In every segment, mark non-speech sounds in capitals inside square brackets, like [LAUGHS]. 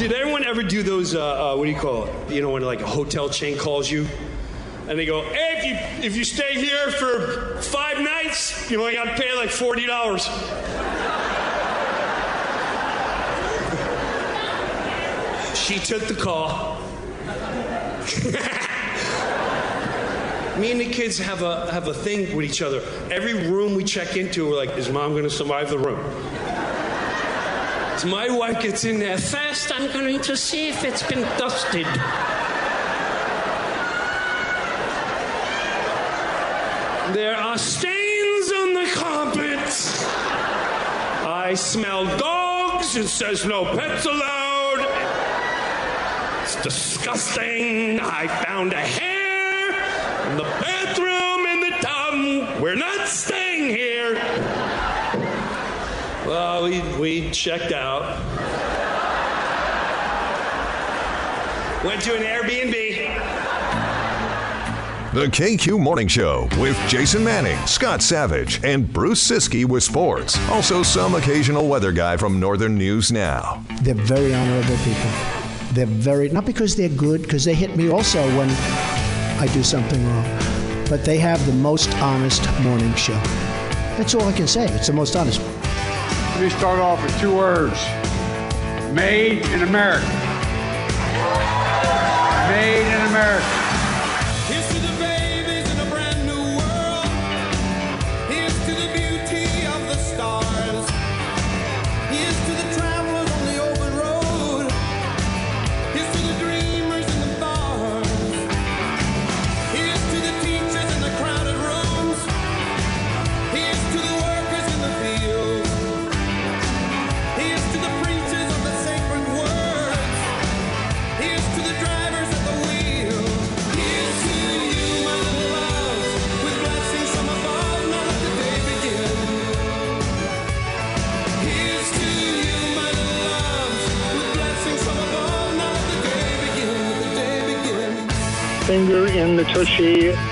Did anyone ever do those? Uh, uh, what do you call it? You know, when like a hotel chain calls you, and they go, "Hey, if you if you stay here for five nights, you only got to pay like forty dollars." she took the call. [LAUGHS] Me and the kids have a have a thing with each other. Every room we check into, we're like, "Is mom going to survive the room?" My wife gets in there first. I'm going to see if it's been dusted. There are stains on the carpet. I smell dogs. It says no pets allowed. It's disgusting. I found a hair in the bathroom Well, we, we checked out. Went to an Airbnb. The KQ Morning Show with Jason Manning, Scott Savage, and Bruce Siski with sports. Also, some occasional weather guy from Northern News Now. They're very honorable people. They're very, not because they're good, because they hit me also when I do something wrong, but they have the most honest morning show. That's all I can say. It's the most honest. Let me start off with two words Made in America. Made in America. In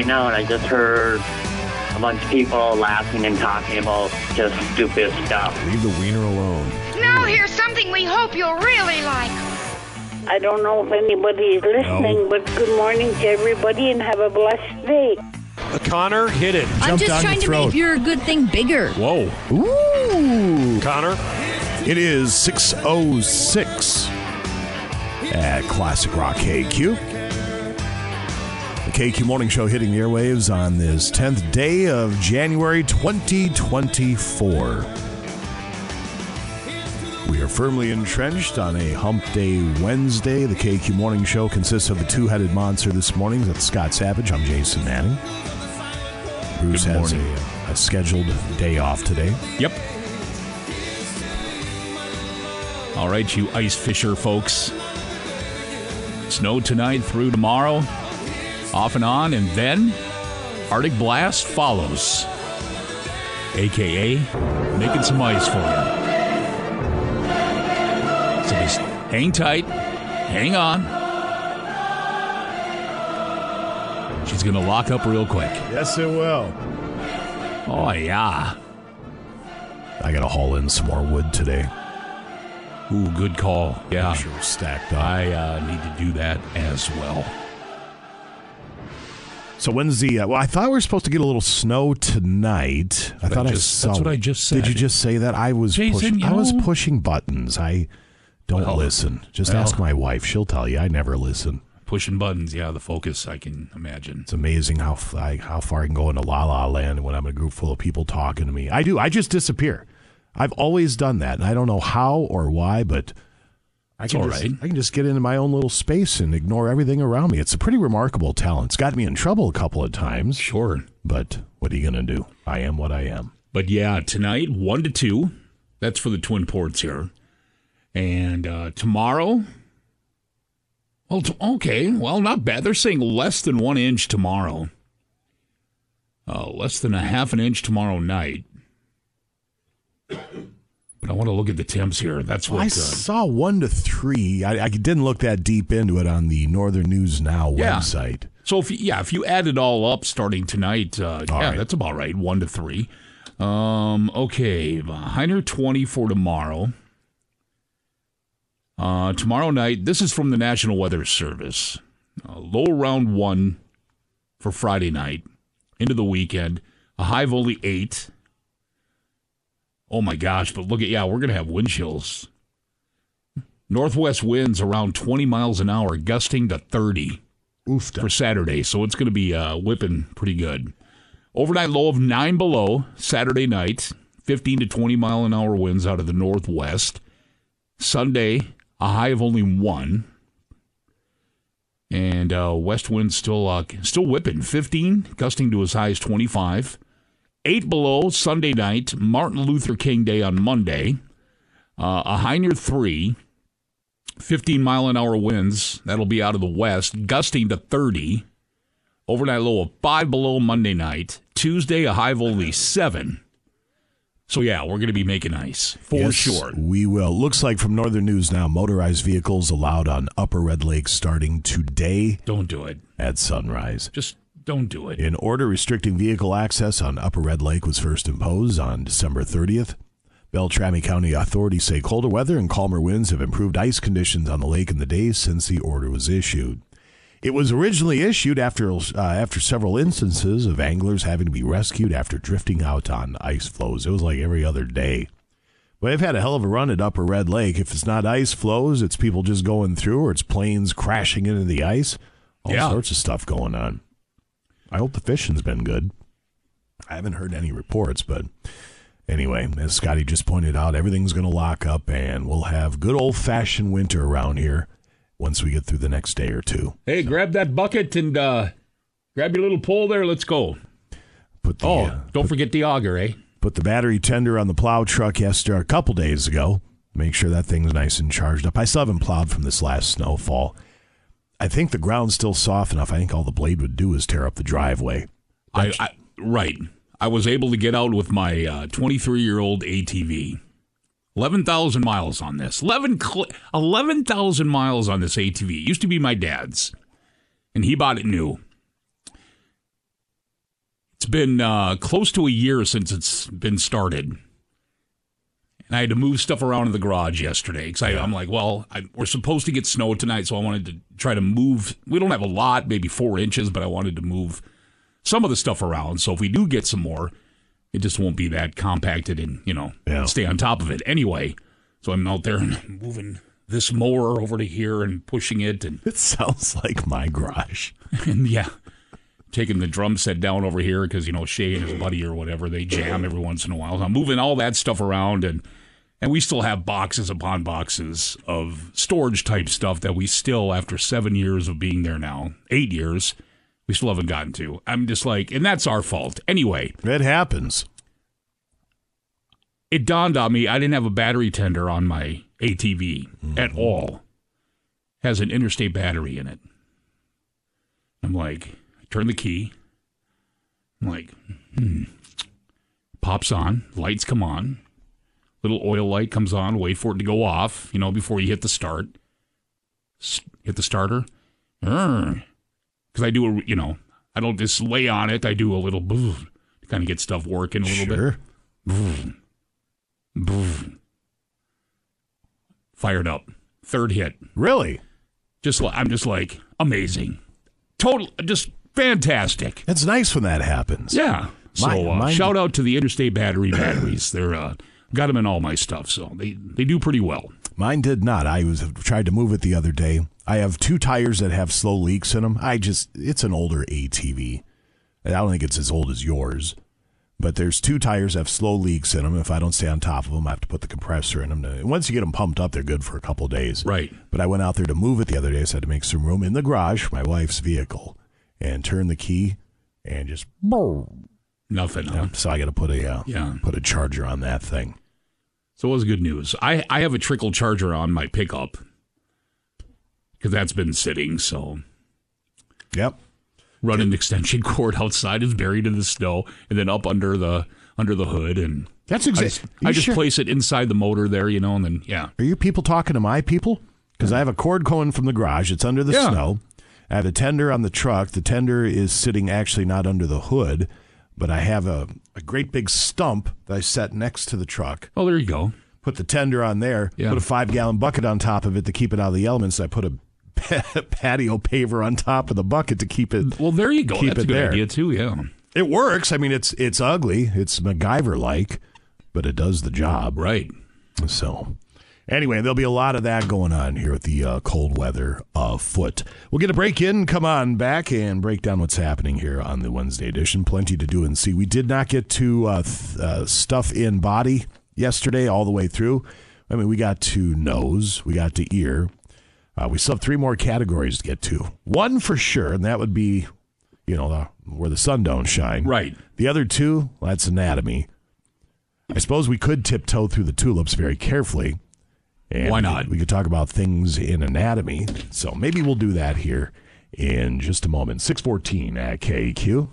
right now, and I just heard a bunch of people laughing and talking about just stupid stuff. Leave the wiener alone. Now here's something we hope you'll really like. I don't know if anybody is listening, but good morning to everybody and have a blessed day. Connor, hit it. I'm just trying to make your good thing bigger. Whoa. Ooh. Connor? It is 606 at Classic Rock KQ. KQ Morning Show hitting the airwaves on this 10th day of January 2024. We are firmly entrenched on a Hump Day Wednesday. The KQ Morning Show consists of the two headed monster this morning. That's Scott Savage. I'm Jason Manning. Bruce Good has a, a scheduled day off today. Yep. All right, you ice fisher folks. Snow tonight through tomorrow, off and on, and then Arctic Blast follows. AKA making some ice for you. So just hang tight, hang on. She's going to lock up real quick. Yes, it will. Oh, yeah. I got to haul in some more wood today. Ooh, good call. Yeah. Sure stacked up. I uh, need to do that as well. So when's the? Uh, well, I thought we were supposed to get a little snow tonight. I I thought I just- saw. that's what I just said. Did you just say that? I was. Jason, pushing, I was pushing buttons. I Don't Well, listen. Just well. ask my wife. She'll tell you. I never listen. Pushing buttons, yeah, the focus, I can imagine. It's amazing how I, how far I can go into la la land when I'm in a group full of people talking to me. I do. I just disappear. I've always done that, and I don't know how or why, but I can just, right. I can just get into my own little space and ignore everything around me. It's a pretty remarkable talent. It's got me in trouble a couple of times. Sure. But what are you going to do? I am what I am. But yeah, tonight, 1 to 2. That's for the Twin Ports here. And uh, tomorrow, well, t- okay, well, not bad. They're saying less than one inch tomorrow. Uh, less than a half an inch tomorrow night. But I want to look at the temps here. That's what. I uh, saw one to three. I, I didn't look that deep into it on the Northern News Now Yeah. website. So if you, yeah, if you add it all up starting tonight, uh, yeah, right. that's about right. One to three. Um, okay, Heiner twenty for tomorrow. Uh, tomorrow night. This is from the National Weather Service. Uh, low around one for Friday night into the weekend. A high of only eight. Oh my gosh! But look at yeah, we're gonna have wind chills. Northwest winds around 20 miles an hour, gusting to 30 for Saturday. So it's going to be uh, whipping pretty good. Overnight low of 9 below Saturday night, 15 to 20 mile an hour winds out of the northwest. Sunday, a high of only 1. And uh, west wind still uh, still whipping, 15, gusting to as high as 25. 8 below Sunday night, Martin Luther King Day on Monday. Uh, a high near 3. 15 mile an hour winds. That'll be out of the west, gusting to 30. Overnight low of 5 below Monday night. Tuesday, a high of only 7. So, yeah, we're going to be making ice for Yes, sure. We will. Looks like from Northern News now, motorized vehicles allowed on Upper Red Lake starting today Don't do it. at sunrise. Just don't do it. An order restricting vehicle access on Upper Red Lake was first imposed on December 30th. Beltrami County authorities say colder weather and calmer winds have improved ice conditions on the lake in the days since the order was issued. It was originally issued after uh, after several instances of anglers having to be rescued after drifting out on ice floes. It was like every other day. But they've had a hell of a run at Upper Red Lake. If it's not ice floes, it's people just going through, or it's planes crashing into the ice. All Yeah. sorts of stuff going on. I hope the fishing's been good. I haven't heard any reports, but anyway, as Scotty just pointed out, everything's going to lock up, and we'll have good old fashioned winter around here once we get through the next day or two. Hey, grab that bucket and uh, grab your little pole there. Let's go. Put the, Oh, uh, don't forget the auger, eh? put the battery tender on the plow truck yesterday, a couple days ago. Make sure that thing's nice and charged up. I still haven't plowed from this last snowfall. I think the ground's still soft enough. I think all the blade would do is tear up the driveway. I, I right. I was able to get out with my 23 year old ATV. 11,000 miles on this. 11 cl- 11,000 miles on this ATV. It used to be my dad's, and he bought it new. It's been uh, close to a year since it's been started. And I had to move stuff around in the garage yesterday because I'm like, well, I, we're supposed to get snow tonight, so I wanted to try to move. We don't have a lot, maybe four inches, but I wanted to move some of the stuff around. So if we do get some more, it just won't be that compacted and, you know, Yeah. stay on top of it anyway. So I'm out there and moving this mower over to here and pushing it and, It sounds like my garage. [LAUGHS] and yeah, taking the drum set down over here because, you know, Shay and his buddy or whatever, they jam every once in a while. So I'm moving all that stuff around and, and we still have boxes upon boxes of storage type stuff that we still, after seven years of being there now, eight years, we still haven't gotten to. I'm just like, and that's our fault. Anyway, It happens. it dawned on me I didn't have a battery tender on my ATV at all. Has an interstate battery in it. I'm like, I turn the key. I'm like, hmm. Pops on, lights come on. Little oil light comes on, wait for it to go off, you know, before you hit the start. S- hit the starter. Because I do a, you know, I don't just lay on it. I do a little boof to kind of get stuff working a little bit. Sure. Boom. Boom. Fired up. Third hit. Really? Just li- I'm just like amazing. Total just fantastic. It's nice when that happens. Yeah. So Mine- uh, mine- shout out to the Interstate Battery batteries. They're uh, got them in all my stuff, so they they do pretty well. Mine did not. I was tried to move it the other day. I have two tires that have slow leaks in them. I just it's an older ATV. I don't think it's as old as yours, but there's two tires that have slow leaks in them. If I don't stay on top of them, I have to put the compressor in them. To, once you get them pumped up, they're good for a couple of days. Right. But I went out there to move it the other day, so I had to make some room in the garage for my wife's vehicle, and turn the key, and just boom. Nothing. huh? so I got to put a uh, Yeah. put a charger on that thing. So it was good news. I, I have a trickle charger on my pickup because that's been sitting. So Yep. run an extension [LAUGHS] cord outside is buried in the snow, and then up under the under the hood, and That's I just, I just sure? place it inside the motor there, you know, and then yeah, Are you people talking to my people? Because I have a cord going from the garage. It's under the Yeah. snow. I have a tender on the truck. The tender is sitting actually not under the hood, but I have a, a great big stump that I set next to the truck. Oh, there you go. Put the tender on there. Yeah. Put a five gallon bucket on top of it to keep it out of the elements. I put a [LAUGHS] patio paver on top of the bucket to keep it. Well, there you go. Keep That's it a good there. idea too. Yeah. It works. I mean, it's it's ugly. It's MacGyver like, but it does the job. Right. So, anyway, there'll be a lot of that going on here with the uh, cold weather afoot. We'll get a break in. Come on back and break down what's happening here on the Wednesday edition. Plenty to do and see. We did not get to uh, th- uh, stuff in body yesterday all the way through. I mean, we got to nose, we got to ear. Uh, we still have three more categories to get to. One for sure, and that would be, you know, the, where the sun don't shine. Right. The other two, well, that's anatomy. I suppose we could tiptoe through the tulips very carefully. And Why not? We could talk about things in anatomy. So maybe we'll do that here in just a moment. 614 at KQ.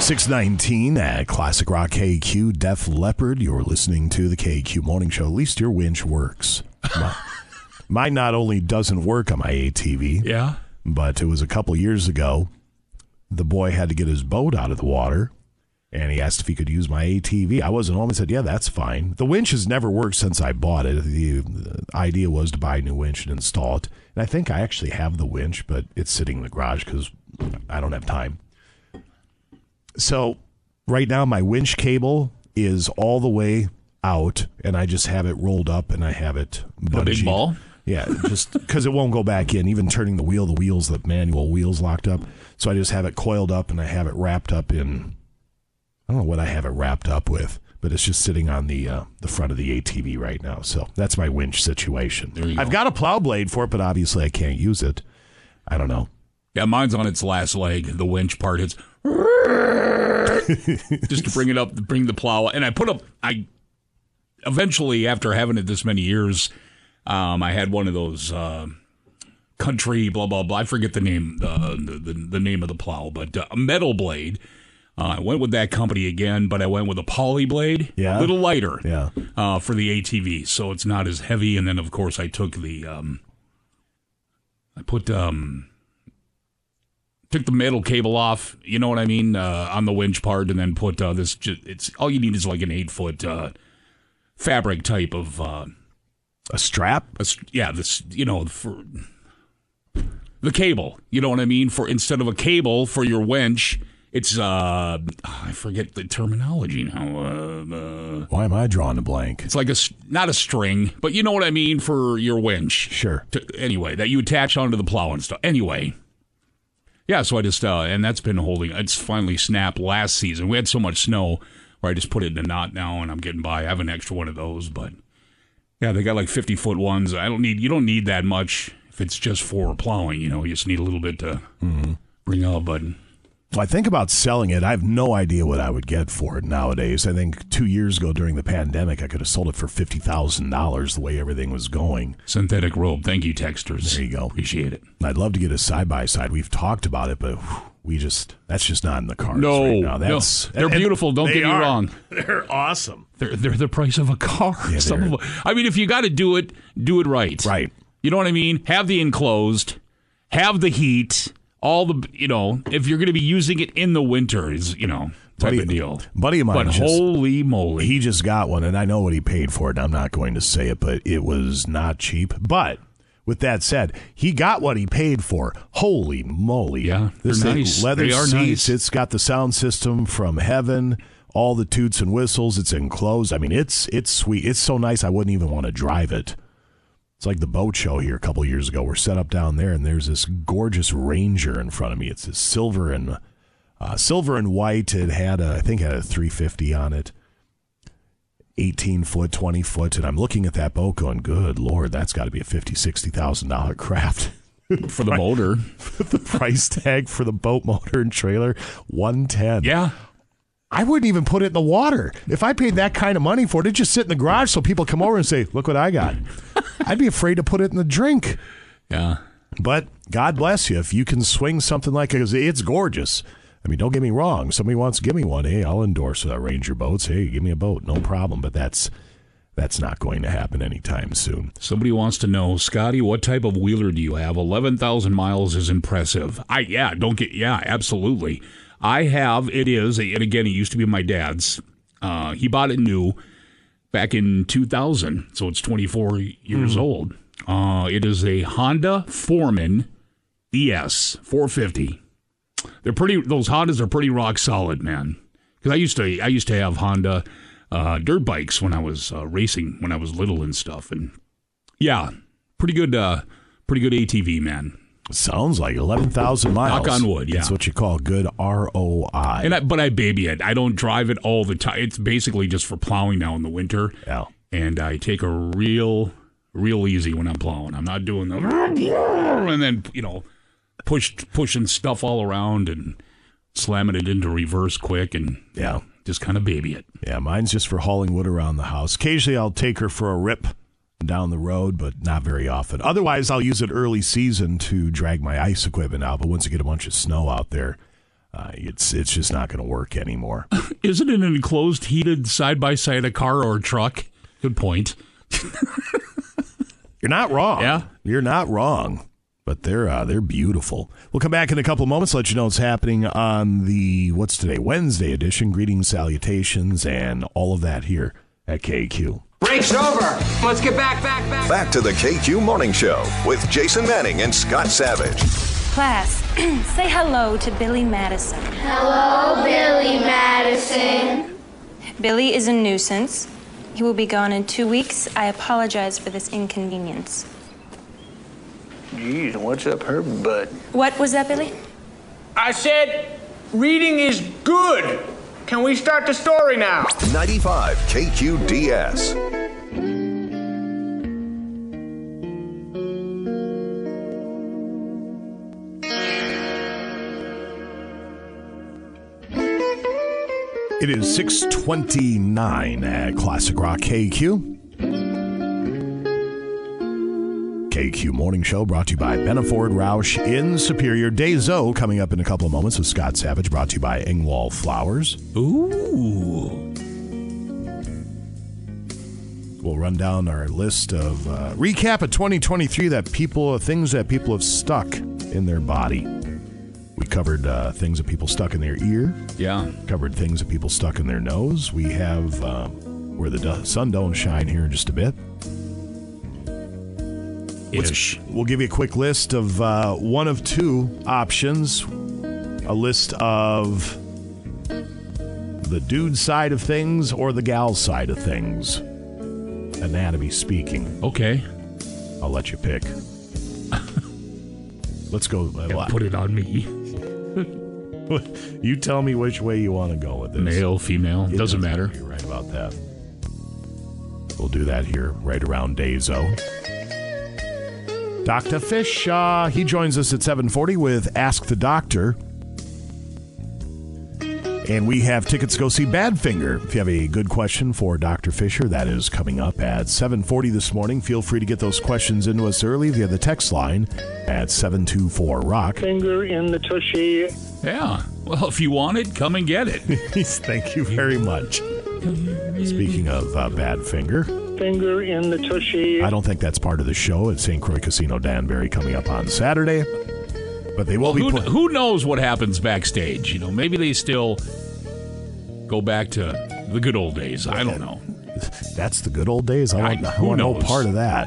619 at Classic Rock KQ. Def Leppard. You're listening to the KQ Morning Show. At least your winch works. Mi- [LAUGHS] Mine not only doesn't work on my ATV, Yeah. but it was a couple years ago. The boy had to get his boat out of the water, and he asked if he could use my ATV. I wasn't home. I said, "Yeah, that's fine." The winch has never worked since I bought it. The, idea was to buy a new winch and install it, and I think I actually have the winch, but it's sitting in the garage because I don't have time. So right now, my winch cable is all the way out, and I just have it rolled up, and I have it The big ball? Yeah, just [LAUGHS] because it won't go back in. Even turning the wheel, the wheels, the manual wheels locked up. So I just have it coiled up and I have it wrapped up in. I don't know what I have it wrapped up with, but it's just sitting on the uh, the front of the ATV right now. So that's my winch situation. There you I've go. got a plow blade for it, but obviously I can't use it. I don't know. Yeah, mine's on its last leg. The winch part is [LAUGHS] just to bring it up, bring the plow. And I put up. I eventually, after having it this many years, um, I had one of those uh, country blah blah blah. I forget the name, uh, the, the the name of the plow, but uh, a metal blade. Uh, I went with that company again, but I went with a poly blade, Yeah. a little lighter, Yeah. uh, for the ATV, so it's not as heavy. And then, of course, I took the, um, I put um, took the metal cable off. You know what I mean uh, on the winch part, and then put uh, this. It's all you need is like an eight foot uh, fabric type of uh, A strap? a yeah. This you know for the cable. You know what I mean for instead of a cable for your winch. It's uh I forget the terminology now. Uh, uh, Why am I drawing a blank? it's like a not a string, but you know what I mean for your winch. Sure. To, anyway, that you attach onto the plow and stuff. Anyway, yeah. So I just uh, and that's been holding. It's finally snapped last season. We had so much snow where I just put it in a knot now, and I'm getting by. I have an extra one of those, but yeah, they got like 50 foot ones. I don't need. You don't need that much if it's just for plowing. You know, you just need a little bit to bring up, but. I think about selling it. I have no idea what I would get for it nowadays. I think two years ago during the pandemic, I could have sold it for fifty thousand dollars the way everything was going. Synthetic robe. Thank you, texters. There you go. Appreciate it. I'd love to get a side by side. We've talked about it, but we just that's just not in the cards No, right now. no. They're beautiful, don't they get me are. wrong. [LAUGHS] They're awesome. They're they're the price of a car. Yeah, Some of them. I mean, if you got to do it, do it right. Right. You know what I mean? Have the enclosed, have the heat, all the you know. If you're going to be using it in the winter, is you know type Buddy- of deal. buddy of mine But just- holy moly, He just got one, and I know what he paid for it. And I'm not going to say it, but it was not cheap. But with that said, he got what he paid for. Holy moly! Yeah, this they're thing- nice. leather They are seats. nice. It's got the sound system from heaven. all the toots and whistles. It's enclosed. I mean, it's it's sweet. It's so nice. I wouldn't even want to drive it. It's like the boat show here a couple years ago. We're set up down there, and there's this gorgeous Ranger in front of me. It's this silver and uh, silver and white. It had a, I think it had a 350 on it. 18 foot, 20 foot, and I'm looking at that boat going, good lord, that's got to be a fifty, sixty thousand dollar craft [LAUGHS] for the motor. [LAUGHS] the price tag for the boat motor and trailer, one ten. Yeah, I wouldn't even put it in the water. If I paid that kind of money for it, it'd just sit in the garage so people come over and say, look what I got. [LAUGHS] I'd be afraid to put it in the drink. Yeah. But God bless you if you can swing something like it. It's gorgeous. I mean, don't get me wrong. Somebody wants to give me one. Hey, I'll endorse uh, Ranger boats. Hey, give me a boat, no problem. But that's that's not going to happen anytime soon. Somebody wants to know, Scotty, what type of wheeler do you have? Eleven thousand miles is impressive. I yeah, don't get yeah, absolutely. I have. It is, and again, it used to be my dad's. Uh, he bought it new back in 2000, so it's 24 years old. Uh, it is a Honda Foreman ES 450. They're pretty. Those Hondas are pretty rock solid, man. Because I used to, I used to have Honda uh, dirt bikes when I was uh, racing when I was little and stuff, and yeah, pretty good, uh, pretty good ATV, man. Sounds like eleven thousand miles. Knock on wood, yeah. That's what you call good ROI. And I, but I baby it. I don't drive it all the time. It's basically just for plowing now in the winter. Yeah. And I take a real, real easy when I'm plowing. I'm not doing the and then you know, push pushing stuff all around and slamming it into reverse quick and yeah, just kind of baby it. Yeah, mine's just for hauling wood around the house. Occasionally, I'll take her for a rip down the road, but not very often. Otherwise, I'll use it early season to drag my ice equipment out. But once you get a bunch of snow out there, uh, it's it's just not going to work anymore. [LAUGHS] Isn't it an enclosed, heated side by side a car or a truck? Good point. You're not wrong. Yeah. You're not wrong. But they're uh, they're beautiful. We'll come back in a couple of moments, let you know what's happening on the what's today Wednesday edition. Greetings, salutations, and all of that here at KQ. Break's over. Let's get back, back, back. Back to the KQ Morning Show with Jason Manning and Scott Savage. Class, [CLEARS THROAT] say hello to Billy Madison. Hello, Billy Madison. Billy is a nuisance. He will be gone in two weeks. I apologize for this inconvenience. Geez, what's up her butt? What was that, Billy? I said, reading is good. Can we start the story now? 95 KQDS. It is 629 at Classic Rock KQ. KQ Morning Show brought to you by Benaford Roush in Superior. Days-O coming up in a couple of moments with Scott Savage brought to you by Engwall Flowers. Ooh. We'll run down our list of uh, recap of 2023 that people, things that people have stuck in their body. We covered uh, things that people stuck in their ear. Yeah. Covered things that people stuck in their nose. We have uh, where the sun don't shine here in just a bit. Ish. We'll give you a quick list of uh, one of two options. A list of the dude side of things or the gal side of things. Anatomy speaking. Okay. I'll let you pick. [LAUGHS] Let's go. Yeah, put it on me. [LAUGHS] you tell me which way you want to go with this. Male, female, It doesn't matter. You're right about that. We'll do that here right around Days-O. Dr. Fish, uh, he joins us at 740 with Ask the Doctor. And we have tickets to go see Badfinger. If you have a good question for Dr. Fisher, that is coming up at 740 this morning. Feel free to get those questions into us early via the text line at 724-ROCK. Finger in the tushy. Yeah. Well, if you want it, come and get it. [LAUGHS] Thank you very much. Speaking of uh, Badfinger, Finger in the tushy. I don't think that's part of the show at St. Croix Casino Danbury coming up on Saturday. But they will Well, be who, put- who knows what happens backstage? You know, maybe they still go back to the good old days. I don't know. [LAUGHS] That's the good old days. I want, I who want no knows? part of that.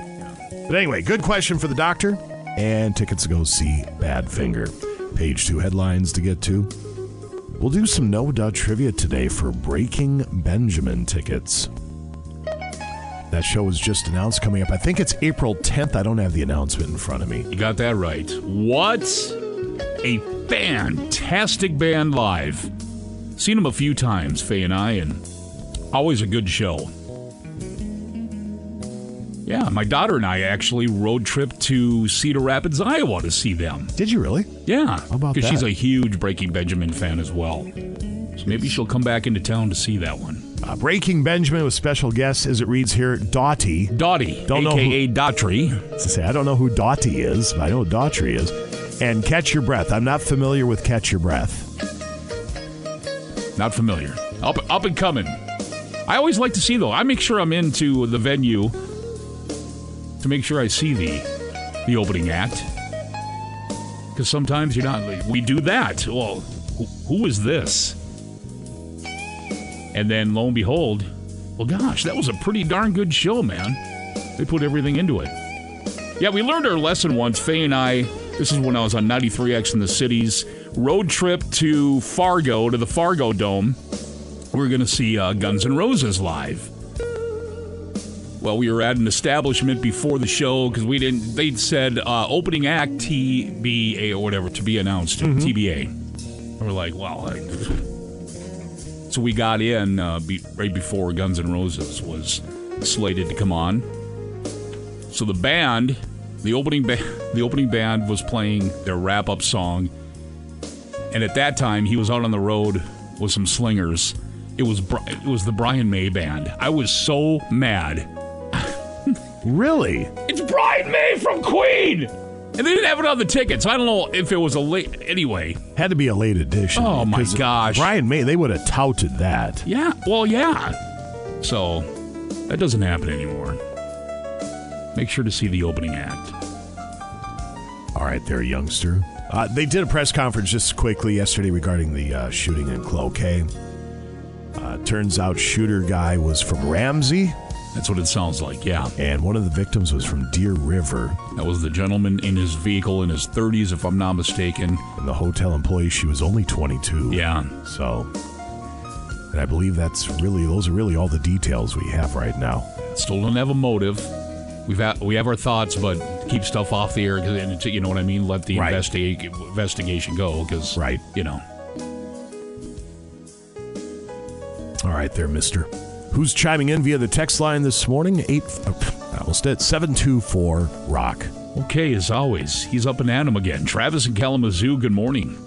But anyway, good question for the doctor and tickets to go see Badfinger. Page two headlines to get to. We'll do some no doubt trivia today for Breaking Benjamin tickets. That show was just announced coming up. I think it's April 10th. I don't have the announcement in front of me. You got that right. What a fantastic band live. Seen them a few times, Faye and I, and always a good show. Yeah, my daughter and I actually road trip to Cedar Rapids, Iowa to see them. Did you really? Yeah. How about Because she's a huge Breaking Benjamin fan as well. So maybe she'll come back into town to see that one. Uh, Breaking Benjamin with special guest, as it reads here, Doughty. Doughty, Don't know a.k.a. who- Daughtry. Say, I don't know who Doughty is, but I know who Daughtry is. And Catch Your Breath. I'm not familiar with Catch Your Breath. Not familiar. Up, up and coming. I always like to see though. I make sure I'm into the venue to make sure I see the the opening act. Because sometimes you're not. We do that. Well, who, who is this? And then lo and behold, well, gosh, that was a pretty darn good show, man. They put everything into it. Yeah, we learned our lesson once. Faye and I. This is when I was on 93X in the cities. Road trip to Fargo to the Fargo Dome. We are going to see uh, Guns N' Roses live. Well, we were at an establishment before the show because we didn't. They said uh, opening act TBA or whatever to be announced TBA. And we're like, well, I, so we got in uh, be, right before Guns N' Roses was slated to come on. So the band, the opening ba- [LAUGHS] the opening band was playing their wrap up song, and at that time he was out on the road with some slingers. It was Bri- it was the Brian May band. I was so mad. [LAUGHS] Really? It's Brian May from Queen, and they didn't have it on the tickets. I don't know if it was a late anyway. Had to be a late edition. Oh, my gosh. Brian May, they would have touted that. Yeah, well, yeah. So that doesn't happen anymore. Make sure to see the opening act. All right, there, youngster. Uh, they did a press conference just quickly yesterday regarding the uh, shooting in Cloquet. Uh, turns out shooter guy was from Ramsey. That's what it sounds like, yeah. And one of the victims was from Deer River. That was the gentleman in his vehicle in his 30s, if I'm not mistaken. And the hotel employee, she was only 22. Yeah. So, and I believe that's really, those are really all the details we have right now. Still don't have a motive. We've ha- we have our thoughts, but keep stuff off the air because you know what I mean. Let the Right. investigate investigation go because Right. you know. All right, there, mister. Who's chiming in via the text line this morning? Eight, I almost did, 724 Rock. Okay, as always, he's up and at 'em again. Travis and Kalamazoo, good morning.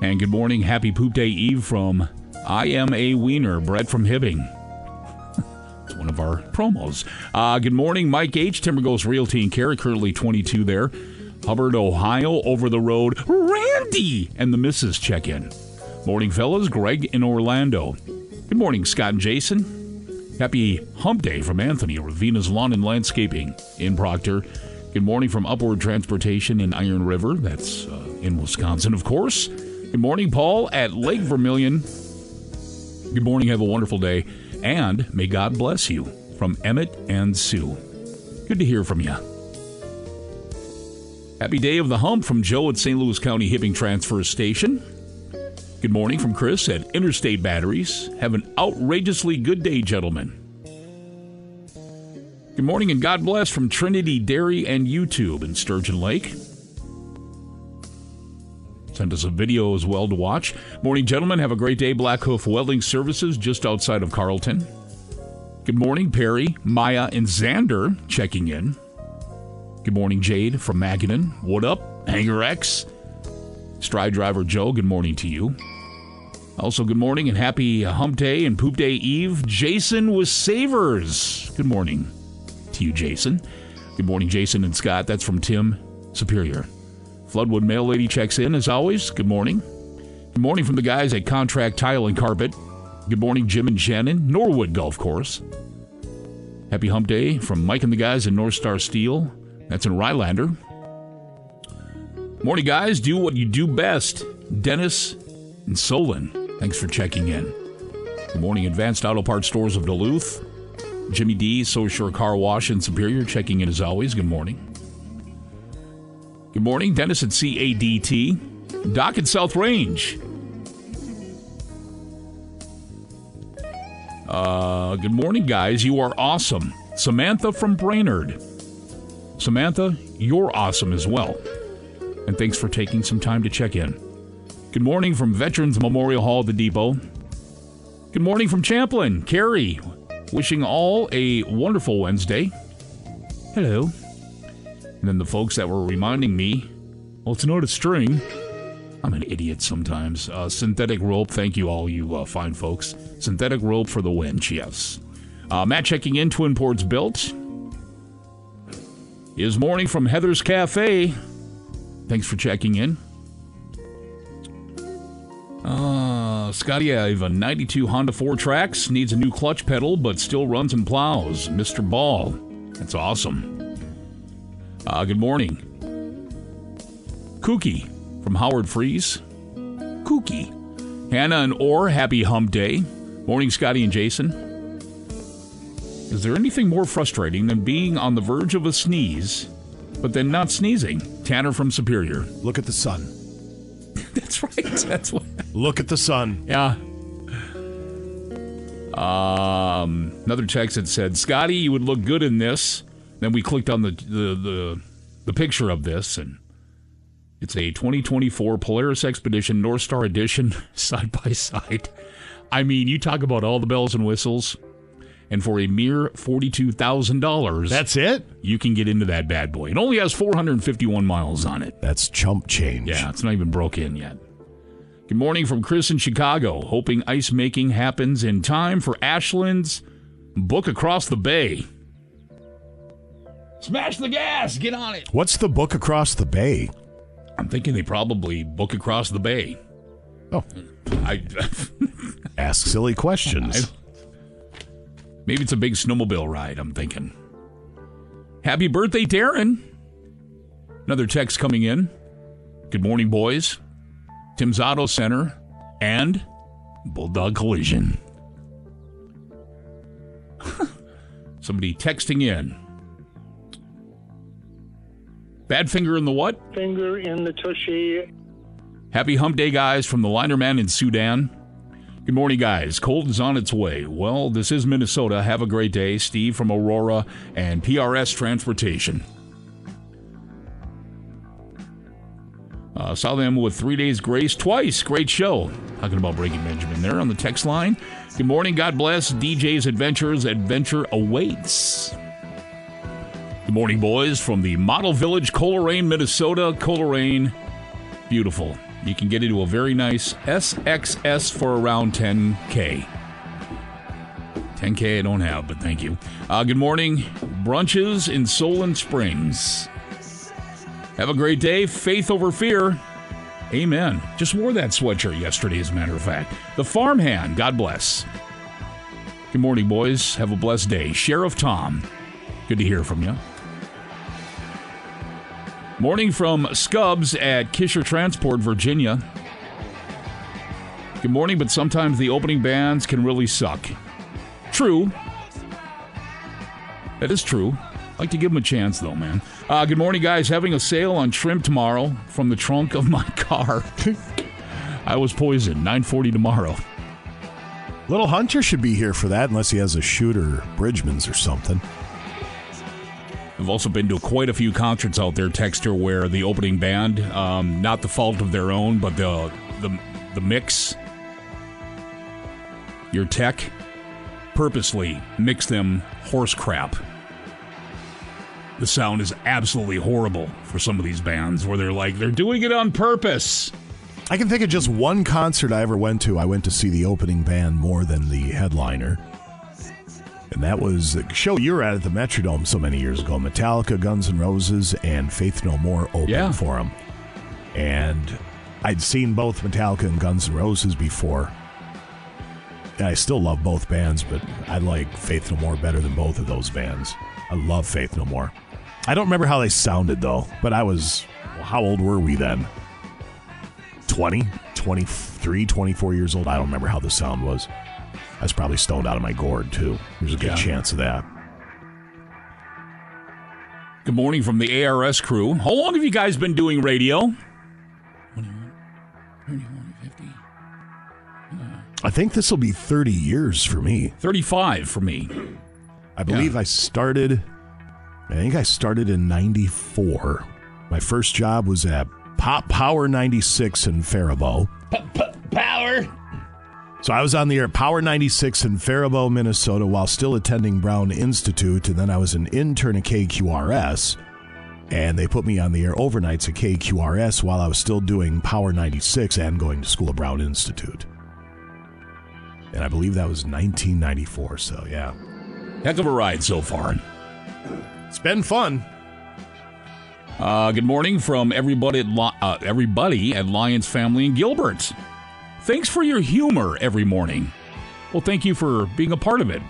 And good morning, happy Poop Day Eve from I Am a Wiener, Brett from Hibbing. [LAUGHS] it's one of our promos. Uh, good morning, Mike H. Timber Ghost Realty and Care, currently 22 there. Hubbard, Ohio, over the road. Randy and the missus check in. Morning, fellas. Greg in Orlando. Good morning, Scott and Jason. Happy Hump Day from Anthony over Venus Lawn and Landscaping in Proctor. Good morning from Upward Transportation in Iron River. That's uh, in Wisconsin, of course. Good morning, Paul at Lake Vermilion. Good morning. Have a wonderful day. And may God bless you from Emmett and Sue. Good to hear from you. Happy day of the hump from Joe at St. Louis County Hibbing Transfer Station. Good morning from Chris at Interstate Batteries. Have an outrageously good day, gentlemen. Good morning and God bless from Trinity Dairy and YouTube in Sturgeon Lake. Send us a video as well to watch. Morning, gentlemen. Have a great day. Black Hoof Welding Services just outside of Carlton. Good morning, Perry, Maya, and Xander checking in. Good morning, Jade from Magadan. What up, Hanger X? Stride Driver Joe, good morning to you. Also, good morning and happy uh, Hump Day and Poop Day Eve. Jason with Savers. Good morning to you, Jason. Good morning, Jason and Scott. That's from Tim Superior. Floodwood Mail Lady checks in as always. Good morning. Good morning from the guys at Contract Tile and Carpet. Good morning, Jim and Shannon. Norwood Golf Course. Happy Hump Day from Mike and the guys in North Star Steel. That's in Rylander. Morning, guys. Do what you do best. Dennis and Solon. Thanks for checking in. Good morning, Advanced Auto Parts Stores of Duluth. Jimmy D, So Shore Car Wash in Superior, checking in as always. Good morning. Good morning, Dennis at CADT. Doc at South Range. Uh, good morning, guys. You are awesome. Samantha from Brainerd. Samantha, you're awesome as well. And thanks for taking some time to check in. Good morning from Veterans Memorial Hall, the Depot. Good morning from Champlin, Carrie. Wishing all a wonderful Wednesday. Hello. And then the folks that were reminding me, well, it's not a string. I'm an idiot sometimes. Uh, synthetic rope. Thank you, all you uh, fine folks. Synthetic rope for the winch, yes. Uh, Matt checking in, Twin Ports built. Is morning from Heather's Cafe. Thanks for checking in. Uh, Scotty, I have a 92 Honda FourTrax. Needs a new clutch pedal, but still runs and plows. Mr. Ball. That's awesome. Uh, good morning. Kookie from Howard Freeze. Kookie. Hannah and Orr, happy hump day. Morning, Scotty and Jason. Is there anything more frustrating than being on the verge of a sneeze, but then not sneezing? Tanner from Superior. Look at the sun. [LAUGHS] That's right. That's what. Look at the sun. Yeah. Um, another text that said, "Scotty, you would look good in this." Then we clicked on the the the, the picture of this, and it's a 2024 Polaris Xpedition North Star Edition [LAUGHS] side by side. I mean, you talk about all the bells and whistles, and for a mere forty-two thousand dollars, That's it? you can get into that bad boy. It only has 451 miles on it. That's chump change. Yeah, it's not even broke in yet. Good morning from Chris in Chicago. Hoping ice making happens in time for Ashland's book across the bay. Smash the gas, get on it. What's the book across the bay? I'm thinking they probably book across the bay. Oh, [LAUGHS] I [LAUGHS] ask silly questions. Maybe it's a big snowmobile ride. I'm thinking. Happy birthday, Darren. Another text coming in. Good morning, boys. Tim's Auto Center and Bulldog Collision. [LAUGHS] Somebody texting in. Bad finger in the what? Finger in the tushy. Happy hump day, guys, from the liner man in Sudan. Good morning, guys. Cold is on its way. Well, this is Minnesota. Have a great day. Steve from Aurora and PRS Transportation. Uh, saw them with three days grace twice. Great show. Talking about Breaking Benjamin there on the text line. Good morning. God bless. DJ's Adventures. Adventure awaits. Good morning, boys, from the Model Village, Coleraine, Minnesota. Coleraine, beautiful. You can get into a very nice SXS for around 10K. 10K I don't have, but thank you. Uh, good morning. Brunches in Solon Springs. Have a great day. Faith over fear. Amen. Just wore that sweatshirt yesterday, as a matter of fact. The farmhand. God bless. Good morning, boys. Have a blessed day. Sheriff Tom. Good to hear from you. Morning from Scubs at Kisher Transport, Virginia. Good morning, but sometimes the opening bands can really suck. True. That is true. like to give them a chance, though, man. Uh, good morning, guys. Having a sale on shrimp tomorrow from the trunk of my [LAUGHS] car. I was poisoned. 940 tomorrow. Little Hunter should be here for that, unless he has a shooter, Bridgeman's or something. I've also been to quite a few concerts out there, Texter, where the opening band, um, not the fault of their own, but the the the mix, your tech, purposely mix them horse crap. The sound is absolutely horrible for some of these bands, where they're like they're doing it on purpose. I can think of just one concert I ever went to. I went to see the opening band more than the headliner. And that was the show you were at at the Metrodome so many years ago. Metallica, Guns N' Roses, and Faith No More opened Yeah. for them. And I'd seen both Metallica and Guns N' Roses before. And I still love both bands, but I like Faith No More better than both of those bands. I love Faith No More. I don't remember how they sounded though, but I was, well, how old were we then? 20, 23, 24 years old. I don't remember how the sound was. I was probably stoned out of my gourd too. There's a good Yeah. chance of that. Good morning from the ARS crew. How long have you guys been doing radio? I think this will be 30 years for me. 35 for me. I believe I started, I think I started in 94. My first job was at Pop Power 96 in Faribault. Power. So I was on the air at Power 96 in Faribault, Minnesota while still attending Brown Institute. And then I was an intern at KQRS. And they put me on the air overnights at KQRS while I was still doing Power 96 and going to school at Brown Institute. And I believe that was 1994. So, yeah. Heck of a ride so far. It's been fun. Uh, good morning from everybody at Li- uh, everybody at Lions Family in Gilbert. Thanks for your humor every morning. Well, thank you for being a part of it.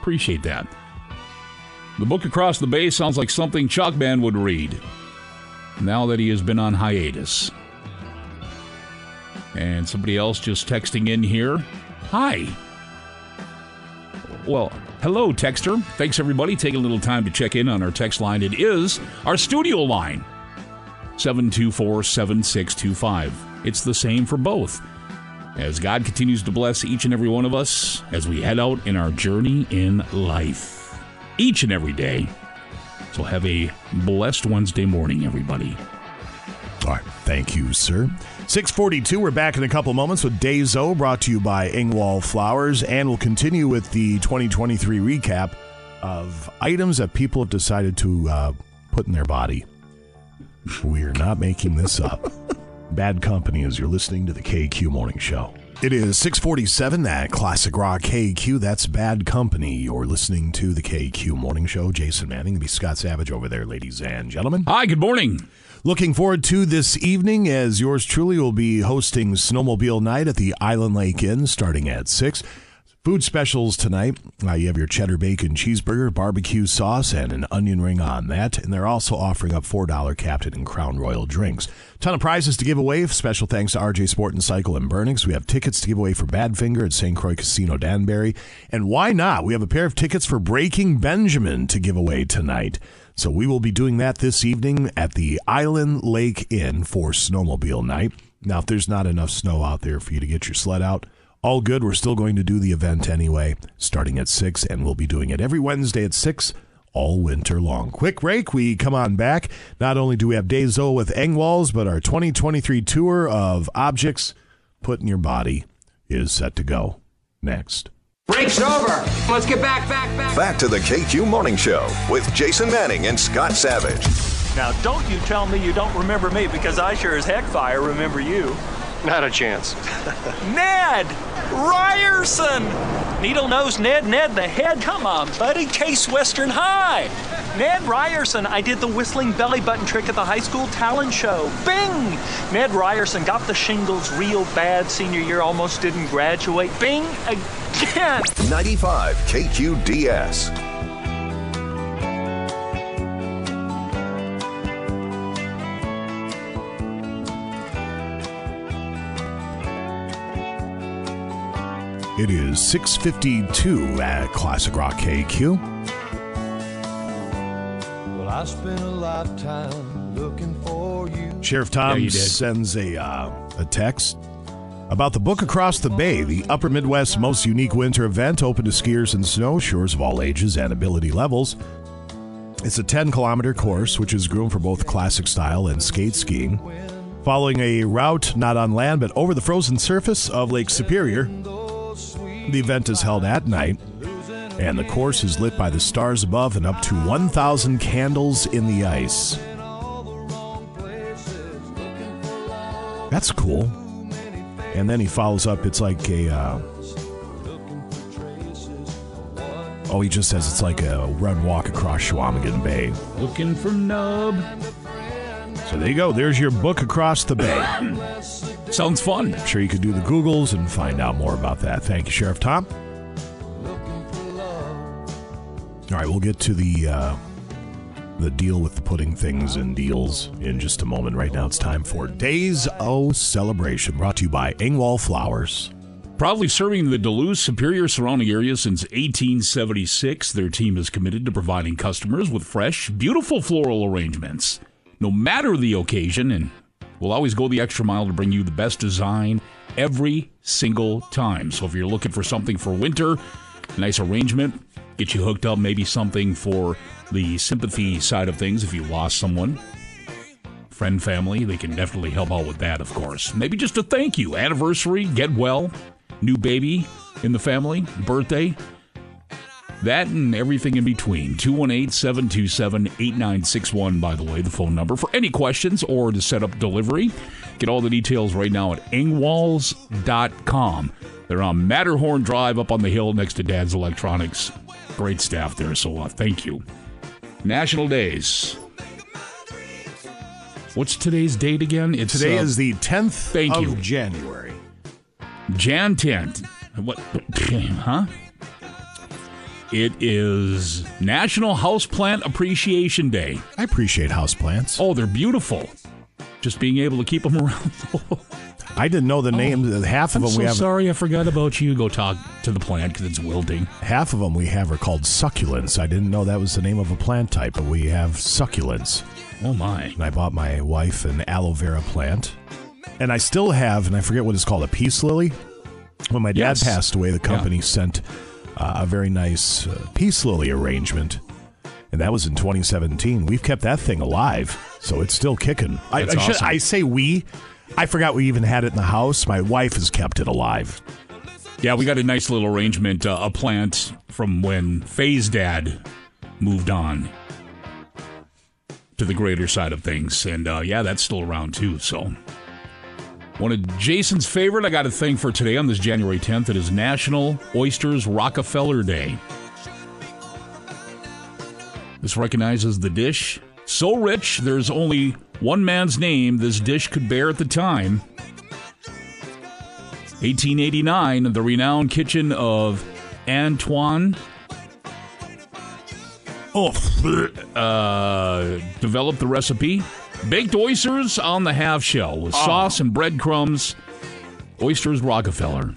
Appreciate that. The book Across the Bay sounds like something Chalkman would read now that he has been on hiatus. And somebody else just texting in here. Hi. Well, hello, Texter. Thanks, everybody, taking a little time to check in on our text line. It is our studio line 724 7625. It's the same for both. As God continues to bless each and every one of us as we head out in our journey in life, each and every day. So, have a blessed Wednesday morning, everybody. All right. Thank you, sir. 642, we're back in a couple moments with Days-O, brought to you by Engwall Flowers, and we'll continue with the 2023 recap of items that people have decided to uh, put in their body. We're not making this up. [LAUGHS] Bad company as you're listening to the KQ Morning Show. It is 647 at Classic Rock KQ. That's Bad Company. You're listening to the KQ Morning Show. Jason Manning, be Scott Savage over there, ladies and gentlemen. Hi, good morning. Looking forward to this evening as yours truly will be hosting Snowmobile Night at the Island Lake Inn starting at 6. Food specials tonight. Uh, you have your cheddar bacon cheeseburger, barbecue sauce, and an onion ring on that. And they're also offering up $4 Captain and Crown Royal drinks. Ton of prizes to give away. Special thanks to RJ Sport and Cycle and Burnings. We have tickets to give away for Badfinger at St. Croix Casino Danbury. And why not? We have a pair of tickets for Breaking Benjamin to give away tonight. So we will be doing that this evening at the Island Lake Inn for Snowmobile Night. Now, if there's not enough snow out there for you to get your sled out, all good. We're still going to do the event anyway, starting at 6, and we'll be doing it every Wednesday at 6 all winter long. Quick break. We come on back. Not only do we have Days-O with Engwalls, but our 2023 tour of objects put in your body is set to go next. Break's over. Let's get back, back, back. Back to the KQ Morning Show with Jason Manning and Scott Savage. Now, don't you tell me you don't remember me because I sure as heck fire remember you. Not a chance. [LAUGHS] Ned Ryerson! Needle nose Ned, Ned the head. Come on, buddy. Case Western High. Ned Ryerson, I did the whistling belly button trick at the high school talent show. Bing! Ned Ryerson got the shingles real bad senior year, almost didn't graduate. Bing again! 95 KQDS. It is 652 at Classic Rock KQ. Well, I spent a lifetime looking for you. Sheriff Tom Yeah, you sends a, uh, a text about the book Across the Bay, the Upper Midwest's most unique winter event open to skiers and snowshoers of all ages and ability levels. It's a 10 kilometer course, which is groomed for both classic style and skate skiing. Following a route not on land but over the frozen surface of Lake Superior, the event is held at night, and the course is lit by the stars above and up to 1,000 candles in the ice. That's cool. And then he follows up. It's like a. Uh, oh, he just says it's like a run walk across Chequamegon Bay. Looking for Nub. So there you go. There's your book across the bay. [COUGHS] Sounds fun. I'm sure you could do the Googles and find out more about that. Thank you, Sheriff Tom. All right, we'll get to the uh, the deal with putting things in deals in just a moment. Right now, it's time for Days O Celebration, brought to you by Engwall Flowers. Proudly serving the Duluth Superior surrounding area since 1876, their team is committed to providing customers with fresh, beautiful floral arrangements, no matter the occasion, and we'll always go the extra mile to bring you the best design every single time. So if you're looking for something for winter, nice arrangement, get you hooked up, maybe something for the sympathy side of things if you lost someone. Friend, family, they can definitely help out with that, of course. Maybe just a thank you, anniversary, get well, new baby in the family, birthday. That and everything in between. 218 727 8961, by the way, the phone number for any questions or to set up delivery. Get all the details right now at engwalls.com. They're on Matterhorn Drive up on the hill next to Dad's Electronics. Great staff there, so uh, thank you. National Days. What's today's date again? It's Today uh, is the 10th thank of you. January. Jan 10th. What? [LAUGHS] Huh? It is National Houseplant Appreciation Day. I appreciate houseplants. Oh, they're beautiful. Just being able to keep them [LAUGHS] around. I didn't know the oh, names. Half of Oh, I'm them so we have. sorry I forgot about you. Go talk to the plant because it's wilting. Half of them we have are called succulents. I didn't know that was the name of a plant type, but we have succulents. Oh my! And I bought my wife an aloe vera plant, and I still have, and I forget what it's called, a peace lily. When my dad Yes. passed away, the company sent a very nice uh, peace lily arrangement, and that was in 2017. We've kept that thing alive, so it's still kicking. I, I, should, awesome. I say we. I forgot we even had it in the house. My wife has kept it alive. Yeah, we got a nice little arrangement, uh, a plant from when Faye's dad moved on to the greater side of things. And uh, yeah, that's still around too. So, one of Jason's favorite, I got a thing for today on this January 10th. It is National Oysters Rockefeller Day. This recognizes the dish. So rich, there's only one man's name this dish could bear at the time. 1889, the renowned kitchen of Antoine oh, [LAUGHS] uh, developed the recipe. Baked oysters on the half shell with sauce and breadcrumbs. Oysters Rockefeller.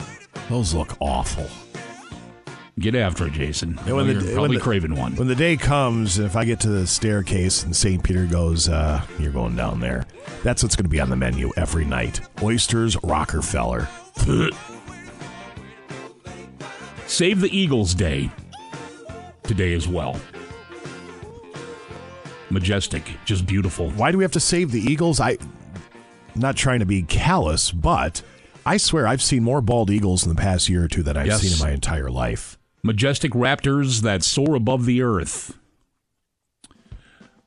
Those look awful. Get after it, Jason. And when You're probably when the- craving one. When the day comes, if I get to the staircase and St. Peter goes, uh, you're going down there, that's what's going to be on the menu every night. Oysters Rockefeller. [LAUGHS] Save the Eagles Day today as well. Majestic, just beautiful. Why do we have to save the Eagles? I, not trying to be callous, but I swear I've seen more bald eagles in the past year or two than I've Yes. seen in my entire life. Majestic raptors that soar above the earth.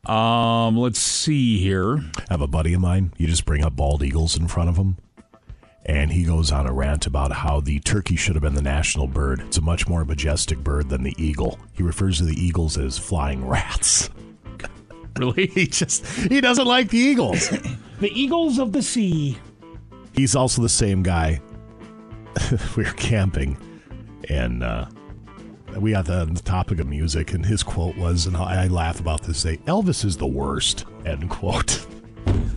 Um, let's see here. I have a buddy of mine. You just bring up bald eagles in front of him, and he goes on a rant about how the turkey should have been the national bird. It's a much more majestic bird than the eagle. He refers to the eagles as flying rats. [LAUGHS] [LAUGHS] Really? he just he doesn't like the eagles. [LAUGHS] The Eagles of the Sea. He's also the same guy. [LAUGHS] we were camping, and uh, we got the, the topic of music, and his quote was, and I laugh about this: "Say Elvis is the worst." End quote.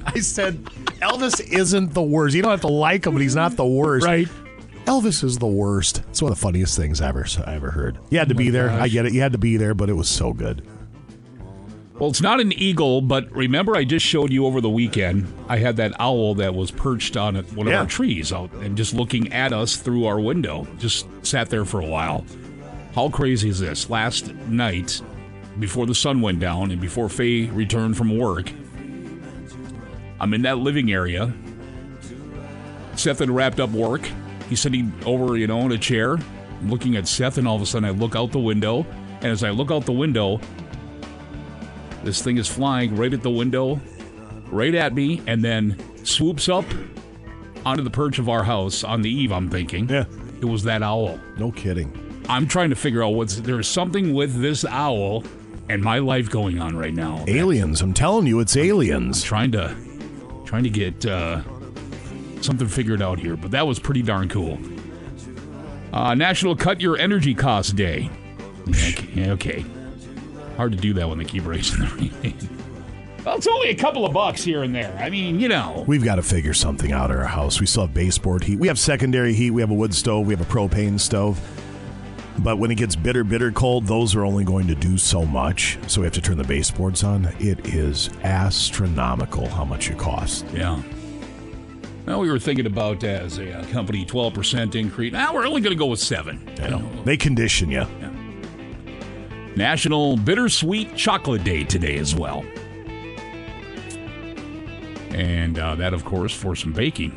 I said, Elvis isn't the worst. You don't have to like him, but he's not the worst. Right. Elvis is the worst. It's one of the funniest things I ever I ever heard. You had to Oh be there. I get it. You had to be there, but it was so good. Well, it's not an eagle, but remember I just showed you over the weekend. I had that owl that was perched on one of Yeah. our trees out and just looking at us through our window. Just sat there for a while. How crazy is this? Last night, before the sun went down and before Faye returned from work, I'm in that living area. Seth had wrapped up work. He's sitting over, you know, in a chair, I'm looking at Seth, and all of a sudden I look out the window. And as I look out the window, this thing is flying right at the window, right at me, and then swoops up onto the perch of our house on the eve, I'm thinking. Yeah. It was that owl. No kidding. I'm trying to figure out what's there's something with this owl and my life going on right now. Aliens. I'm telling you, it's aliens. trying to trying to get uh, something figured out here, but that was pretty darn cool. Uh, National Cut Your Energy Cost Day. Okay, okay. Hard to do that when they keep raising the rate. Well, it's only a couple of bucks here and there. I mean, you know. We've got to figure something out at our house. We still have baseboard heat. We have secondary heat. We have a wood stove. We have a propane stove. But when it gets bitter, bitter cold, those are only going to do so much. So we have to turn the baseboards on. It is astronomical how much it costs. Yeah. Well, we were thinking about as a uh, company 12% increase. Now we're only going to go with 7. I know. They condition you. National Bittersweet Chocolate Day today as well. And uh, that, of course, for some baking.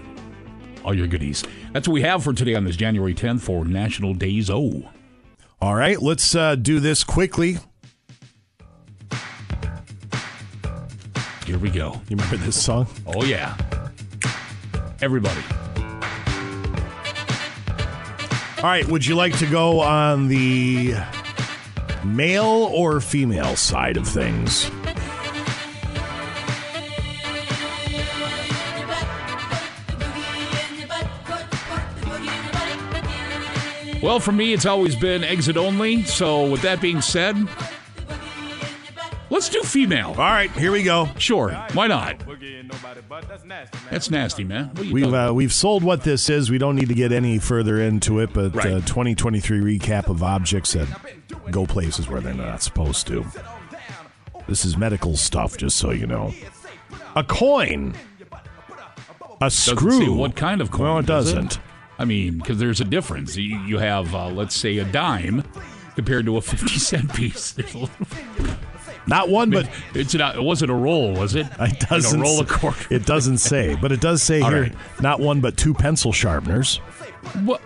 All your goodies. That's what we have for today on this January 10th for National Days O. All right, let's uh, do this quickly. Here we go. You remember this song? Oh, yeah. Everybody. All right, would you like to go on the male or female side of things? Well, for me, it's always been exit only. So, with that being said, let's do female. All right, here we go. Sure, why not? That's nasty, man. What are you We've uh, we've sold what this is. We don't need to get any further into it, but uh, 2023 recap of objects that go places where they're not supposed to. This is medical stuff, just so you know. A coin, a Doesn't screw. say what kind of coin? No, it does doesn't. I mean, because there's a difference. You, you have, uh, let's say, a dime compared to a 50 cent piece. [LAUGHS] [LAUGHS] A Not one, but it's not. It wasn't a roll, was it? It doesn't. Like a roll s- quarter. It doesn't say, but it does say [LAUGHS] All here right. not one but two pencil sharpeners, What?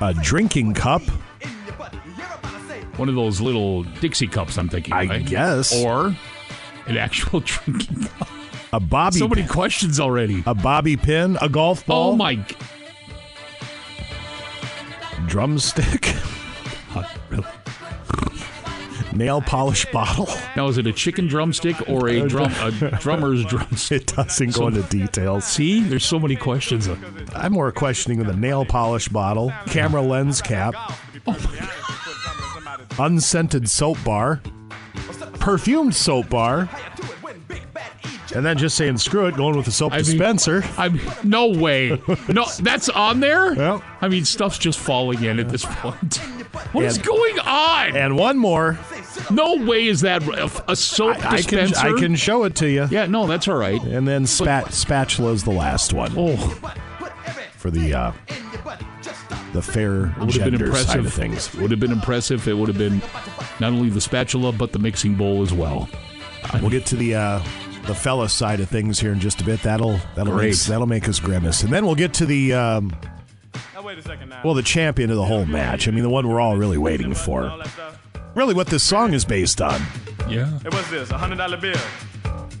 a drinking cup, One of those little Dixie cups. I'm thinking. I right? guess. or an actual [LAUGHS] drinking cup. a bobby, So many questions already. a bobby pin, a golf oh ball, Oh my! drumstick, [LAUGHS] nail polish [LAUGHS] bottle. Now, is it a chicken drumstick or a [LAUGHS] drum a drummer's drumstick? It doesn't go into details. See, there's so many questions. I'm more questioning the nail polish bottle, camera lens cap, oh unscented soap bar, perfumed soap bar, and then just saying screw it, going with the soap I mean- dispenser. I'm no way. No, [LAUGHS] that's on there. Well. I mean, stuff's just falling in at this point. [LAUGHS] What is And- going on? and one more. No way is that a, a soap I can dispenser. I can show it to you. Yeah, no, that's all right. And then spat, is the last one Oh, for the uh, the fair would have been gender side impressive. of things. Would have been impressive. It would have been not only the spatula but the mixing bowl as well. We'll get to the uh, the fella side of things here in just a bit. That'll that'll Great. make, that'll make us grimace, and then we'll get to the um, well, the champion of the whole match. I mean, the one we're all really waiting for. Really, what this song is based on. Yeah. It was this? A hundred dollar bill.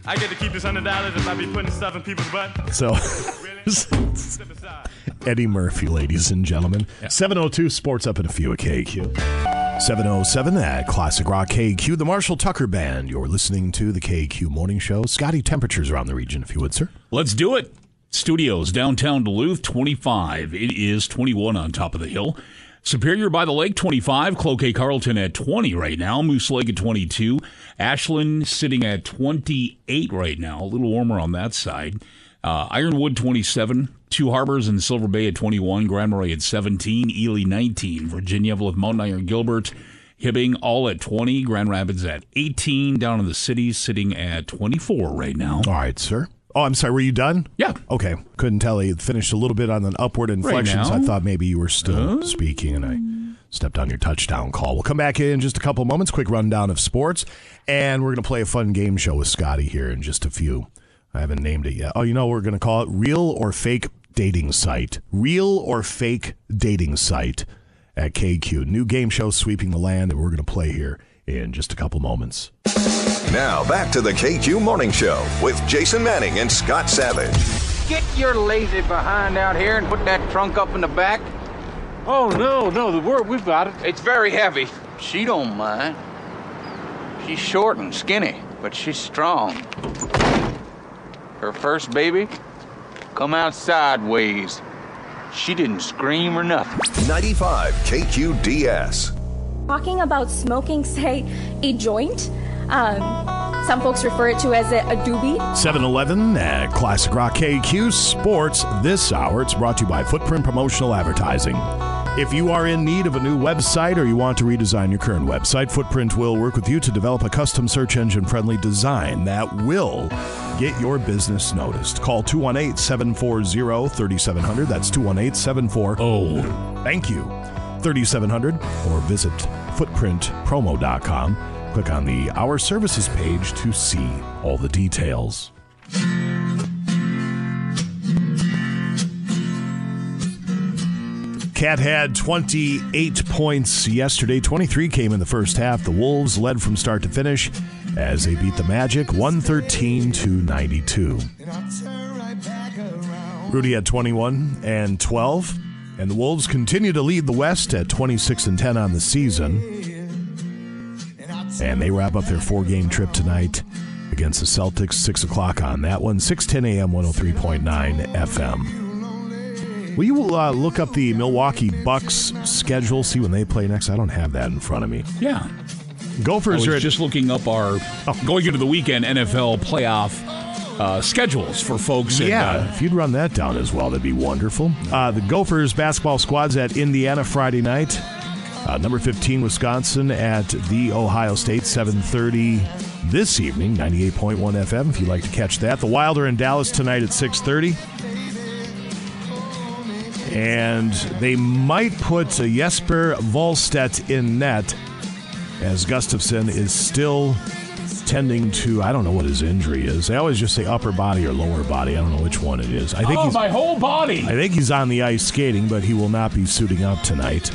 I get to keep this hundred dollars if I be putting stuff in people's butt. So, [LAUGHS] Eddie Murphy, ladies and gentlemen. 702 Sports up in a few at KQ. 707 at Classic Rock KQ, the Marshall Tucker Band. You're listening to the KQ Morning Show. Scotty, temperatures around the region, if you would, sir. Let's do it. Studios, downtown Duluth, 25. It is 21 on top of the hill. Superior by the Lake, 25. Cloquet Carlton at 20 right now. Moose Lake at 22. Ashland sitting at 28 right now. A little warmer on that side. Uh, Ironwood, 27. Two Harbors and Silver Bay at 21. Grand Marais at 17. Ely, 19. Virginia, Eveleth, Mountain Iron, Gilbert. Hibbing all at 20. Grand Rapids at 18. Down in the cities sitting at 24 right now. All right, sir. Oh, I'm sorry. Were you done? Yeah. Okay. Couldn't tell. He finished a little bit on an upward inflection, Right so I thought maybe you were still speaking, and I stepped on your touchdown call. We'll come back in just a couple moments. Quick rundown of sports, and we're going to play a fun game show with Scotty here in just a few. I haven't named it yet. Oh, you know, what we're going to call it real or fake dating site. Real or fake dating site at KQ. New game show sweeping the land that we're going to play here in just a couple moments. Now back to the KQ Morning Show with Jason Manning and Scott Savage. Get your lazy behind out here and put that trunk up in the back. Oh, no, no, the word, we've got it. It's very heavy. She don't mind. She's short and skinny, but she's strong. Her first baby come out sideways. She didn't scream or nothing. 95 KQDS. Talking about smoking, [LAUGHS] say, a joint. Um, some folks refer it to as a, a doobie. 7-Eleven at Classic Rock KQ Sports this hour. It's brought to you by Footprint Promotional Advertising. If you are in need of a new website or you want to redesign your current website, Footprint will work with you to develop a custom search engine friendly design that will Get your business noticed. Call 218 740 3700. That's 218 740. Oh. Thank you. 3700. Or visit footprintpromo.com. Click on the Our Services page to see all the details. KAT had 28 points yesterday. 23 came in the first half. The Wolves led from start to finish as they beat the Magic 113 to 92. Rudy had 21 and 12, and the Wolves continue to lead the West at 26 and 10 on the season. And they wrap up their four-game trip tonight against the Celtics, 6 o'clock on that one, 610 a.m., 103.9 FM. Will you uh, look up the Milwaukee Bucks schedule, see when they play next? I don't have that in front of me. Yeah. Gophers I are at- just looking up our going into the weekend NFL playoff uh, schedules for folks. and, Yeah, uh, if you'd run that down as well, that'd be wonderful. Uh, the Gophers basketball squad's at Indiana Friday night. Uh, number 15, Wisconsin at the Ohio State, 7:30 this evening, 98.1 FM. If you'd like to catch that, the Wild are in Dallas tonight at 6:30, and they might put uh, Jesper Wallstedt in net, as Gustavsson is still tending to I don't know what his injury is. They always just say upper body or lower body. I don't know which one it is. I think oh, he's my whole body. I think he's on the ice skating, but he will not be suiting up tonight.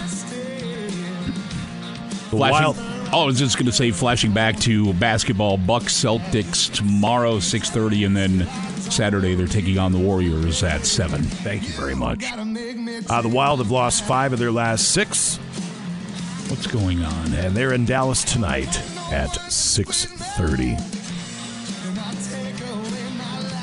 The Wild oh, I was just going to say, flashing back to basketball, Bucks Celtics tomorrow, six thirty, and then Saturday they're taking on the Warriors at seven. Thank you very much. Uh, the Wild have lost five of their last six. What's going on? And they're in Dallas tonight at 6.30.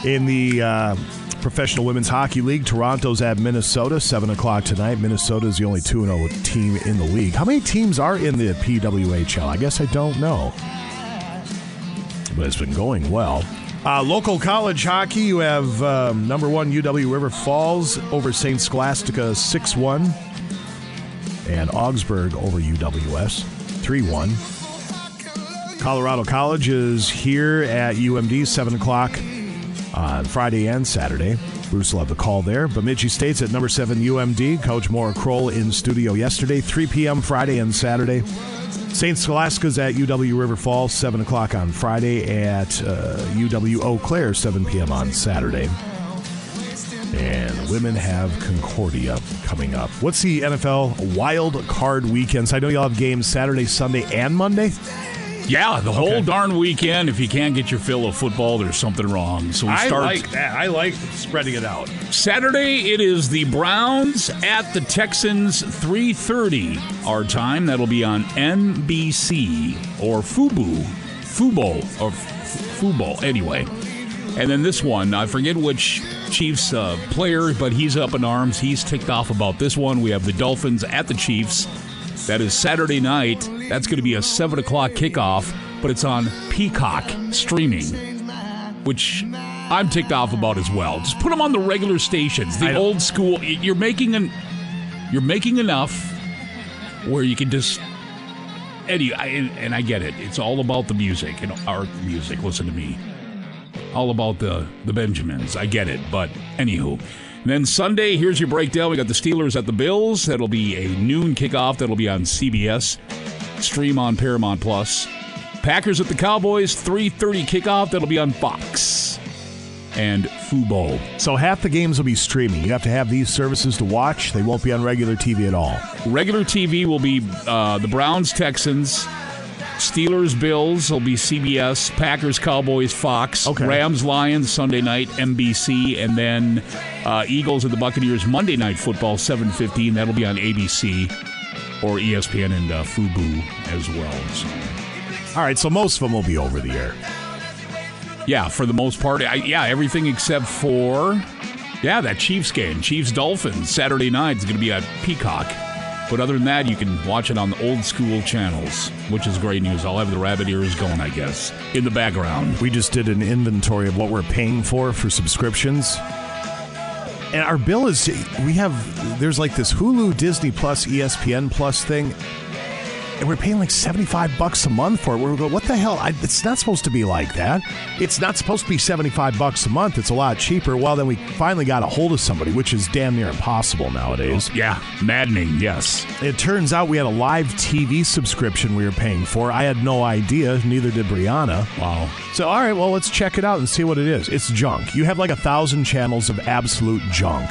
In the uh, Professional Women's Hockey League, Toronto's at Minnesota, 7 o'clock tonight. Minnesota is the only 2-0 team in the league. How many teams are in the PWHL? I guess I don't know. But it's been going well. Uh, local college hockey, you have um, number one UW River Falls over St. Scholastica 6 1, and Augsburg over UWS 3 1. Colorado College is here at UMD 7 o'clock on Friday and Saturday. Bruce will have the call there. Bemidji State's at number 7 UMD. Coach Maura Crowell in studio yesterday, 3 p.m. Friday and Saturday. St. Scholastica's at UW River Falls, 7 o'clock on Friday, at uh, UW Eau Claire, 7 p.m. on Saturday. And women have Concordia coming up. What's the NFL wild card weekends? I know y'all have games Saturday, Sunday, and Monday. Yeah, the whole darn weekend. If you can't get your fill of football, there's something wrong. So we I start like that. I like spreading it out. Saturday. It is the Browns at the Texans, 3:30 our time. That'll be on NBC or Fubu, Fubo or Fubo. Anyway, and then this one, I forget which Chiefs uh, player, but he's up in arms. He's ticked off about this one. We have the Dolphins at the Chiefs. That is Saturday night. That's going to be a 7 o'clock kickoff, but it's on Peacock streaming, which I'm ticked off about as well. Just put them on the regular stations, the old school. You're making an, you're making enough where you can just. Eddie, I, and I get it. It's all about the music and our music. Listen to me. All about the the Benjamins. I get it, but anywho. And then Sunday, here's your breakdown. We got the Steelers at the Bills. That'll be a noon kickoff. That'll be on CBS. Stream on Paramount Plus. Packers at the Cowboys, 3:30 kickoff. That'll be on Fox and Fubo. So half the games will be streaming. You have to have these services to watch. They won't be on regular TV at all. Regular TV will be uh, the Browns, Texans, Steelers, Bills will be CBS, Packers, Cowboys, Fox, Okay. Rams, Lions Sunday night NBC, and then uh, Eagles and the Buccaneers Monday Night Football 7:15. That'll be on ABC or ESPN and uh, Fubu as well. So, All right, so most of them will be over the air. yeah, for the most part, I, yeah, everything except for yeah that Chiefs game, Chiefs Dolphins Saturday night is going to be at Peacock. But other than that, you can watch it on the old school channels, which is great news. I'll have the rabbit ears going, I guess, in the background. We just did an inventory of what we're paying for for subscriptions. And our bill is we have there's like this Hulu, Disney Plus, ESPN Plus thing. And we're paying like 75 bucks a month for it. We're going, what the hell? I, it's not supposed to be like that. It's not supposed to be 75 bucks a month. It's a lot cheaper. Well, then we finally got a hold of somebody, which is damn near impossible nowadays. Yeah, maddening, yes. It turns out we had a live TV subscription we were paying for. I had no idea, neither did Brianna. Wow. So, all right, well, let's check it out and see what it is. It's junk. You have like a thousand channels of absolute junk.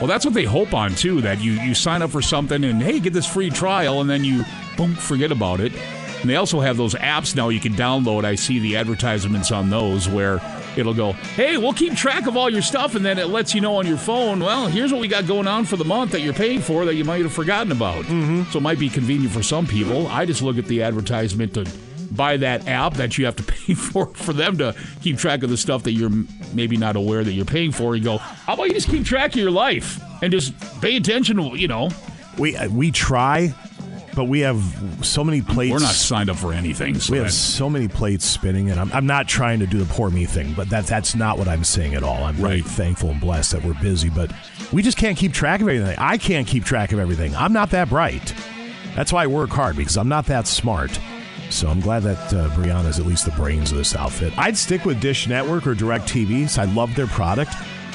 Well, that's what they hope on too. That you you sign up for something and hey, get this free trial, and then you boom forget about it. And they also have those apps now you can download. I see the advertisements on those where it'll go, hey, we'll keep track of all your stuff, and then it lets you know on your phone, well, here's what we got going on for the month that you're paying for that you might have forgotten about. Mm-hmm. So it might be convenient for some people. I just look at the advertisement to buy that app that you have to [LAUGHS] pay for for them to keep track of the stuff that you're maybe not aware that you're paying for. You go, how about you just keep track of your life and just pay attention to, you know. We uh, we try, but we have so many plates. We're not signed up for anything. So we have so many plates spinning, and I'm, I'm not trying to do the poor me thing, but that that's not what I'm saying at all. I'm very thankful and blessed that we're busy, but we just can't keep track of everything. I can't keep track of everything. I'm not that bright. That's why I work hard because I'm not that smart. So I'm glad that uh, Brianna's at least the brains of this outfit. I'd stick with Dish Network or DirecTV. So I love their product,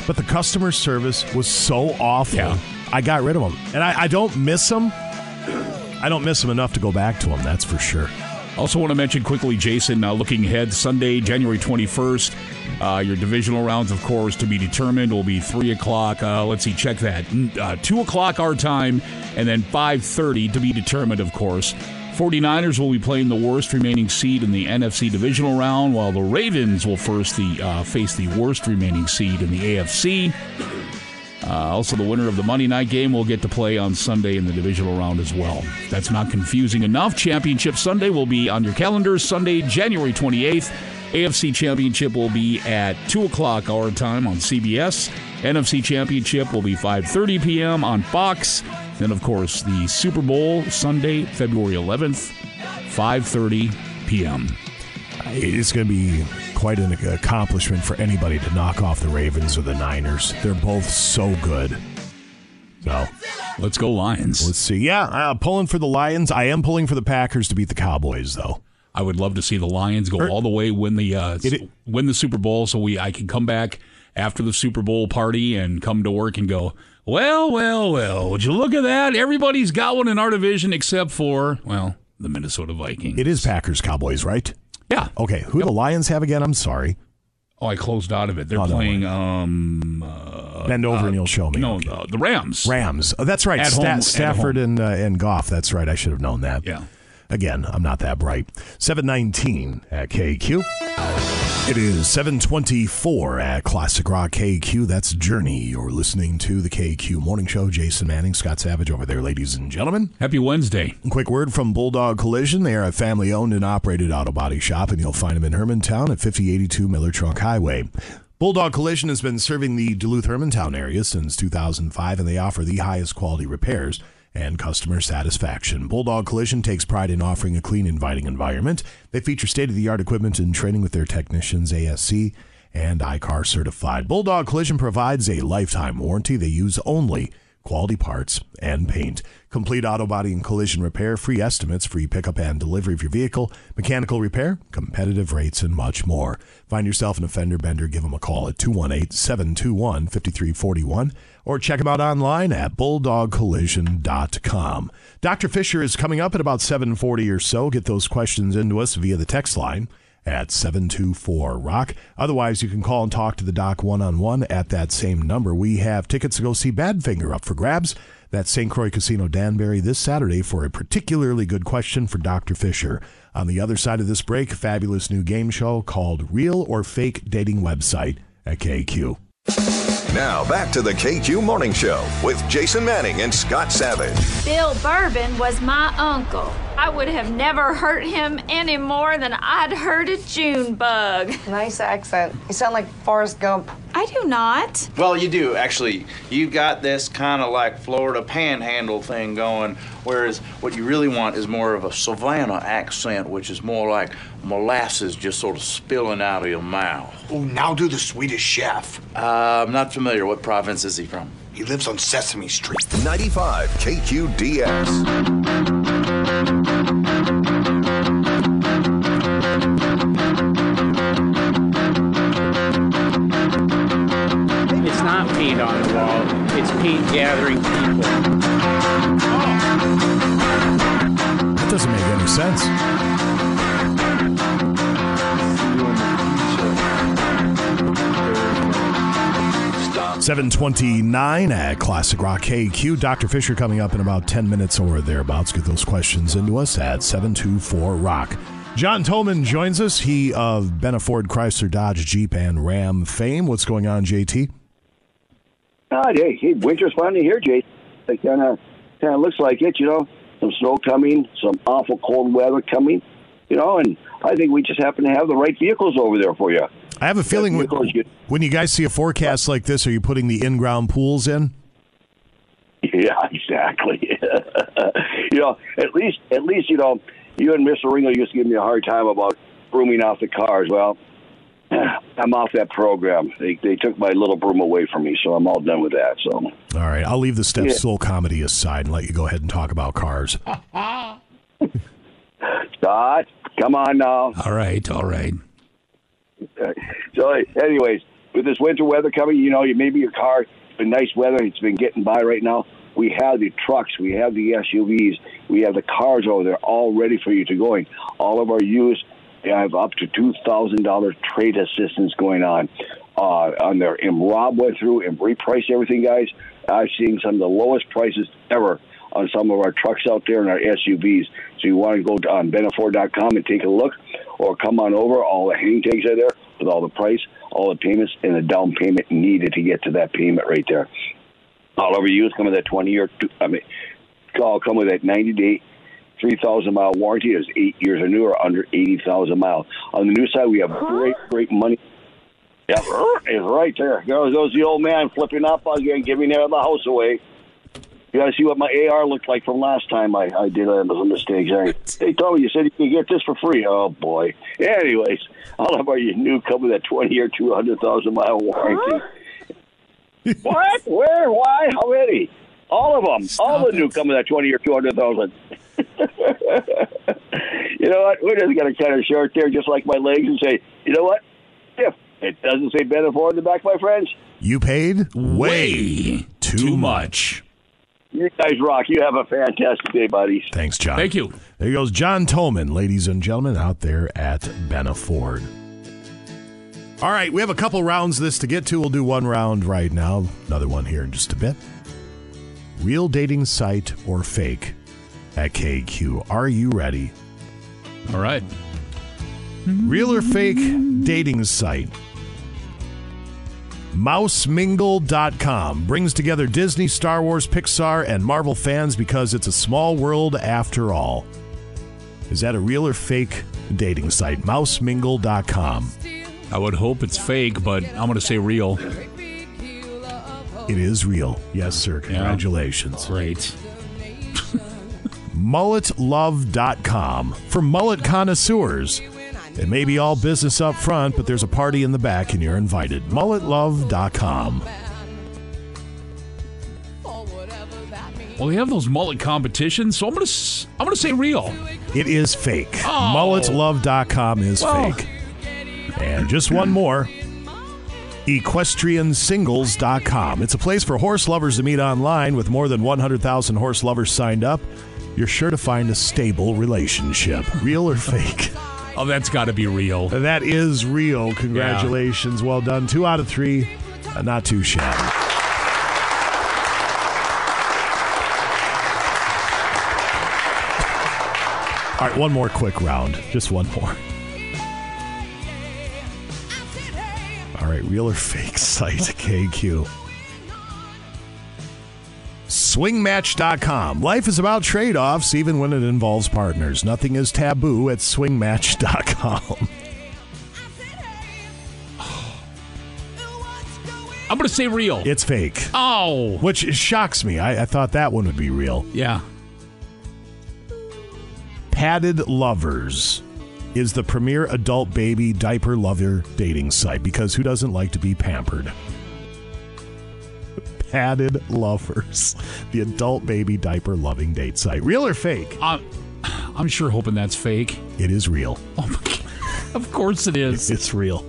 but the customer service was so awful. I got rid of them, and I, I don't miss them. I don't miss them enough to go back to them. That's for sure. Also, want to mention quickly, Jason, uh, looking ahead, Sunday, January 21st, uh, your divisional rounds, of course, to be determined will be 3 o'clock. Uh, let's see, check that. Uh, 2 o'clock our time, and then 5.30 to be determined, of course. 49ers will be playing the worst remaining seed in the NFC divisional round, while the Ravens will first the, uh, face the worst remaining seed in the AFC. Uh, also, the winner of the Monday night game will get to play on Sunday in the divisional round as well. If that's not confusing enough. Championship Sunday will be on your calendars Sunday, January 28th. AFC Championship will be at 2 o'clock our time on CBS. NFC Championship will be 5.30 p.m. on Fox. Then, of course, the Super Bowl Sunday, February 11th, 5.30 p.m. It's going to be quite an accomplishment for anybody to knock off the Ravens or the Niners. They're both so good. So let's go Lions. Let's see. Yeah, uh, pulling for the Lions. I am pulling for the Packers to beat the Cowboys, though. I would love to see the Lions go all the way, win the uh, s- win the Super Bowl, so we I can come back after the Super Bowl party and come to work and go. Well, well, well. Would you look at that? Everybody's got one in our division except for well, the Minnesota Vikings. It is Packers Cowboys, right? Yeah. Okay. Who do the Lions have again? I'm sorry. Oh, I closed out of it. They're Oh, playing. Um, uh, Bend over uh, and you'll show me. No, uh, the Rams. Rams. Oh, that's right. At Sta- home- Stafford and uh, and Goff. That's right. I should have known that. Yeah. Again, I'm not that bright. 719 at KQ. It is 724 at Classic Rock KQ. That's Journey. You're listening to the KQ Morning Show. Jason Manning, Scott Savage over there, ladies and gentlemen. Happy Wednesday. Quick word from Bulldog Collision. They are a family owned and operated auto body shop, and you'll find them in Hermantown at 5082 Miller Trunk Highway. Bulldog Collision has been serving the Duluth Hermantown area since 2005, and they offer the highest quality repairs and customer satisfaction. Bulldog Collision takes pride in offering a clean, inviting environment. They feature state of the art equipment and training with their technicians, ASE and ICAR certified. Bulldog Collision provides a lifetime warranty. They use only quality parts and paint. Complete auto body and collision repair, free estimates, free pickup and delivery of your vehicle, mechanical repair, competitive rates, and much more. Find yourself an offender bender, give them a call at 218 721 5341 or check them out online at bulldogcollision.com. Dr. Fisher is coming up at about 740 or so. Get those questions into us via the text line at 724 Rock. Otherwise, you can call and talk to the doc one on one at that same number. We have tickets to go see Badfinger up for grabs. That's St. Croix Casino Danbury this Saturday for a particularly good question for Dr. Fisher. On the other side of this break, a fabulous new game show called Real or Fake Dating Website at KQ. Now back to the KQ Morning Show with Jason Manning and Scott Savage. Bill Bourbon was my uncle. I would have never hurt him any more than I'd hurt a June bug. Nice accent. You sound like Forrest Gump. I do not. Well, you do actually. You've got this kind of like Florida panhandle thing going, whereas what you really want is more of a Savannah accent, which is more like molasses just sort of spilling out of your mouth. Oh, now do the Swedish chef. Uh, I'm not familiar. What province is he from? He lives on Sesame Street. 95 KQDS. It's not paint on the wall, it's paint gathering people. That doesn't make any sense. Seven twenty-nine at Classic Rock KQ. Dr. Fisher coming up in about ten minutes or thereabouts. Get those questions into us at seven two four Rock. John Tolman joins us. He of Benaford Chrysler Dodge Jeep and Ram fame. What's going on, JT? Ah, hey, hey, winter's finally here, Jay. It kind of kind of looks like it, you know. Some snow coming, some awful cold weather coming, you know, and I think we just happen to have the right vehicles over there for you. I have a feeling when, when you guys see a forecast like this, are you putting the in-ground pools in? Yeah, [LAUGHS] exactly. [LAUGHS] you know, at least at least you know you and Mr. Ringo used to give me a hard time about brooming off the cars. Well, [CLEARS THROAT] I'm off that program. They they took my little broom away from me, so I'm all done with that. So All right, I'll leave the step Yeah. stool comedy aside and let you go ahead and talk about cars. [LAUGHS] Scott, come on now. All right, all right. [LAUGHS] So, anyways, with this winter weather coming, you know, you maybe your car. Been nice weather. It's been getting by right now. We have the trucks, we have the SUVs, we have the cars over there, all ready for you to go in. All of our used they have up to two thousand dollar trade assistance going on uh, on there. And Rob went through and repriced everything, guys. I've seen some of the lowest prices ever on some of our trucks out there and our SUVs. So you want to go on Benaford.com and take a look, or come on over. All the hang tags are there with all the price, all the payments, and the down payment needed to get to that payment right there. All over you come with that 20 year, I mean, all come with that 90 day, 3,000 mile warranty. Is eight years or newer, under 80,000 miles. On the new side, we have great, great money. Yep, it's right there. There goes the old man flipping up again, giving the house away. You got to see what my AR looked like from last time I, I did a, a mistake. Sorry. They told me you said you could get this for free. Oh boy. Anyways, all of our new come with that twenty or two hundred thousand mile warranty. [LAUGHS] what? Where? Why? How many? All of them. all the new come with that twenty or two hundred thousand. [LAUGHS] you know what? We're just gonna cut it short there, just like my legs, and say, you know what? If it doesn't say Benaford in the back, my friends, You paid way too, much. You guys rock. You have a fantastic day, buddies. Thanks, John. Thank you. There goes John Tolman, ladies and gentlemen, out there at Benaford. All right, we have a couple rounds of this to get to. We'll do one round right now, another one here in just a bit. Real dating site or fake at KQ. Are you ready? All right. Real or fake dating site? MouseMingle.com brings together Disney, Star Wars, Pixar, and Marvel fans because it's a small world after all. Is that a real or fake dating site? MouseMingle.com. I would hope it's fake, but I'm going to say real. It is real. Yes, sir. Congratulations. Great. mulletlove.com for mullet connoisseurs. It may be all business up front, but there's a party in the back and you're invited. mulletlove.com. Well, we have those mullet competitions, so I'm going to I'm to say real. It is fake. Oh. Mulletlove.com is Well. fake. And just one more. EquestrianSingles.com. It's a place for horse lovers to meet online with more than 100,000 horse lovers signed up. You're sure to find a stable relationship. Real or fake? Oh, that's got to be real. That is real. Congratulations. Well done. Two out of three. Uh, not too shabby. All right, one more quick round. Just one more. All right, real or fake [LAUGHS] site, KQ. Swingmatch.com. Life is about trade offs, even when it involves partners. Nothing is taboo at swingmatch.com. [SIGHS] I'm going to say real. It's fake. Oh. Which shocks me. I, I thought that one would be real. Yeah. Padded Lovers is the premier adult baby diaper lover dating site because who doesn't like to be pampered? Padded Lovers, the adult baby diaper loving date site. Real or fake? I'm, I'm sure hoping that's fake. It is real. [LAUGHS] Oh of course it is. It's real.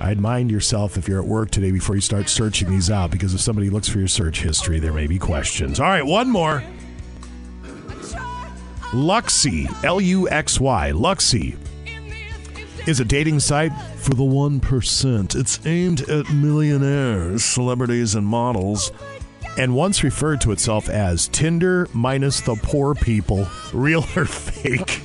I'd mind yourself if you're at work today before you start searching these out because if somebody looks for your search history, there may be questions. All right, one more. Luxy, L U X Y, Luxy is a dating site for the 1%. It's aimed at millionaires, celebrities, and models, and once referred to itself as Tinder minus the poor people. Real or fake?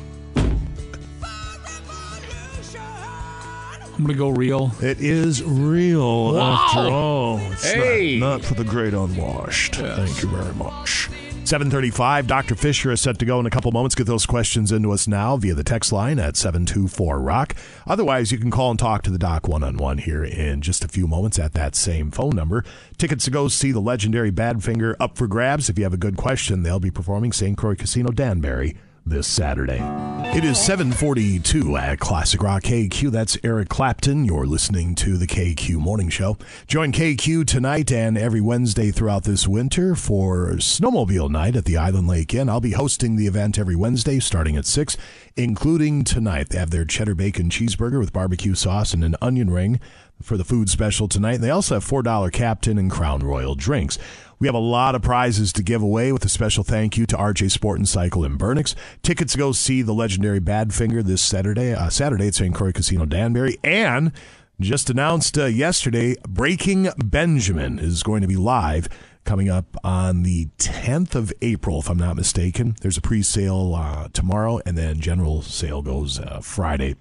I'm going to go real. It is real Wow. after all. It's Hey. not, for the great unwashed. Thank you very much. 735, Dr. Fischer is set to go in a couple moments. Get those questions into us now via the text line at 724-ROCK. Otherwise, you can call and talk to the doc one-on-one here in just a few moments at that same phone number. Tickets to go see the legendary Badfinger up for grabs. If you have a good question, they'll be performing St. Croix Casino Danbury this Saturday. It is 742 at Classic Rock KQ. That's Eric Clapton. You're listening to the KQ Morning Show. Join KQ tonight and every Wednesday throughout this winter for Snowmobile Night at the Island Lake Inn. I'll be hosting the event every Wednesday starting at 6, including tonight. They have their cheddar bacon cheeseburger with barbecue sauce and an onion ring for the food special tonight. They also have $4 Captain and Crown Royal drinks. We have a lot of prizes to give away with a special thank you to RJ Sport and Cycle in Burnix. Tickets go see the legendary Badfinger this Saturday, uh, Saturday at St. Croix Casino Danbury. And just announced uh, yesterday, Breaking Benjamin is going to be live coming up on the 10th of April, if I'm not mistaken. There's a pre sale uh, tomorrow, and then general sale goes uh, Friday.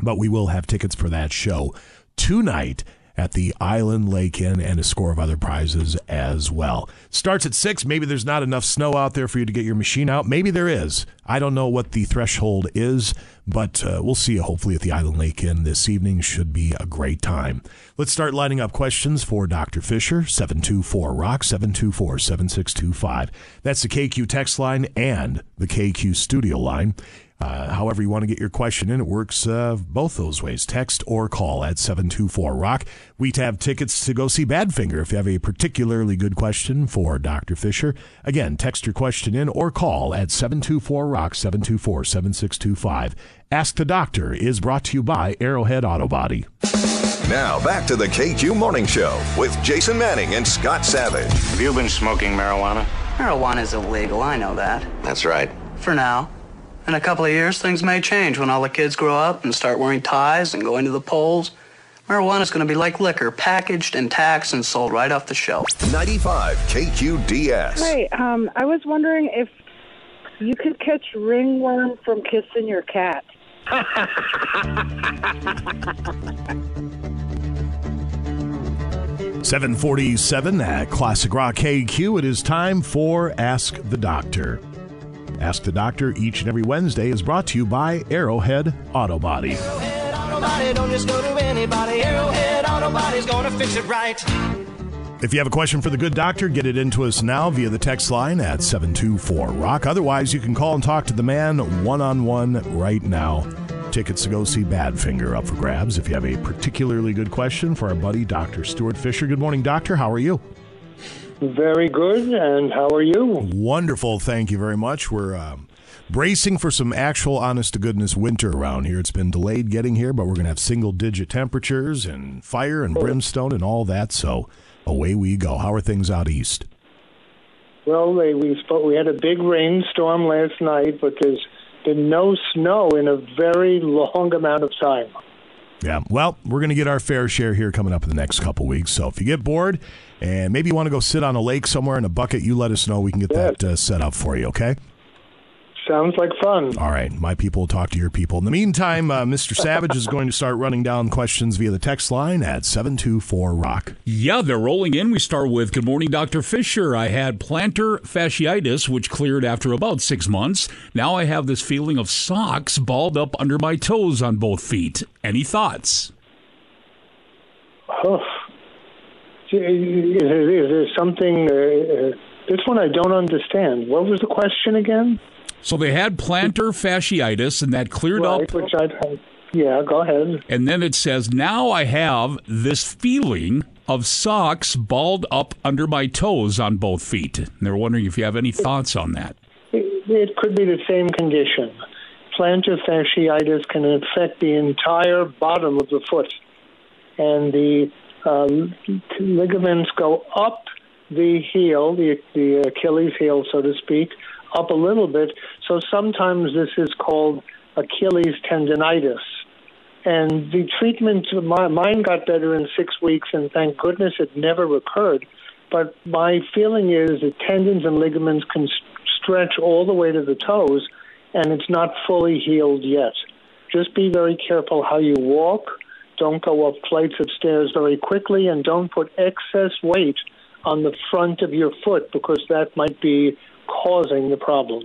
But we will have tickets for that show tonight at the Island Lake Inn and a score of other prizes as well. Starts at 6. Maybe there's not enough snow out there for you to get your machine out. Maybe there is. I don't know what the threshold is, but uh, we'll see you hopefully at the Island Lake Inn this evening. Should be a great time. Let's start lining up questions for Dr. Fischer. 724 Rock 724 7625. That's the KQ text line and the KQ studio line. Uh, however, you want to get your question in, it works uh, both those ways text or call at 724 Rock. We have tickets to go see Badfinger if you have a particularly good question for Dr. Fischer. Again, text your question in or call at 724 Rock 724 7625. Ask the Doctor is brought to you by Arrowhead Auto Body. Now back to the KQ Morning Show with Jason Manning and Scott Savage. Have you been smoking marijuana? Marijuana's illegal, I know that. That's right. For now. In a couple of years, things may change when all the kids grow up and start wearing ties and going to the polls. Marijuana's going to be like liquor, packaged and taxed and sold right off the shelf. 95 KQDS. Hi, um, I was wondering if you could catch ringworm from kissing your cat. [LAUGHS] 747 at Classic Rock KQ. It is time for Ask the Doctor. Ask the Doctor each and every Wednesday is brought to you by Arrowhead Auto Body. Autobody, don't just go to anybody. Arrowhead Autobody's gonna fix it right. If you have a question for the good doctor, get it into us now via the text line at 724 Rock. Otherwise, you can call and talk to the man one on one right now. Tickets to go see Badfinger up for grabs. If you have a particularly good question for our buddy Dr. Stuart Fischer. Good morning, Doctor. How are you? Very good. And how are you? Wonderful. Thank you very much. We're um, bracing for some actual honest to goodness winter around here. It's been delayed getting here, but we're going to have single digit temperatures and fire and brimstone and all that. So away we go. How are things out east? Well, they, we spoke, we had a big rainstorm last night, but there's been no snow in a very long amount of time. Yeah, well, we're going to get our fair share here coming up in the next couple weeks. So if you get bored and maybe you want to go sit on a lake somewhere in a bucket, you let us know. We can get that uh, set up for you, okay? Sounds like fun. All right, my people will talk to your people. In the meantime, uh, Mr. Savage is going to start running down questions via the text line at 724 Rock. Yeah, they're rolling in. We start with Good morning, Dr. Fischer. I had plantar fasciitis, which cleared after about six months. Now I have this feeling of socks balled up under my toes on both feet. Any thoughts? Oh. Is, there- is there something? Uh, uh, this one I don't understand. What was the question again? So they had plantar fasciitis, and that cleared right, up. Which I, yeah, go ahead. And then it says, Now I have this feeling of socks balled up under my toes on both feet. And they're wondering if you have any thoughts on that. It, it could be the same condition. Plantar fasciitis can affect the entire bottom of the foot. and the um, ligaments go up the heel, the, the Achilles heel, so to speak, up a little bit. So sometimes this is called Achilles tendonitis. And the treatment, my, mine got better in six weeks, and thank goodness it never recurred. But my feeling is that tendons and ligaments can stretch all the way to the toes, and it's not fully healed yet. Just be very careful how you walk. Don't go up flights of stairs very quickly, and don't put excess weight on the front of your foot because that might be causing the problem.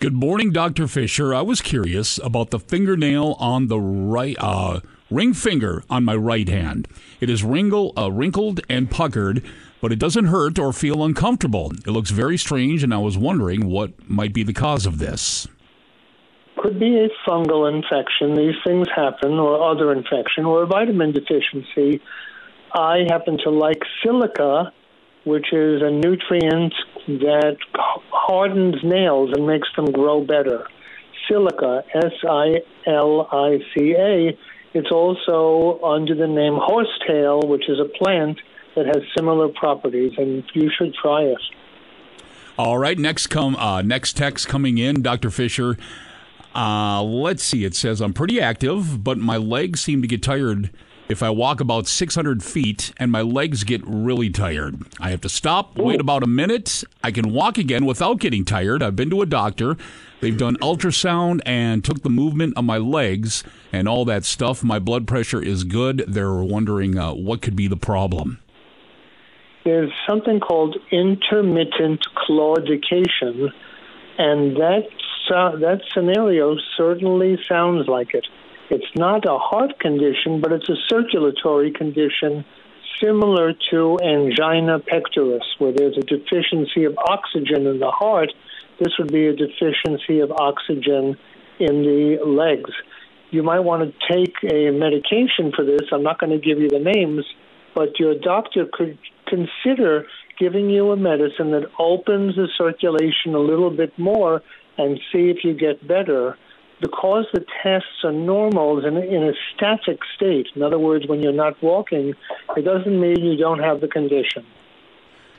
Good morning, Dr. Fischer. I was curious about the fingernail on the right, uh, ring finger on my right hand. It is wrinkle, uh, wrinkled and puckered, but it doesn't hurt or feel uncomfortable. It looks very strange, and I was wondering what might be the cause of this. Could be a fungal infection. These things happen, or other infection, or a vitamin deficiency. I happen to like silica, which is a nutrient that hardens nails and makes them grow better. Silica, S I L I C A. It's also under the name horsetail, which is a plant that has similar properties, and you should try it. All right, next come uh, next text coming in, Dr. Fischer. Uh, let's see. It says I'm pretty active, but my legs seem to get tired if I walk about 600 feet, and my legs get really tired. I have to stop, wait about a minute. I can walk again without getting tired. I've been to a doctor. They've done ultrasound and took the movement of my legs and all that stuff. My blood pressure is good. They're wondering uh, what could be the problem. There's something called intermittent claudication, and that so- that scenario certainly sounds like it. It's not a heart condition, but it's a circulatory condition similar to angina pectoris, where there's a deficiency of oxygen in the heart. This would be a deficiency of oxygen in the legs. You might want to take a medication for this. I'm not going to give you the names, but your doctor could consider giving you a medicine that opens the circulation a little bit more and see if you get better. Because the tests are normal in, in a static state, in other words, when you're not walking, it doesn't mean you don't have the condition.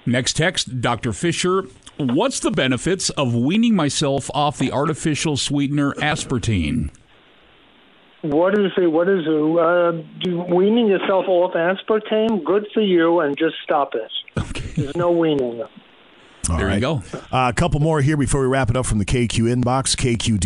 Next text, Dr. Fischer. What's the benefits of weaning myself off the artificial sweetener aspartame? What is it? What is it? Uh, weaning yourself off aspartame? Good for you, and just stop it. There's no weaning. There you go. Uh, a couple more here before we wrap it up from the KQ inbox, kqds.studio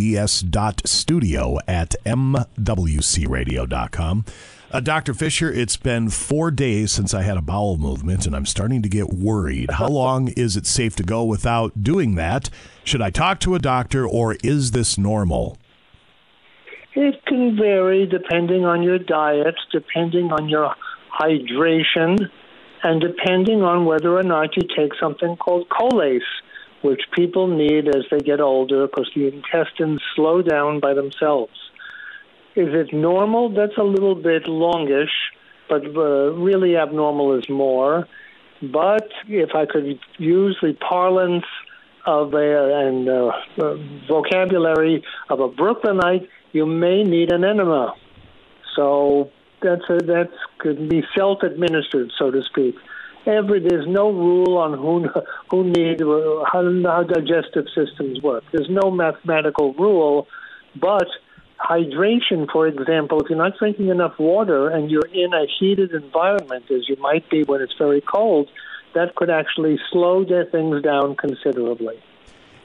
at mwcradio.com. Uh, Dr. Fischer, it's been four days since I had a bowel movement, and I'm starting to get worried. How [LAUGHS] long is it safe to go without doing that? Should I talk to a doctor, or is this normal? It can vary depending on your diet, depending on your hydration, and depending on whether or not you take something called colace, which people need as they get older because the intestines slow down by themselves. Is it normal? That's a little bit longish, but uh, really abnormal is more. But if I could use the parlance of a and uh, uh, vocabulary of a Brooklynite, you may need an enema. So that's a, that's could be self-administered, so to speak. Every there's no rule on who who need uh, how, how digestive systems work. There's no mathematical rule, but hydration, for example, if you're not drinking enough water and you're in a heated environment, as you might be when it's very cold, that could actually slow their things down considerably.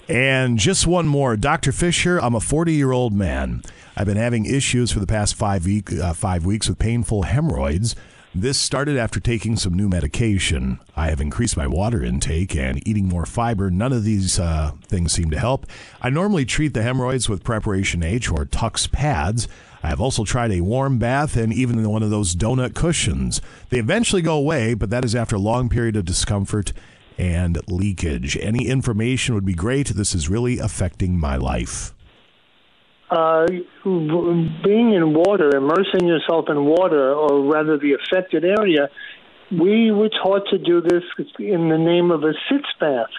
And just one more, Dr. Fischer. I'm a 40 year old man. I've been having issues for the past five week uh, five weeks with painful hemorrhoids. This started after taking some new medication. I have increased my water intake and eating more fiber. None of these uh, things seem to help. I normally treat the hemorrhoids with Preparation H or Tux pads. I have also tried a warm bath and even one of those donut cushions. They eventually go away, but that is after a long period of discomfort and leakage. Any information would be great. This is really affecting my life. Uh, being in water, immersing yourself in water, or rather the affected area, we were taught to do this in the name of a sitz bath,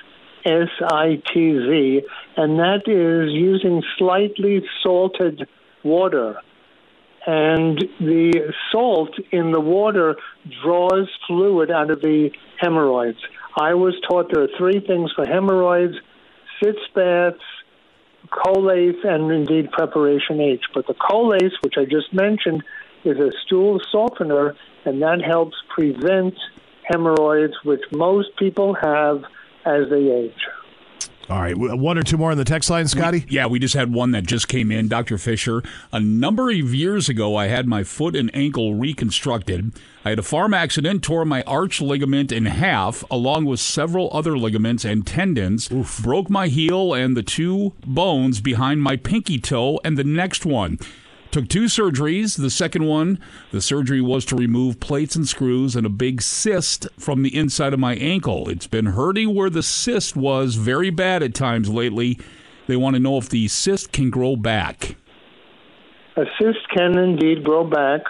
S I T Z, and that is using slightly salted water. and the salt in the water draws fluid out of the hemorrhoids. I was taught there are three things for hemorrhoids sitz baths, colace, and indeed preparation H. But the colace, which I just mentioned, is a stool softener, and that helps prevent hemorrhoids, which most people have as they age. All right, one or two more on the text line, Scotty. Yeah, we just had one that just came in, Dr. Fischer. A number of years ago, I had my foot and ankle reconstructed. I had a farm accident, tore my arch ligament in half, along with several other ligaments and tendons. Broke my heel and the two bones behind my pinky toe and the next one. Took two surgeries. The second one, the surgery was to remove plates and screws and a big cyst from the inside of my ankle. It's been hurting where the cyst was very bad at times lately. They want to know if the cyst can grow back. A cyst can indeed grow back,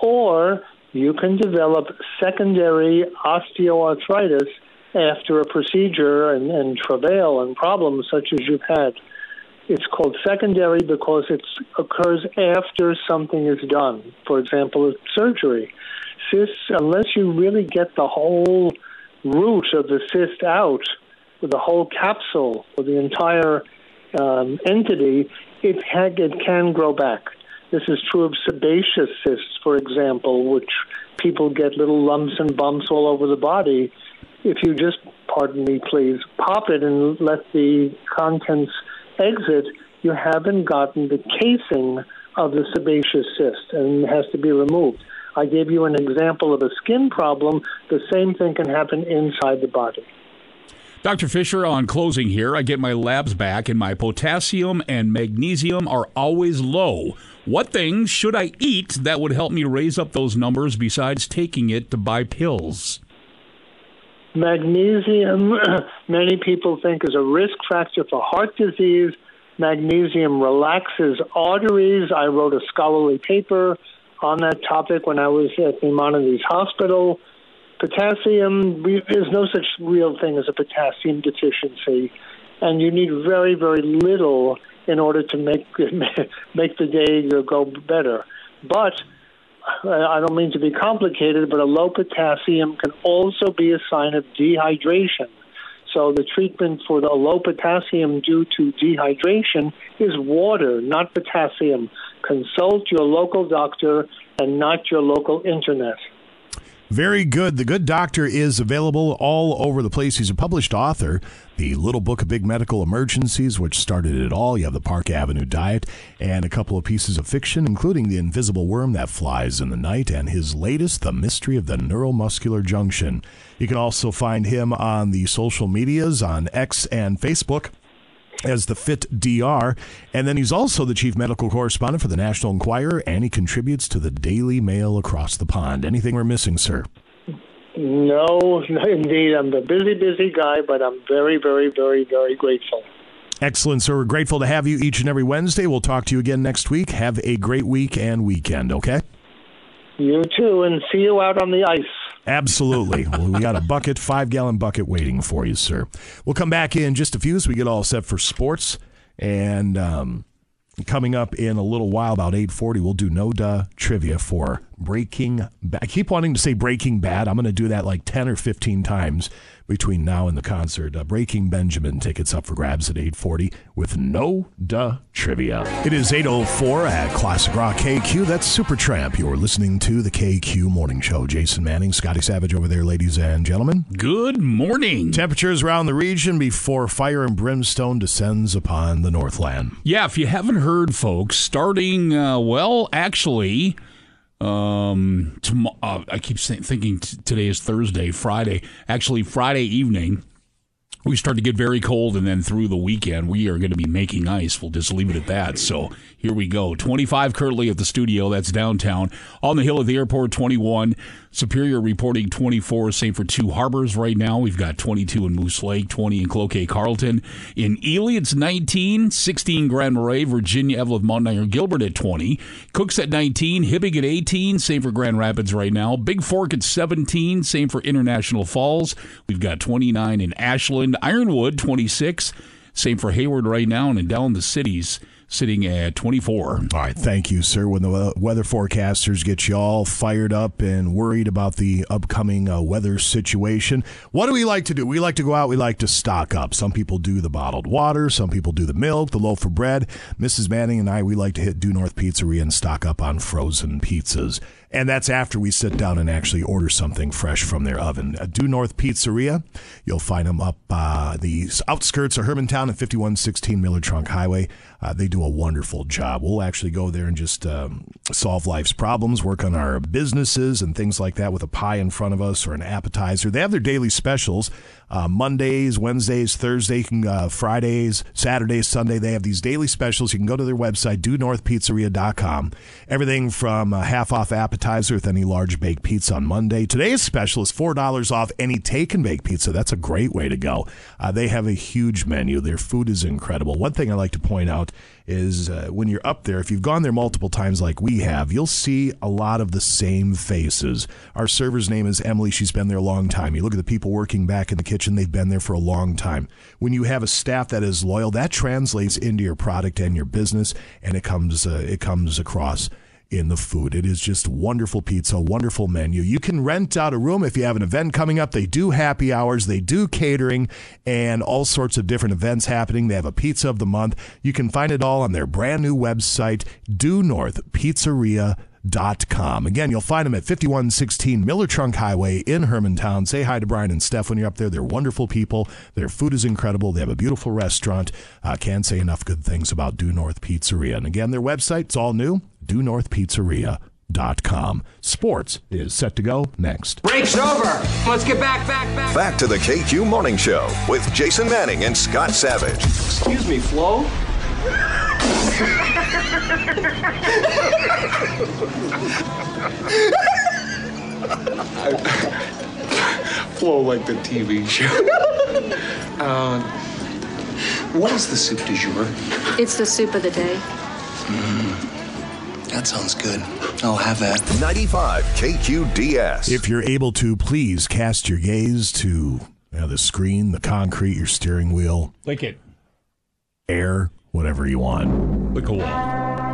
or you can develop secondary osteoarthritis after a procedure and, and travail and problems such as you've had. It's called secondary because it occurs after something is done. For example, surgery. Cysts, unless you really get the whole root of the cyst out, the whole capsule, or the entire um, entity, it, it can grow back. This is true of sebaceous cysts, for example, which people get little lumps and bumps all over the body. If you just, pardon me, please, pop it and let the contents exit, you haven't gotten the casing of the sebaceous cyst and has to be removed. I gave you an example of a skin problem. The same thing can happen inside the body. Dr. Fischer, on closing here, I get my labs back and my potassium and magnesium are always low. What things should I eat that would help me raise up those numbers besides taking it to buy pills? Magnesium, [CLEARS THROAT] many people think is a risk factor for heart disease. Magnesium relaxes arteries. I wrote a scholarly paper on that topic when I was at Maimonides Hospital. Potassium, there's no such real thing as a potassium deficiency, and you need very, very little in order to make [LAUGHS] make the day go better. But I don't mean to be complicated, but a low potassium can also be a sign of dehydration. So the treatment for the low potassium due to dehydration is water, not potassium. Consult your local doctor and not your local internet. Very good. The Good Doctor is available all over the place. He's a published author. The Little Book of Big Medical Emergencies, which started it all. You have the Park Avenue Diet and a couple of pieces of fiction, including The Invisible Worm That Flies in the Night and his latest, The Mystery of the Neuromuscular Junction. You can also find him on the social medias on X and Facebook as the Fit DR. And then he's also the chief medical correspondent for the National Enquirer, and he contributes to the Daily Mail across the pond. Anything we're missing, sir? No, [LAUGHS] indeed. I'm a busy, busy guy, but I'm very, very, very, very grateful. Excellent, sir. We're grateful to have you each and every Wednesday. We'll talk to you again next week. Have a great week and weekend, okay? You too, and see you out on the ice. Absolutely. well, [LAUGHS] we got a bucket, five gallon bucket waiting for you, sir. We'll come back in just a few as we get all set for sports. And um, coming up in a little while, about 840, we'll do no duh trivia for Breaking Bad. I keep wanting to say Breaking Bad. I'm going to do that like 10 or 15 times between now and the concert. Uh, Breaking Benjamin tickets up for grabs at 840 with no duh trivia. It is 804 at Classic Rock KQ. That's Supertramp. You're listening to the KQ Morning Show. Jason Manning, Scotty Savage over there, ladies and gentlemen. Good morning. Temperatures around the region before fire and brimstone descends upon the Northland. Yeah, if you haven't heard, folks, starting, uh, well, actually, um, tom- uh, I keep thinking t- today is Thursday, Friday. Actually, Friday evening, we start to get very cold, and then through the weekend, we are going to be making ice. We'll just leave it at that. So here we go. 25 currently at the studio. That's downtown. On the hill at the airport, 21. Superior reporting 24. Same for two harbors right now. We've got 22 in Moose Lake, 20 in Cloquet Carlton. In Ely, it's 19. 16 Grand Marais, Virginia, Eveleth, Mount Iron, Gilbert at 20. Cooks at 19. Hibbing at 18. Same for Grand Rapids right now. Big Fork at 17. Same for International Falls. We've got 29 in Ashland. Ironwood, 26. Same for Hayward right now. And in down the cities, sitting at 24. All right, thank you, sir. When the weather forecasters get you all fired up and worried about the upcoming uh, weather situation, what do we like to do? We like to go out, we like to stock up. Some people do the bottled water, some people do the milk, the loaf of bread. Mrs. Manning and I, we like to hit Due North Pizzeria and stock up on frozen pizzas. And that's after we sit down and actually order something fresh from their oven. Uh, Due North Pizzeria, you'll find them up uh, the outskirts of Hermantown at 5116 Miller Trunk Highway. Uh, they do a wonderful job. We'll actually go there and just um, solve life's problems, work on our businesses and things like that with a pie in front of us or an appetizer. They have their daily specials uh, Mondays, Wednesdays, Thursdays, uh, Fridays, Saturdays, Sunday. They have these daily specials. You can go to their website, duenorthpizzeria.com. Everything from a half off appetizer with any large baked pizza on Monday. Today's special is $4 off any take and bake pizza. That's a great way to go. Uh, they have a huge menu. Their food is incredible. One thing I like to point out is uh, when you're up there, if you've gone there multiple times like we have, you'll see a lot of the same faces. Our server's name is Emily. She's been there a long time. You look at the people working back in the kitchen, they've been there for a long time. When you have a staff that is loyal, that translates into your product and your business, and it comes uh, it comes across in the food. It is just wonderful pizza, wonderful menu. You can rent out a room if you have an event coming up. They do happy hours, they do catering, and all sorts of different events happening. They have a pizza of the month. You can find it all on their brand new website, Due North Pizzeria. Dot com. Again, you'll find them at 5116 Miller Trunk Highway in Hermantown. Say hi to Brian and Steph when you're up there. They're wonderful people. Their food is incredible. They have a beautiful restaurant. Uh, can't say enough good things about Due North Pizzeria. And again, their website, it's all new, Due North Pizzeria. Dot com. Sports is set to go next. Break's over. Let's get back, back, back. Back to the KQ Morning Show with Jason Manning and Scott Savage. Excuse me, Flo. Flo like the TV show. uh, what is the soup du jour? It's the soup of the day. That sounds good. I'll have that. 95 KQDS. If you're able to, please cast your gaze to you know, the screen, the concrete, your steering wheel, Lick it. air, whatever you want. Lick a wall.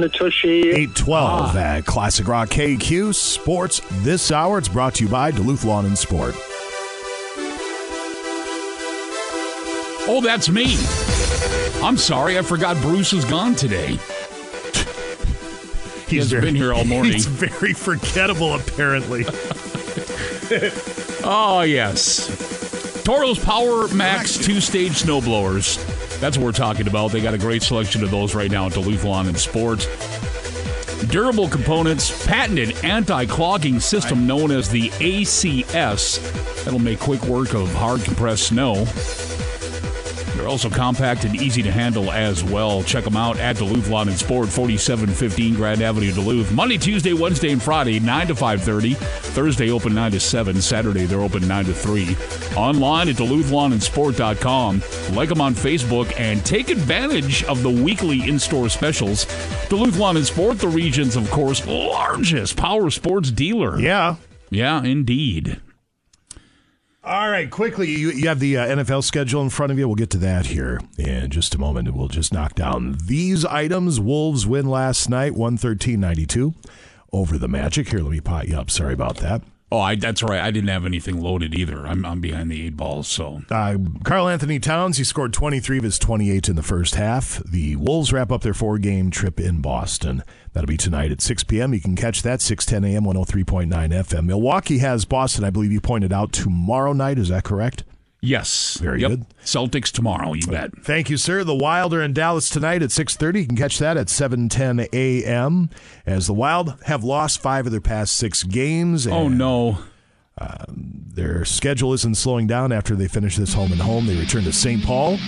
Finger in the tushy. 812 ah. at Classic Rock KQ Sports this hour. It's brought to you by Duluth Lawn and Sport. Oh, that's me. I'm sorry. I forgot Bruce is gone today. He He's hasn't been here all morning. [LAUGHS] He's very forgettable, apparently. oh, [LAUGHS] yes. Toro's Power Max two stage snowblowers. That's what we're talking about. They got a great selection of those right now at Duluth Lawn and Sport. Durable components, patented anti clogging system known as the ACS. That'll make quick work of hard compressed snow. Also compact and easy to handle as well. Check them out at Duluth Lawn and Sport, 4715 Grand Avenue, Duluth. Monday, Tuesday, Wednesday, and Friday, 9 to 5.30. Thursday, open 9 to 7. Saturday, they're open 9 to 3. Online at DuluthLawnandSport.com. Like them on Facebook and take advantage of the weekly in-store specials. Duluth Lawn and Sport, the region's, of course, largest power sports dealer. Yeah. Yeah, indeed. All right, quickly, you, you have the uh, NFL schedule in front of you. We'll get to that here in just a moment. We'll just knock down these items. Wolves win last night, 113 92 over the Magic. Here, let me pot you up. Sorry about that. Oh, I, that's right. I didn't have anything loaded either. I'm, I'm behind the eight balls, so. Uh, Karl-Anthony Towns, he scored 23 of his 28 in the first half. The Wolves wrap up their four game trip in Boston. That'll be tonight at 6 p.m. You can catch that 610 a.m. 103.9 FM. Milwaukee has Boston, I believe you pointed out, tomorrow night. Is that correct? Yes. Very Yep. good. Celtics tomorrow, you bet. Thank you, sir. The Wild are in Dallas tonight at 6:30. You can catch that at 7:10 a.m. As the Wild have lost five of their past six games. Oh, no. uh, their schedule isn't slowing down after they finish this home and home. They return to St. Paul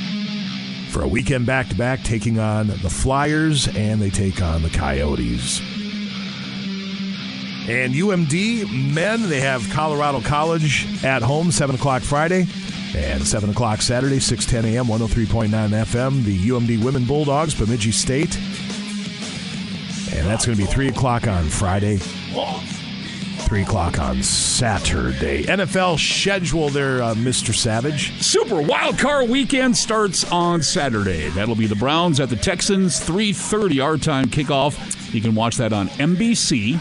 for a weekend back-to-back, taking on the Flyers and they take on the Coyotes. And UMD men, they have Colorado College at home, 7 o'clock Friday. And 7 o'clock Saturday, 610 a.m., 103.9 FM. The UMD Women Bulldogs, Bemidji State. And that's going to be 3 o'clock on Friday, 3 o'clock on Saturday. NFL schedule there, uh, Mr. Savage. Super Wild Card Weekend starts on Saturday. That'll be the Browns at the Texans, 3:30 our time kickoff. You can watch that on NBC.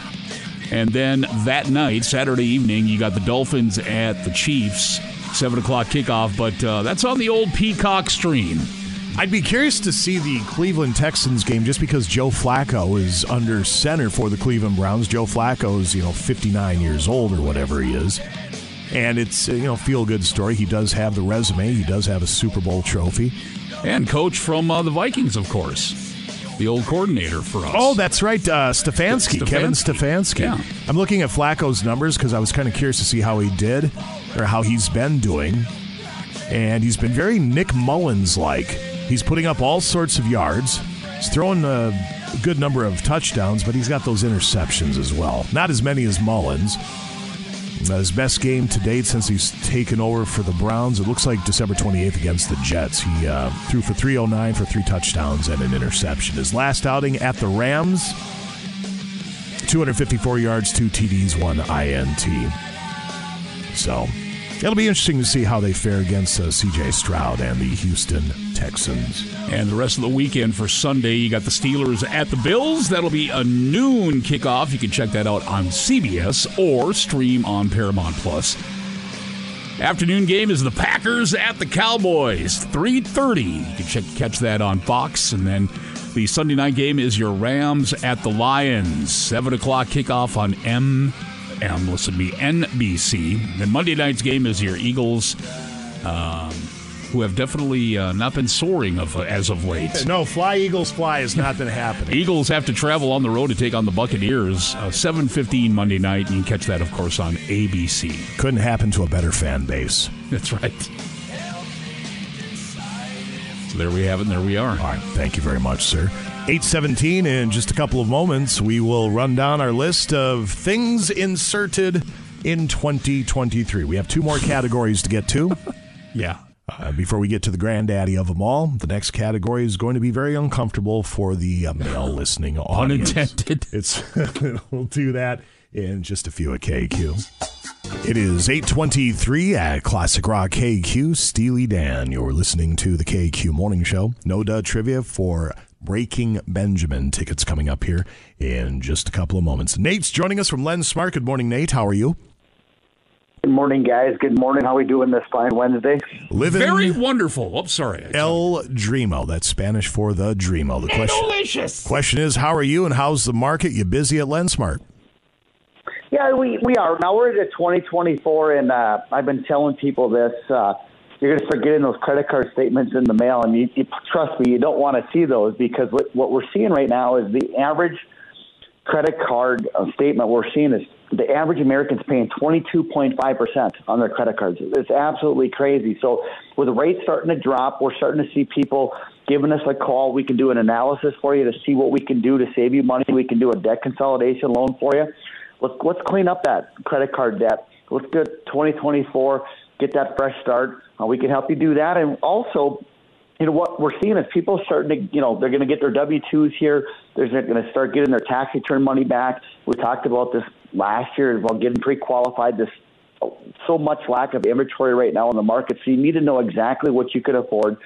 And then that night, Saturday evening, you got the Dolphins at the Chiefs, seven o'clock kickoff. But uh, that's on the old Peacock stream. I'd be curious to see the Cleveland Texans game just because Joe Flacco is under center for the Cleveland Browns. Joe Flacco's, you know, 59 years old or whatever he is. And it's, uh, you know, feel good story. He does have the resume, he does have a Super Bowl trophy. And coach from uh, the Vikings, of course, the old coordinator for us. Oh, that's right. Uh, Stefanski, Stefanski. Kevin Stefanski. Yeah. I'm looking at Flacco's numbers because I was kind of curious to see how he did or how he's been doing. And he's been very Nick Mullens like. He's putting up all sorts of yards. He's throwing a good number of touchdowns, but he's got those interceptions as well. Not as many as Mullens. Uh, His best game to date since he's taken over for the Browns, it looks like December 28th against the Jets. He uh, threw for 309 for three touchdowns and an interception. His last outing at the Rams, 254 yards, two TDs, one INT. So it'll be interesting to see how they fare against uh, CJ Stroud and the Houston Texans. And the rest of the weekend for Sunday, you got the Steelers at the Bills. That'll be a noon kickoff. You can check that out on CBS or stream on Paramount Plus. Afternoon game is the Packers at the Cowboys, 3:30. You can check, catch that on Fox, and then the Sunday night game is your Rams at the Lions, seven o'clock kickoff on M. M. Listen to me, NBC. Then Monday night's game is your Eagles, um, who have definitely uh, not been soaring of as of late. No, fly Eagles fly has not been happening. [LAUGHS] Eagles have to travel on the road to take on the Buccaneers. Uh, 7:15 Monday night. You can catch that, of course, on ABC. Couldn't happen to a better fan base. That's right. So there we have it, and there we are. All right, thank you very much, sir. 817 in just a couple of moments we will run down our list of things inserted in 2023 we have two more categories to get to [LAUGHS] yeah uh, before we get to the granddaddy of them all the next category is going to be very uncomfortable for the uh, male listening audience Unintended. it's [LAUGHS] we'll do that in just a few at KQ it is 823 at Classic Rock KQ. Steely Dan. You're listening to the KQ Morning Show. No duh trivia for Breaking Benjamin. Tickets coming up here in just a couple of moments. Nate's joining us from Lend Smart. Good morning, Nate. How are you? Good morning, guys. Good morning. How are we doing this fine Wednesday? Living Very wonderful. Oh, sorry. El Dreamo. That's Spanish for the Dreamo. The question, Delicious. question is, how are you and how's the market? You busy at LendSmart? Yeah, we, we are. Now we're into 2024, and uh, I've been telling people this. Uh, you're going to start getting those credit card statements in the mail, and you, you, trust me, you don't want to see those because what, what we're seeing right now is the average credit card uh, statement we're seeing is the average American's paying 22.5% on their credit cards. It's absolutely crazy. So, with rates starting to drop, we're starting to see people giving us a call. We can do an analysis for you to see what we can do to save you money. We can do a debt consolidation loan for you. Let's, let's clean up that credit card debt. Let's it 2024, get that fresh start. Uh, we can help you do that. And also, you know what we're seeing is people starting to, you know, they're going to get their W twos here. They're going to start getting their tax return money back. We talked about this last year about getting pre-qualified. This so much lack of inventory right now in the market, so you need to know exactly what you can afford.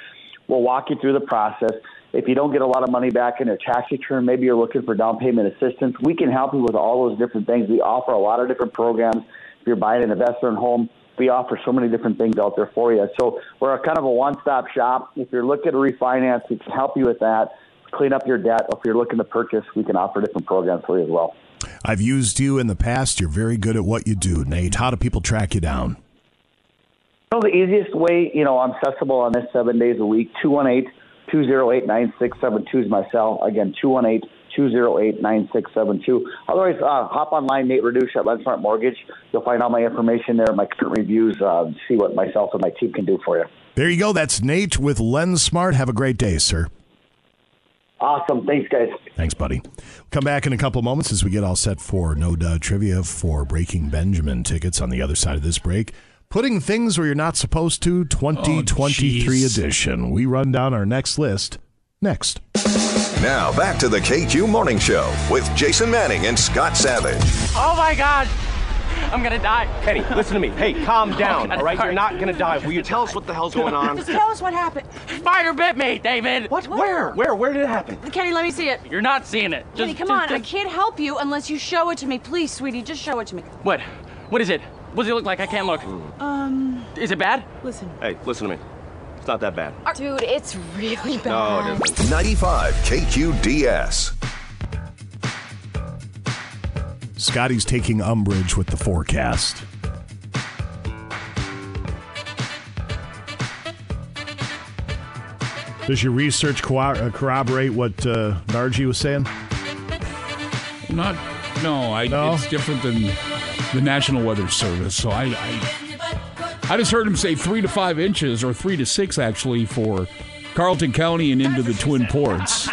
We'll walk you through the process. If you don't get a lot of money back in your tax return, maybe you're looking for down payment assistance. We can help you with all those different things. We offer a lot of different programs if you're buying an investment home, we offer so many different things out there for you. So we're kind of a one-stop shop. If you're looking to refinance, we can help you with that, clean up your debt. If you're looking to purchase, we can offer different programs for you as well. I've used you in the past. You're very good at what you do, Nate. How do people track you down? So the easiest way, you know, I'm accessible on this seven days a week. 218 208 9672 is my cell. Again, 218 208 9672. Otherwise, uh, hop online, Nate Reduce at LendSmart Mortgage. You'll find all my information there, my current reviews, uh, see what myself and my team can do for you. There you go. That's Nate with LendSmart. Have a great day, sir. Awesome. Thanks, guys. Thanks, buddy. Come back in a couple moments as we get all set for No Duh Trivia for Breaking Benjamin tickets on the other side of this break. Putting things where you're not supposed to, 2023 jeez. edition. We run down our next list next. Now back to the KQ Morning Show with Jason Manning and Scott Savage. Oh my God! I'm gonna die. Kenny, listen to me. Hey, calm [LAUGHS] down, Oh, all right? God. You're not gonna die. Will you tell us what the hell's going on? Just tell us what happened. Spider bit me, David. What? Where? Where? Where did it happen? Kenny, let me see it. You're not seeing it. Just, Kenny, come just- on. I can't help you unless you show it to me. Please, sweetie, just show it to me. What? What is it? What does it look like? I can't look. Um, Is it bad? listen. Hey, listen to me. It's not that bad. Dude, it's really bad. No, it isn't. 95 KQDS. Scotty's taking umbrage with the forecast. Does your research uh, corroborate what uh, Narji was saying? Not, no, I, it's different than the National Weather Service. So I, I, I just heard him say three to five inches, or three to six actually, for Carlton County and into the Twin Ports.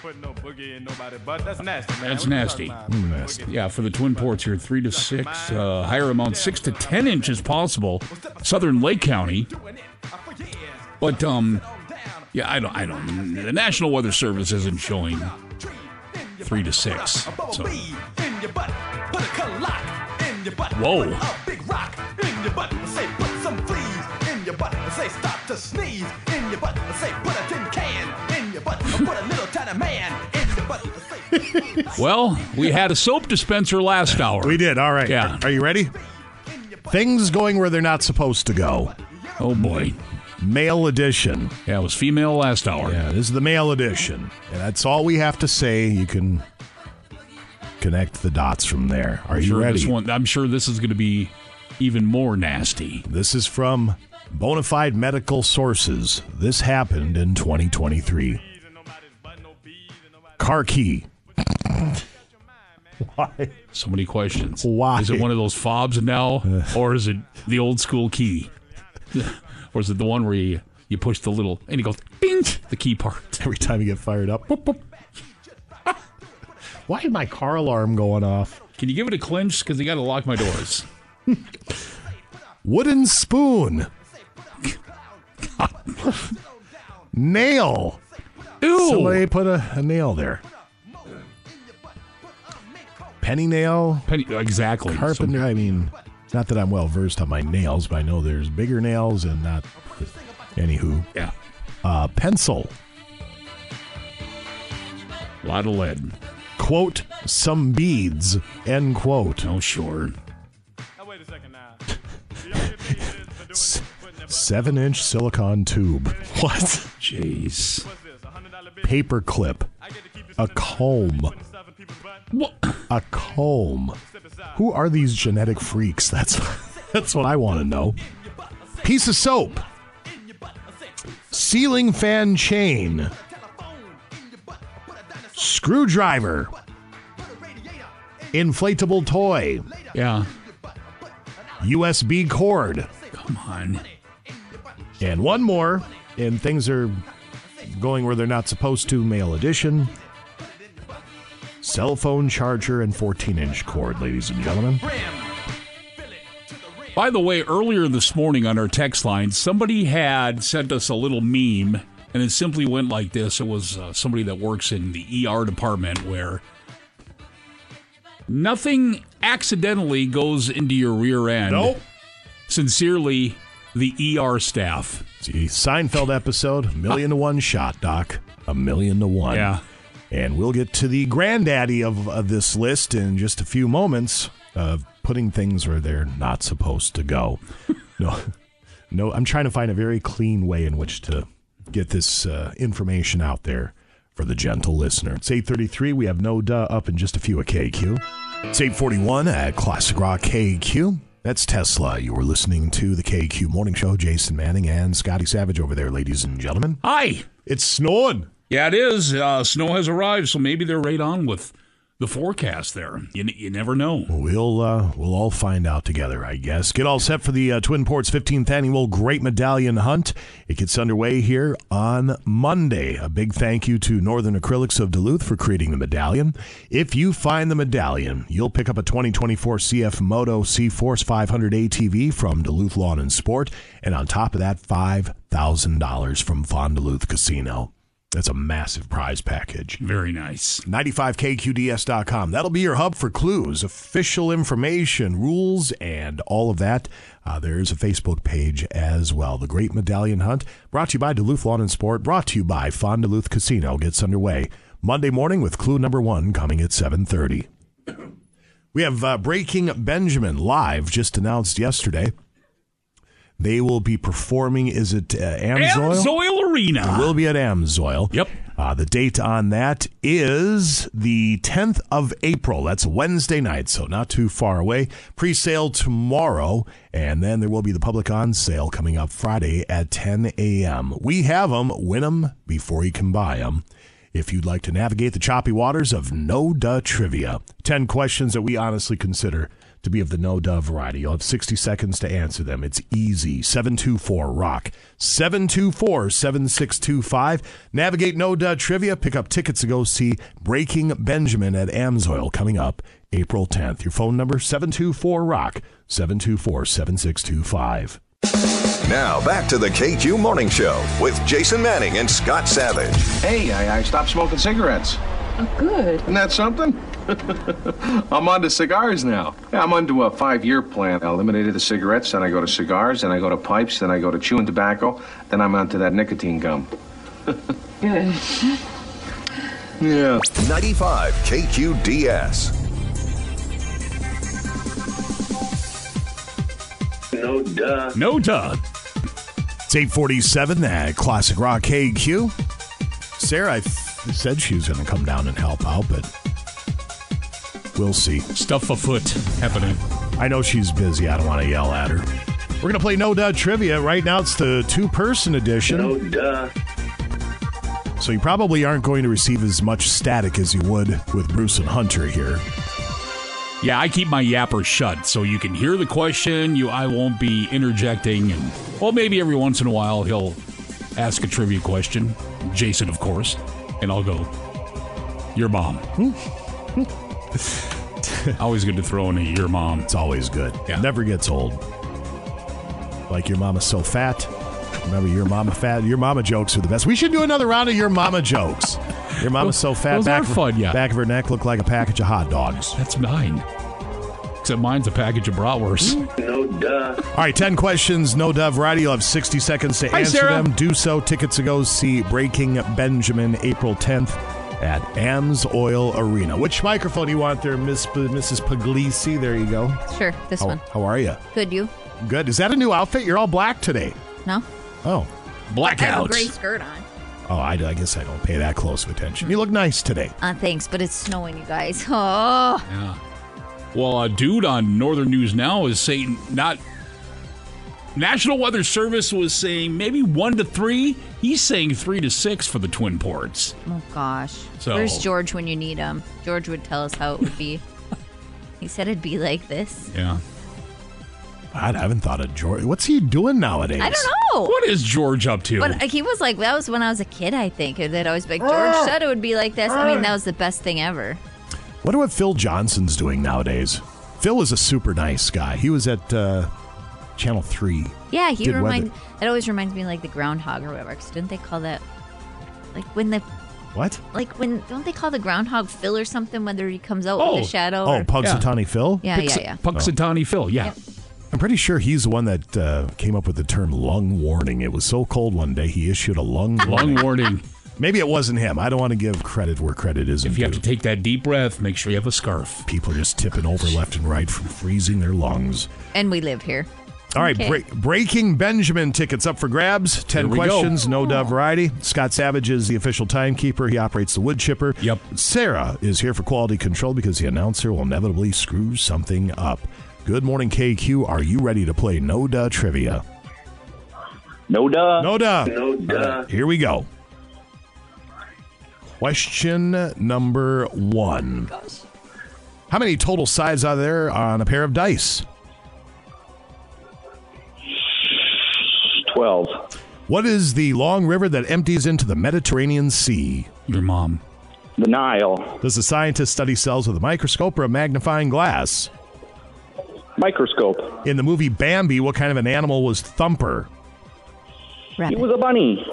Putting no boogie in nobody, but that's nasty. Man. that's What you nasty. Yeah, for the Twin Ports here, three to six, uh, higher amount, six to ten inches possible. Southern Lake County, but um, yeah, I don't, I don't. The National Weather Service isn't showing three to six. So, whoa. Big rock in your butt. Say put some fleas in your butt. Say stop to sneeze in your butt. Say put a tin can [LAUGHS] Well, we had a soap dispenser last hour. We did. All right. Yeah. Are you ready? Things going where they're not supposed to go. Oh boy. Male edition. Yeah, it was female last hour. Yeah, this is the male edition. And that's all we have to say. You can connect the dots from there. Are I'm you sure ready? One, I'm sure this is going to be even more nasty. This is from bona fide Medical Sources. This happened in 2023. Car key. Why? So many questions. Why? Is it one of those fobs now, [LAUGHS] or is it the old school key, [LAUGHS] or is it the one where you you push the little and it goes bing the key part [LAUGHS] every time you get fired up? Boop, boop. Why is my car alarm going off? Can you give it a clinch? Because you got to lock my doors. Wooden spoon. nail. Ew. Somebody put a, a nail there. Penny nail. Penny, exactly. Carpenter. I mean, not that I'm well versed on my nails, but I know there's bigger nails and not. Anywho. Yeah. Uh, pencil. A lot of lead. Quote, some beads. End quote. Oh, sure. Now, wait a second now. Seven inch silicon tube. What? Jeez. Paper clip. A comb. What? A comb. Who are these genetic freaks? That's [LAUGHS] that's what I want to know. Piece of soap. Ceiling fan chain. Screwdriver. Inflatable toy. Yeah. USB cord. Come on. And one more, and things are going where they're not supposed to. Male edition. Cell phone charger and 14 inch cord, ladies and gentlemen. By the way, earlier this morning on our text line, somebody had sent us a little meme, and it simply went like this. It was uh, somebody that works in the ER department where nothing accidentally goes into your rear end. Nope. Sincerely, the ER staff. See, Seinfeld episode, million to one shot, Doc. A million to one. Yeah. And we'll get to the granddaddy of, of this list in just a few moments of putting things where they're not supposed to go. [LAUGHS] no, no, I'm trying to find a very clean way in which to get this uh, information out there for the gentle listener. It's 8:33. We have no duh up in just a few at KQ. It's 8:41 at Classic Rock KQ. That's Tesla. You were listening to the KQ Morning Show. Jason Manning and Scotty Savage over there, ladies and gentlemen. Hi. It's snowing. Yeah, it is. Uh, snow has arrived, so maybe they're right on with the forecast there. You, you never know. We'll uh, we'll all find out together, I guess. Get all set for the uh, Twin Ports 15th annual Great Medallion Hunt. It gets underway here on Monday. A big thank you to Northern Acrylics of Duluth for creating the medallion. If you find the medallion, you'll pick up a 2024 CF Moto C Force 500 ATV from Duluth Lawn and Sport, and on top of that, five thousand dollars from Fond-du-Luth Casino. That's a massive prize package. Very nice. 95kqds.com. That'll be your hub for clues, official information, rules, and all of that. Uh, there's a Facebook page as well. The Great Medallion Hunt, brought to you by Duluth Lawn and Sport, brought to you by Fond-du-Luth Casino, gets underway Monday morning with clue number one coming at 7.30. [COUGHS] We have uh, Breaking Benjamin live, just announced yesterday. They will be performing, is it uh, Amsoil? Amsoil Arena. It will be at Amsoil. Yep. Uh, the date on that is the 10th of April. That's Wednesday night, so not too far away. Pre sale tomorrow, and then there will be the public on sale coming up Friday at 10 a.m. We have them. Win them before you can buy them. If you'd like to navigate the choppy waters of no duh trivia, 10 questions that we honestly consider to be of the no duh variety. You'll have 60 seconds to answer them. It's easy. 724 Rock. 724 7625. Navigate no duh trivia. Pick up tickets to go see Breaking Benjamin at Amsoil coming up April 10th. Your phone number 724 Rock. 724 7625. Now back to the KQ Morning Show with Jason Manning and Scott Savage. Hey, I, I stopped smoking cigarettes. Oh, good. Isn't that something? [LAUGHS] I'm on to cigars now. Yeah, I'm onto a five-year plan. I eliminated the cigarettes, then I go to cigars, then I go to pipes, then I go to chewing tobacco, then I'm onto that nicotine gum. [LAUGHS] Good. Yeah. 95 KQDS. No duh. No duh. It's 847 at uh, Classic Rock KQ. Sarah, I th- said she was going to come down and help out, but we'll see. Stuff afoot happening. I know she's busy. I don't want to yell at her. We're going to play No Duh Trivia. Right now, it's the two person edition. No duh. So you probably aren't going to receive as much static as you would with Bruce and Hunter here. Yeah, I keep my yapper shut so you can hear the question. You, I won't be interjecting, and well, maybe every once in a while he'll ask a trivia question. Jason, of course, and I'll go, "Your mom." Hmm. Hmm. [LAUGHS] always good to throw in a "your mom." It's always good. Yeah. Never gets old. Like your mama's so fat. Remember your mama fat? Your mama jokes are the best. We should do another round of your mama jokes. Your mama's so fat. Those back are fun, yeah. Back of her neck looked like a package of hot dogs. That's mine. Except mine's a package of bratwurst. No duh. All right, 10 questions, no dove variety. You'll have 60 seconds to Hi, answer Sarah. them. Do so. Tickets to go see Breaking Benjamin April 10th at Amsoil Arena. Which microphone do you want there, Miss P- Mrs. Puglisi? There you go. Sure, this How, one. how are you? Good, you? Good. Is that a new outfit? You're all black today. No? Oh. I have a gray skirt on. Oh, I, I guess I don't pay that close of attention. You look nice today. Uh, thanks, but it's snowing, you guys. [LAUGHS] Oh, Yeah. Well, a dude on Northern News Now is saying not. National Weather Service was saying maybe one to three. He's saying three to six for the Twin Ports. oh gosh. So- Where's George when you need him? George would tell us how it would be. [LAUGHS] he said it'd be like this. Yeah. I haven't thought of George. What's he doing nowadays? I don't know. What is George up to? But uh, he was like, that was when I was a kid, I think. They'd always be like, George said it would be like this. I mean, that was the best thing ever. Wonder what Phil Johnson's doing nowadays. Phil is a super nice guy. He was at uh, Channel 3. Yeah, he Did remind. weather. That always reminds me like the groundhog or whatever. 'cause didn't they call that like when the What? like when don't they call the groundhog Phil or something? Whether he comes out Oh. with a shadow. Oh, or, Punxsutawney Phil? Yeah, yeah, yeah. Punxsutawney Phil, yeah. I'm pretty sure he's the one that uh, came up with the term lung warning. It was so cold one day he issued a lung Lung warning. warning. Maybe it wasn't him. I don't want to give credit where credit isn't If you have to take that deep breath, make sure you have a scarf. People are just tipping over left and right from freezing their lungs. And we live here. All right, Okay. break, Breaking Benjamin tickets up for grabs. Ten Here we go. questions, no dove variety. Scott Savage is the official timekeeper. He operates the wood chipper. Yep. Sarah is here for quality control because the announcer will inevitably screw something up. Good morning, KQ. Are you ready to play No Duh Trivia? No duh. No duh. No duh. All right, here we go. Question number one. How many total sides are there on a pair of dice? 12. What is the long river that empties into the Mediterranean Sea? Your mom. The Nile. Does a scientist study cells with a microscope or a magnifying glass? Microscope. In the movie Bambi, what kind of an animal was Thumper? He was a bunny.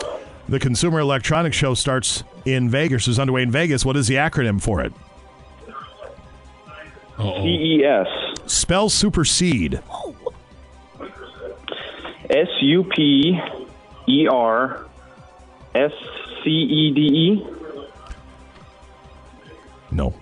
The Consumer Electronics Show starts in Vegas, is underway in Vegas. What is the acronym for it? CES. Spell supersede. S U P E R S C E D E. No.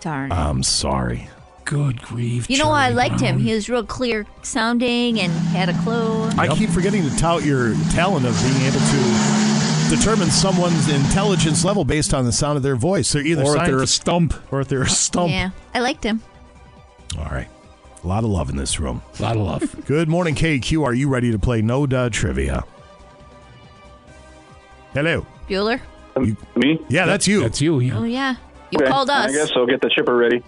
Darn. I'm sorry. Good grief. You know why I liked him? He was real clear sounding and had a clue. I keep forgetting to tout your talent of being able to determine someone's intelligence level based on the sound of their voice. They're either Or if they're a scientists- stump. or if they're a stump. Yeah, I liked him. All right. A lot of love in this room. A lot of love. [LAUGHS] Good morning, KQ. Are you ready to play No Duh Trivia? Hello. Bueller? Me? Yeah, that's you. That's you. Oh, yeah. You Okay, called us. I guess I'll get the chipper ready.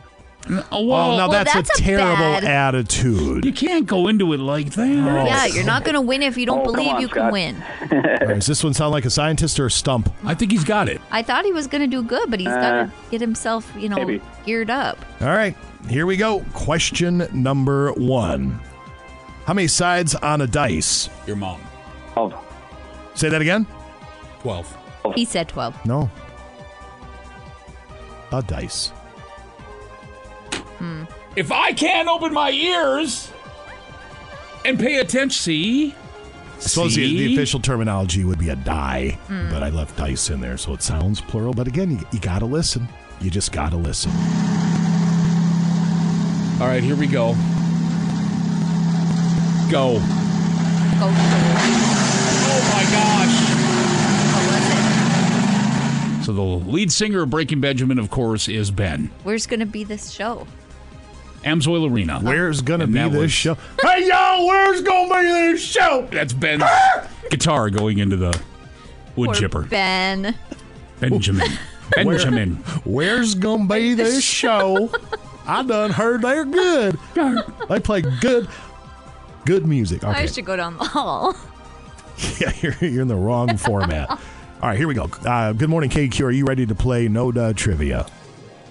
Oh, Oh, well, now well, that's, that's a a terrible bad- attitude. you can't go into it like that. Yeah, you're not going to win if you don't Oh, come believe on, you can Scott. win. [LAUGHS] All right, does this one sound like a scientist or a stump? I think he's got it. I thought he was going to do good, but he's got Uh, to get himself, you know, maybe. geared up. All right, here we go. Question number one. How many sides on a dice? Your mom. Oh, Say that again? 12. He said 12. No. A dice. If I can't open my ears and pay attention, see? I suppose the, the official terminology would be a die, Hmm. but I left dice in there, so it sounds plural. But again, you, you got to listen. You just got to listen. All right, here we go. Go. Go. Oh my gosh. What was it? So the lead singer of Breaking Benjamin, of course, is Ben. Where's going to be this show? Amsoil Arena. Where's going to And be this was- show? Hey, y'all, where's going to be this show? That's Ben's ah! guitar going into the wood Poor chipper. Ben. Benjamin. Benjamin. [LAUGHS] Where's going to be this show? [LAUGHS] I done heard they're good. They play good, good music. I should go down the hall. [LAUGHS] Yeah, you're, you're in the wrong format. All right, here we go. Uh, good morning, KQ. Are you ready to play No Duh Trivia?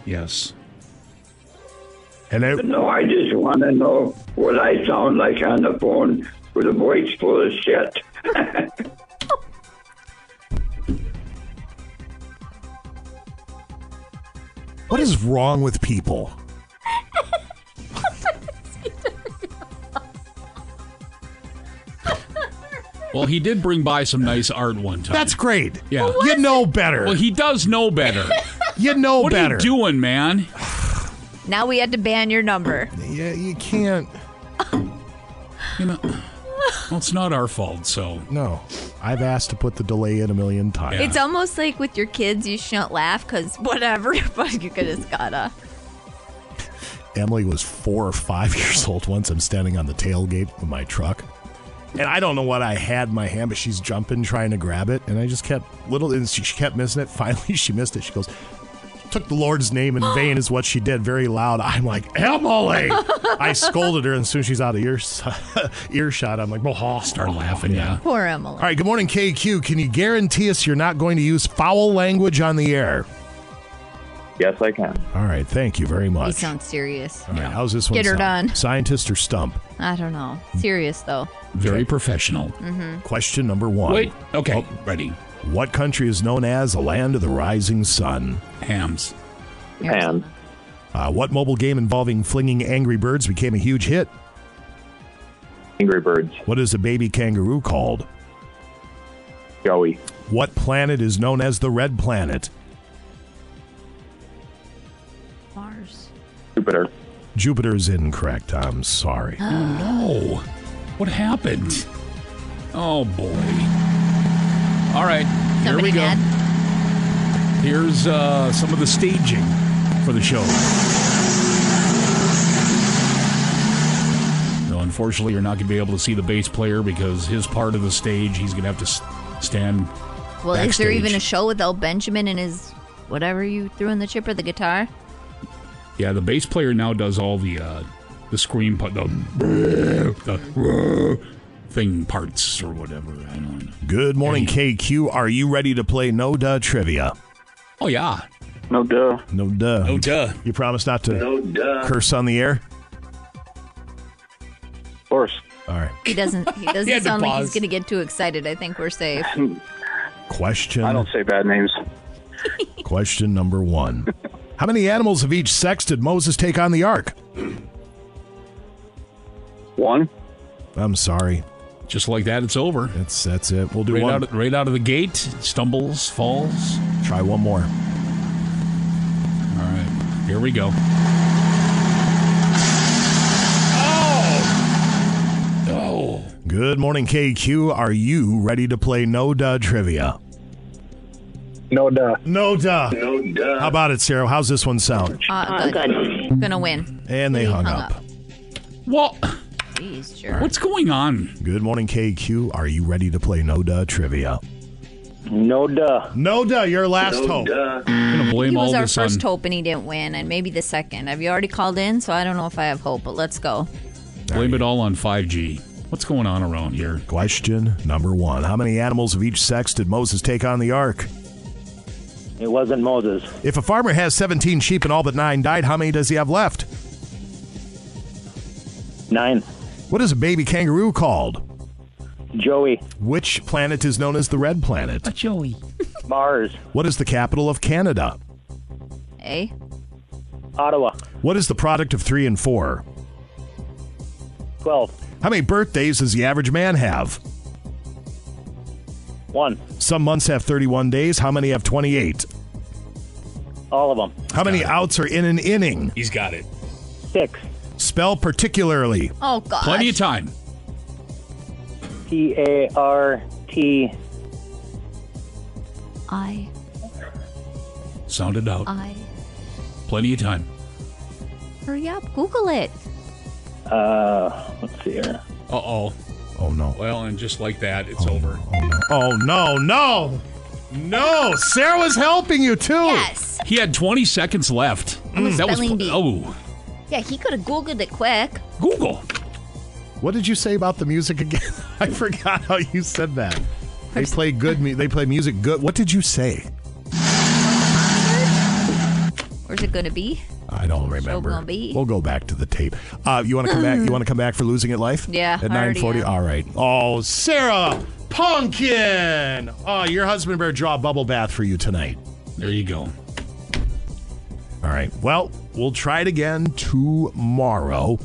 Yes. Hello? No, I just want to know what I sound like on the phone with a voice full of shit. [LAUGHS] What is wrong with people? Well, he did bring by some nice art one time. That's great. yeah. You know better. Well, he does know better. [LAUGHS] you know better. what better. are you doing, man? Now we had to ban your number. Yeah, you can't. You know, well, it's not our fault, so. No. I've asked to put the delay in a million times. It's almost like with your kids, you shouldn't laugh because whatever, but [LAUGHS] you could just gotta. Emily was four or five [LAUGHS] years old once. I'm standing on the tailgate of my truck. And I don't know what I had in my hand, but she's jumping, trying to grab it. And I just kept little, and she, she kept missing it. [LAUGHS] Finally, she missed it. She goes, took the Lord's name in vain, is what she did, very loud. I'm like, Emily! I scolded her, and as soon as she's out of ears, [LAUGHS] earshot, I'm like, oh, Start laughing, yeah. Poor Emily. All right, good morning, KQ. Can you guarantee us you're not going to use foul language on the air? Yes, I can. All right, thank you very He much. sounds serious. All right, how's this one? Get her sound? done. Scientist or stump? I don't know. Serious though. Very professional. Mm-hmm. Question number one. Wait. Okay. Ready. What country is known as the land of the rising sun? Hams. And Uh, what mobile game involving flinging angry birds became a huge hit? Angry Birds. What is a baby kangaroo called? Joey. What planet is known as the red planet? Jupiter. Jupiter's incorrect. I'm sorry. Oh [GASPS] no! What happened? Oh boy! All right, here we go. mad? Here's uh, some of the staging for the show. No, unfortunately, you're not going to be able to see the bass player because his part of the stage, he's going to have to s- stand. Well, is there even a show without Benjamin and his whatever you threw in the chip or the guitar? Yeah, the bass player now does all the uh, the scream part, the, the thing parts or whatever. I don't know. Good morning, KQ. Are you ready to play No Duh Trivia? Oh yeah. No duh. No duh. No duh. You promise not to No duh. curse on the air? Of course. All right. He doesn't. He [LAUGHS] doesn't He sound like he's going to get too excited. I think we're safe. Question. I don't say bad names. Question number one. [LAUGHS] How many animals of each sex did Moses take on the ark? One. I'm sorry. Just like that, it's over. That's that's it. We'll do Right one. out, of, right out of the gate, stumbles, falls. Try one more. All right, here we go. Oh, Oh. Good morning, KQ. Are you ready to play No Duh Trivia? No duh. No Duh. No duh. How about it, Sarah? How's this one sound? Uh, good. Gonna win. And they hung, hung up. up. well, Jeez, sure. what's going on? Good morning, KQ. Are you ready to play No Duh Trivia? No duh. No Duh, your last No hope. duh. I'm gonna blame He was all our this first on hope and he didn't win, and maybe the second. Have you already called in? So I don't know if I have hope, but let's go. blame it all on 5G. What's going on around here? Question number one. How many animals of each sex did Moses take on the ark? It wasn't Moses. If a farmer has 17 sheep and all but nine died, how many does he have left? Nine. What is a baby kangaroo called? Joey. Which planet is known as the red planet? Joey. [LAUGHS] Mars. What is the capital of Canada? A. Ottawa. What is the product of three and four? Twelve. How many birthdays does the average man have? One. Some months have 31 days. How many have 28? All of them. How many outs are in an inning? He's got it. Six. Spell particularly. Oh God. Plenty of time. P A R T. I. Sound it out. I. Plenty of time. Hurry up. Google it. Uh, let's see here. Uh oh. Oh no. Well, and just like that, it's over. Oh, oh no, no. No, Sarah was helping you too. Yes. He had 20 seconds left. I'm a mm. That was spelling bee. oh Yeah, he could have Googled it quick. Google. What did you say about the music again? [LAUGHS] I forgot how you said that. They play good. Mu- they play music good. What did you say? Where's it gonna be? I don't remember. gonna be. We'll go back to the tape. Uh, you want to come back? You want to come back for losing it life? Yeah, At nine forty. All right. Oh, Sarah Pumpkin. Oh, your husband better draw a bubble bath for you tonight. There you go. All right. Well, we'll try it again tomorrow.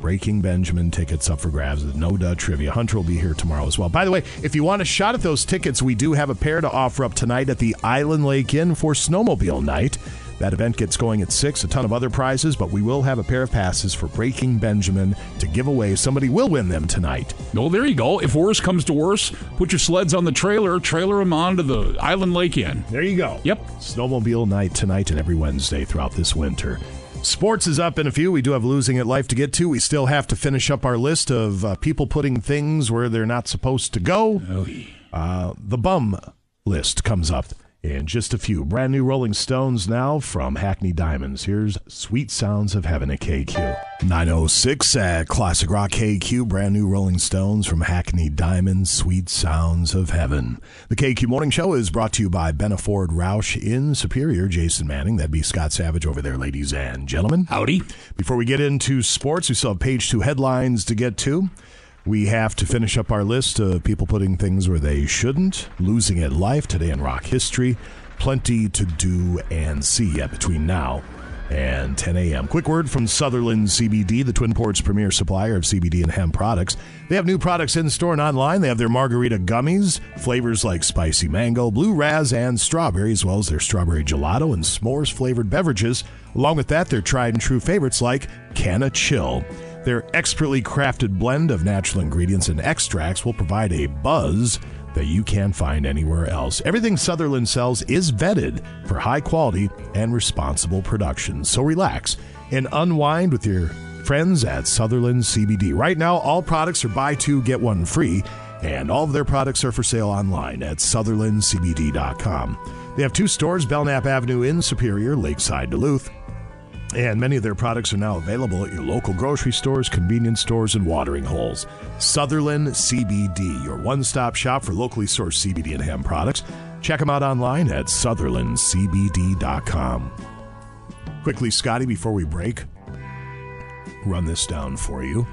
Breaking Benjamin tickets up for grabs at No Duh Trivia. Hunter will be here tomorrow as well. By the way, if you want a shot at those tickets, we do have a pair to offer up tonight at the Island Lake Inn for Snowmobile Night. That event gets going at 6, a ton of other prizes, but we will have a pair of passes for Breaking Benjamin to give away. Somebody will win them tonight. No, there you go. If worse comes to worse, put your sleds on the trailer, trailer them onto the Island Lake Inn. There you go. Yep. Snowmobile night tonight and every Wednesday throughout this winter. Sports is up in a few. We do have losing at life to get to. We still have to finish up our list of uh, people putting things where they're not supposed to go. Oh, Uh, the bum list comes up in just a few. Brand new Rolling Stones now from Hackney Diamonds. Here's Sweet Sounds of Heaven at KQ. 906 at Classic Rock KQ. Brand new Rolling Stones from Hackney Diamonds. Sweet Sounds of Heaven. The KQ Morning Show is brought to you by Benaford Roush in Superior. Jason Manning. That'd be Scott Savage over there, ladies and gentlemen. Howdy. Before we get into sports, we still have page two headlines to get to. We have to finish up our list of people putting things where they shouldn't, losing at life today in rock history. Plenty to do and see yet between now and 10 a.m. Quick word from Sutherland CBD, the Twin Ports premier supplier of CBD and hemp products. They have new products in store and online. They have their margarita gummies, flavors like spicy mango, blue raz, and strawberry, as well as their strawberry gelato and s'mores flavored beverages. Along with that, their tried and true favorites like Canna Chill. Their expertly crafted blend of natural ingredients and extracts will provide a buzz that you can't find anywhere else. Everything Sutherland sells is vetted for high quality and responsible production. So relax and unwind with your friends at Sutherland CBD. Right now, all products are buy two, get one free, and all of their products are for sale online at SutherlandCBD.com. They have two stores Belknap Avenue in Superior, Lakeside, Duluth. And many of their products are now available at your local grocery stores, convenience stores, and watering holes. Sutherland CBD, your one stop shop for locally sourced CBD and hemp products. Check them out online at SutherlandCBD.com. Quickly, Scotty, before we break, run this down for you.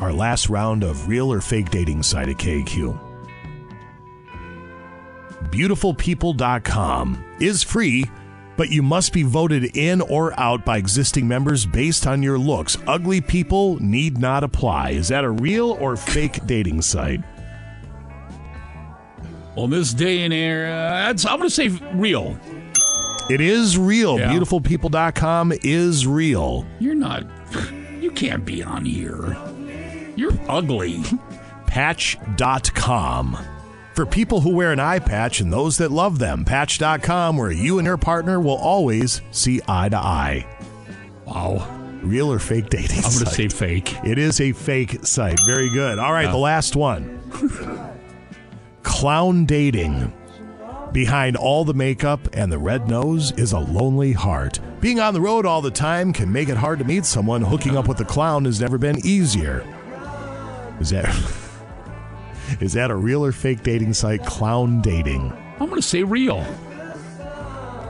Our last round of real or fake dating site at KQ. BeautifulPeople.com is free but you must be voted in or out by existing members based on your looks. Ugly people need not apply. Is that a real or fake [LAUGHS] dating site? On this day and era, I'm going to say real. It is real. Yeah. Beautifulpeople.com is real. You're not. [LAUGHS] You can't be on here. You're ugly. [LAUGHS] Patch.com. For people who wear an eye patch and those that love them, Patch.com, where you and your partner will always see eye to eye. Wow. Real or fake dating I'm going to say fake. It is a fake site. Very good. All right, Yeah. the last one. Clown dating. Behind all the makeup and the red nose is a lonely heart. Being on the road all the time can make it hard to meet someone. Hooking up with a clown has never been easier. Is that [LAUGHS] is that a real or fake dating site? Clown dating. I'm going to say real.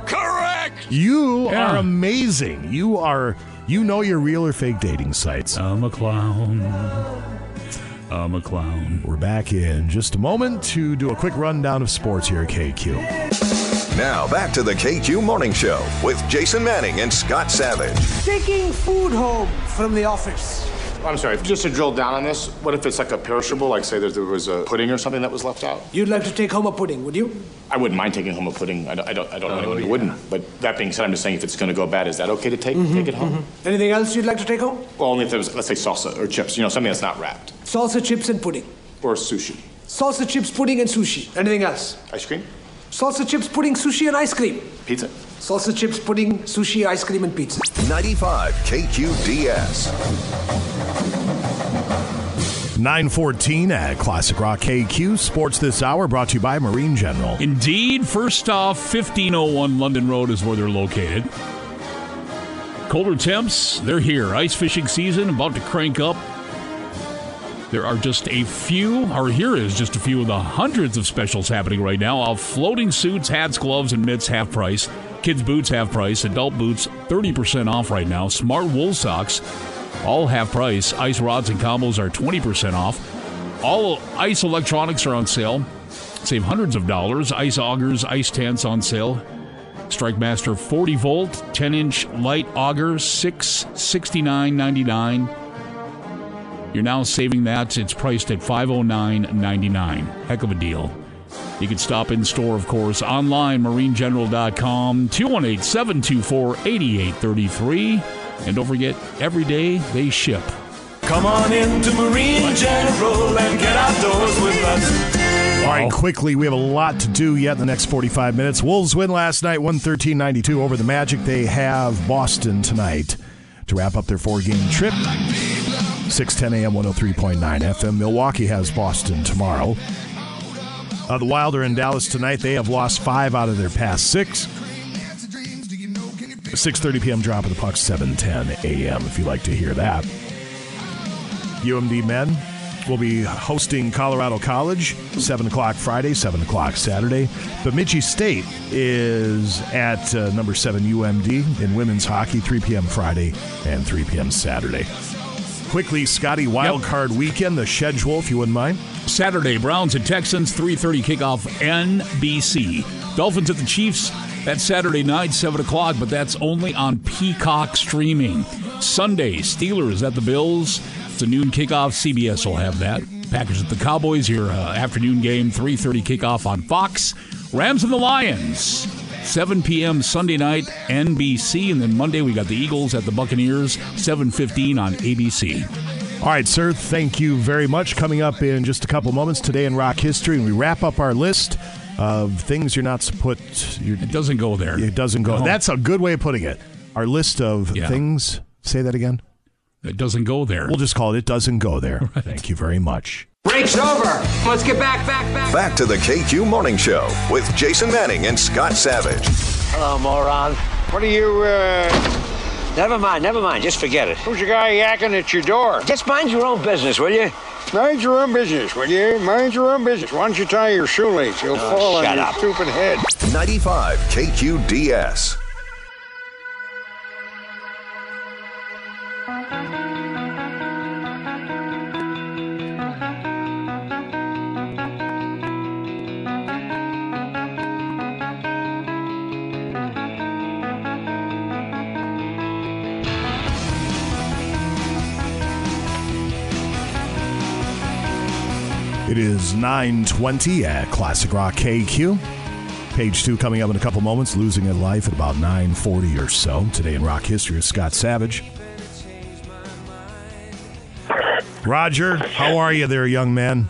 Correct. You Yeah. are amazing. You are you know your real or fake dating sites. I'm a clown. I'm a clown. We're back in just a moment to do a quick rundown of sports here at KQ. Now back to the KQ Morning Show with Jason Manning and Scott Savage. Taking food home from the office. I'm sorry, just to drill down on this, what if it's like a perishable, like say there was a pudding or something that was left out? You'd like to take home a pudding, would you? I wouldn't mind taking home a pudding. I don't, I don't, I don't know anyone who wouldn't. But that being said, I'm just saying if it's going to go bad, is that okay to take, mm-hmm, take it home? Mm-hmm. Anything else you'd like to take home? Well, only if there was, let's say, salsa or chips, you know, something that's not wrapped. Salsa, chips, and pudding. Or sushi. Salsa, chips, pudding, and sushi. Anything else? Ice cream? Salsa, chips, pudding, sushi, and ice cream. Pizza? Salsa, chips, pudding, sushi, ice cream, and pizza. 95 KQDS. 914 at Classic Rock KQ. Sports this hour brought to you by Marine General. Indeed, first off, 1501 London Road is where they're located. Colder temps, they're here. Ice fishing season about to crank up. There are just a few, or here is just a few of the hundreds of specials happening right now. Of floating suits, hats, gloves, and mitts half price. Kids' boots half price. Adult boots 30% off right now. Smart wool socks all half price. Ice rods and combos are 20% off. All ice electronics are on sale. Save hundreds of dollars. Ice augers, ice tents on sale. StrikeMaster 40 volt, 10 inch light auger, six sixty nine ninety nine. You're now saving that. It's priced at five oh nine ninety nine. Heck of a deal. You can stop in store, of course, online, marinegeneral.com, 218 724 8833. And don't forget, every day they ship. Come on into Marine General and get outdoors with us. All right, oh. quickly, we have a lot to do yet in the next 45 minutes. Wolves win last night, 113 92 over the Magic. They have Boston tonight to wrap up their four game trip. 610 AM, 103.9 FM. Milwaukee has Boston tomorrow. Uh, the Wild are in Dallas tonight. They have lost five out of their past six. 6.30 p.m. drop of the puck, 7.10 a.m. if you'd like to hear that. UMD men will be hosting Colorado College, 7 o'clock Friday, 7 o'clock Saturday. Bemidji State is at uh, number 7 UMD in women's hockey, 3 p.m. Friday and 3 p.m. Saturday. Quickly, Scotty, wild card weekend, the schedule, if you wouldn't mind. Saturday, Browns and Texans, 3.30 kickoff NBC. Dolphins at the Chiefs That's Saturday night, 7 o'clock, but that's only on Peacock streaming. Sunday, Steelers at the Bills. It's a noon kickoff. CBS will have that. Packers at the Cowboys, your uh, afternoon game, 3.30 kickoff on Fox. Rams and the Lions, 7 p.m. Sunday night, NBC. And then Monday, we got the Eagles at the Buccaneers, 7.15 on ABC. All right, sir. Thank you very much. Coming up in just a couple moments today in rock history, and we wrap up our list of things you're not to put. It doesn't go there. It doesn't go. No. That's a good way of putting it. Our list of Yeah. things. Say that again. It doesn't go there. We'll just call it. It doesn't go there. [LAUGHS] Thank you very much. Break's over. Let's get back, back, back. Back to the KQ Morning Show with Jason Manning and Scott Savage. Hello, moron. What are you, uh. Never mind, never mind. Just forget it. Who's the guy yakking at your door? Just mind your own business, will you? Mind your own business, will you? Mind your own business. Why don't you tie your shoelace? You'll Oh, fall on shut your up. stupid head. 95 KQDS. It is 920 at Classic Rock KQ. Page two coming up in a couple moments, losing a life at about 940 or so. Today in rock history is Scott Savage. Roger, how are you there, young man?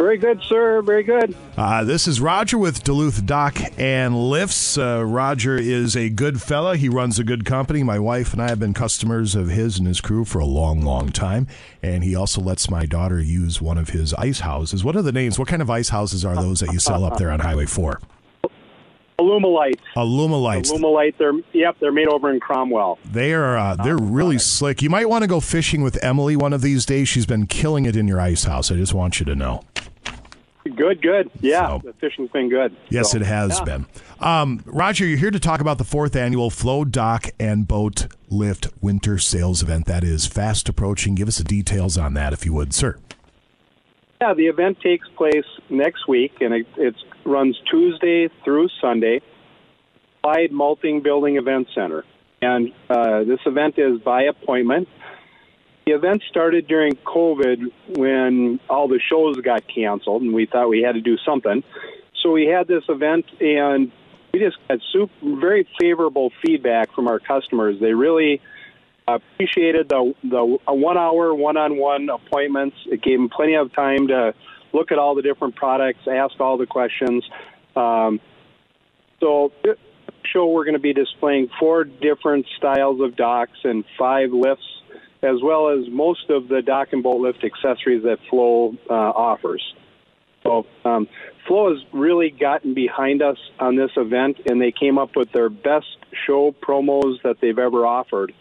Very good, sir. Very good. Uh, this is Roger with Duluth Dock and Lifts. Uh, Roger is a good fella. He runs a good company. My wife and I have been customers of his and his crew for a long, long time. And he also lets my daughter use one of his ice houses. What are the names? What kind of ice houses are those that you sell up there on Highway 4? Alumalite. Alumalites. Alumalite. They're yep. They're made over in Cromwell. They are uh, they're really slick. You might want to go fishing with Emily one of these days. She's been killing it in your ice house. I just want you to know. Good, good. Yeah, the fishing's been good. Yes, So, it has yeah. been. Um, Roger, you're here to talk about the fourth annual Flow Dock and Boat Lift Winter Sales Event. That is fast approaching. Give us the details on that, if you would, sir. Yeah, the event takes place next week, and it it runs Tuesday through Sunday. Clyde Malting Building Event Center, and uh, this event is by appointment. The event started during COVID when all the shows got canceled, and we thought we had to do something. So we had this event, and we just got super, very favorable feedback from our customers. They really appreciated the the one hour one on one appointments. It gave them plenty of time to look at all the different products, ask all the questions. Um, so show we're going to be displaying four different styles of docks and five lifts, as well as most of the dock and bolt lift accessories that Flow uh, offers. So um, Flow has really gotten behind us on this event, and they came up with their best show promos that they've ever offered.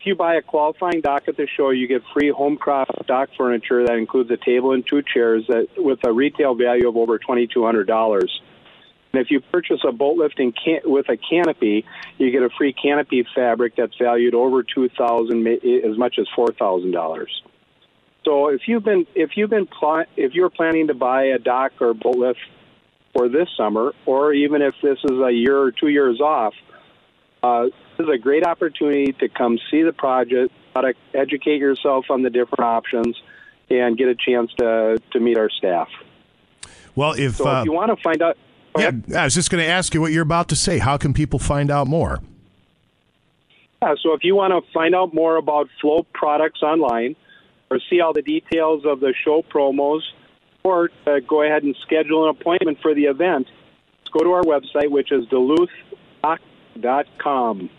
If you buy a qualifying dock at the show, you get free Homecraft dock furniture that includes a table and two chairs that with a retail value of over twenty two hundred dollars. And if you purchase a boat lifting can- with a canopy, you get a free canopy fabric that's valued over two thousand, as much as four thousand dollars. So if you've been if you've been pl- if you're planning to buy a dock or boat lift for this summer, or even if this is a year or two years off, uh, this is a great opportunity to come see the project, product, educate yourself on the different options, and get a chance to to meet our staff. Well, if, So uh, if you want to find out, yeah, I was just going to ask you what you're about to say. How can people find out more? Yeah, so if you want to find out more about Flow products online or see all the details of the show promos or uh, go ahead and schedule an appointment for the event, go to our website, which is duluthdock.com.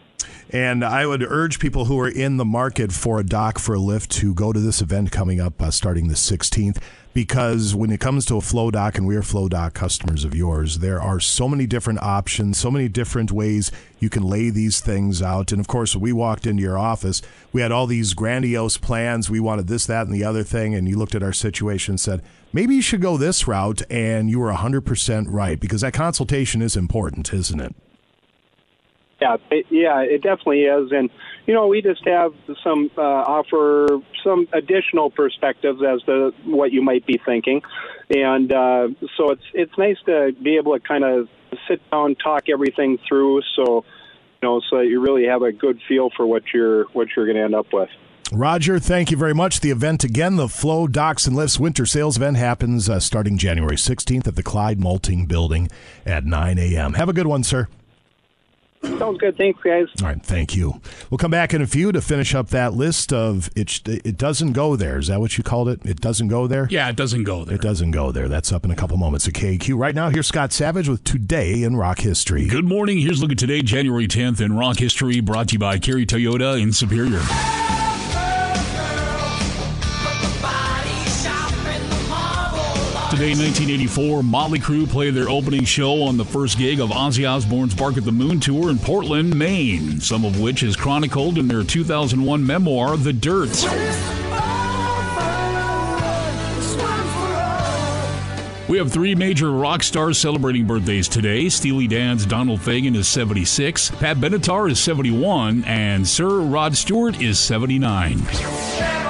And I would urge people who are in the market for a dock for a lift to go to this event coming up uh, starting the 16th because when it comes to a flow dock and we are flow dock customers of yours there are so many different options so many different ways you can lay these things out. And of course we walked into your office we had all these grandiose plans. We wanted this that and the other thing. And you looked at our situation and said maybe you should go this route. And you were 100% right because that consultation is important isn't it Yeah, it, yeah, it definitely is, and you know, we just have some uh, offer some additional perspectives as to what you might be thinking, and uh, so it's it's nice to be able to kind of sit down, talk everything through, so you know, so that you really have a good feel for what you're what you're going to end up with. Roger, thank you very much. The event again, the Flow Docks and Lifts Winter Sales event happens uh, starting January 16th at the Clyde Malting Building at 9 a.m. Have a good one, sir. Sounds good. Thanks, guys. All right, thank you. We'll come back in a few to finish up that list of it. It doesn't go there. Is that what you called it? It doesn't go there. Yeah, it doesn't go there. It doesn't go there. That's up in a couple moments at KQ. Right now, here's Scott Savage with Today in Rock History. Good morning. Here's a look at today, January 10th in rock history, brought to you by Kerry Toyota in Superior. Today, in 1984, Motley Crue played their opening show on the first gig of Ozzy Osbourne's Bark at the Moon tour in Portland, Maine, some of which is chronicled in their 2001 memoir, The Dirt. We have three major rock stars celebrating birthdays today. Steely Dan's Donald Fagen is 76, Pat Benatar is 71, and Sir Rod Stewart is 79.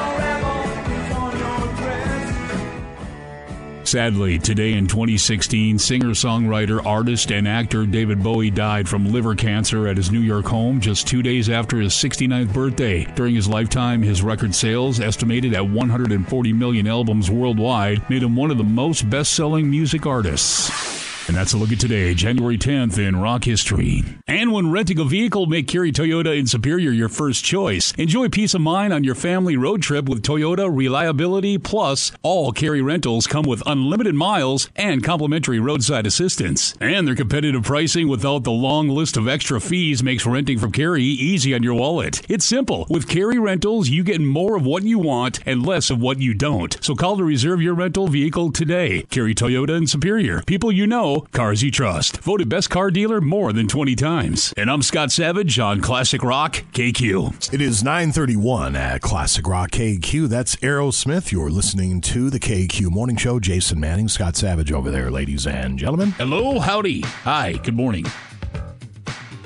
Sadly, today in 2016, singer songwriter, artist, and actor David Bowie died from liver cancer at his New York home just two days after his 69th birthday. During his lifetime, his record sales, estimated at 140 million albums worldwide, made him one of the most best selling music artists. And that's a look at today, January 10th in rock history. And when renting a vehicle, make Kerry Toyota in Superior your first choice. Enjoy peace of mind on your family road trip with Toyota Reliability Plus. All Kerry rentals come with unlimited miles and complimentary roadside assistance. And their competitive pricing without the long list of extra fees makes renting from Kerry easy on your wallet. It's simple. With Kerry Rentals, you get more of what you want and less of what you don't. So call to reserve your rental vehicle today. Kerry Toyota in Superior. People you know, cars you trust. Voted best car dealer more than 20 times. And I'm Scott Savage on Classic Rock KQ. It is 931 at Classic Rock KQ. That's Aerosmith. You're listening to the KQ Morning Show. Jason Manning, Scott Savage over there, ladies and gentlemen. Hello, howdy. Hi, good morning.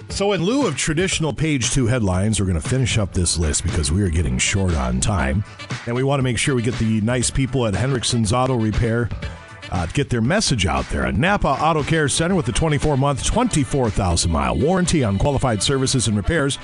So, in lieu of traditional page two headlines, we're going to finish up this list because we are getting short on time. And we want to make sure we get the nice people at Hendrickson's Auto Repair uh, get their message out there. A Napa Auto Care Center with a 24 month, 24,000 mile warranty on qualified services and repairs.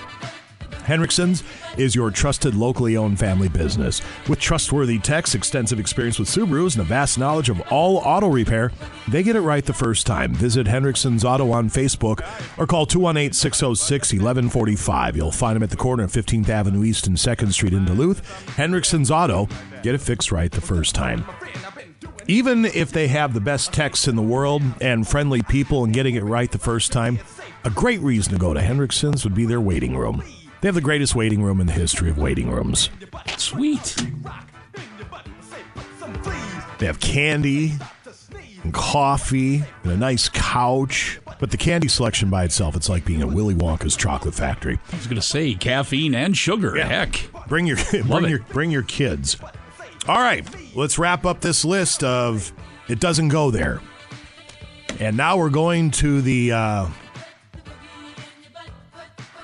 Henriksen's is your trusted locally owned family business. With trustworthy techs, extensive experience with Subarus, and a vast knowledge of all auto repair, they get it right the first time. Visit Henriksen's Auto on Facebook or call 218 606 1145. You'll find them at the corner of 15th Avenue East and 2nd Street in Duluth. Henriksen's Auto, get it fixed right the first time. Even if they have the best texts in the world and friendly people and getting it right the first time, a great reason to go to Hendrickson's would be their waiting room. They have the greatest waiting room in the history of waiting rooms. Sweet. They have candy and coffee and a nice couch. But the candy selection by itself, it's like being at Willy Wonka's chocolate factory. I was going to say caffeine and sugar. Heck. Bring your [LAUGHS] bring your bring your kids. All right, let's wrap up this list of it doesn't go there. And now we're going to the uh,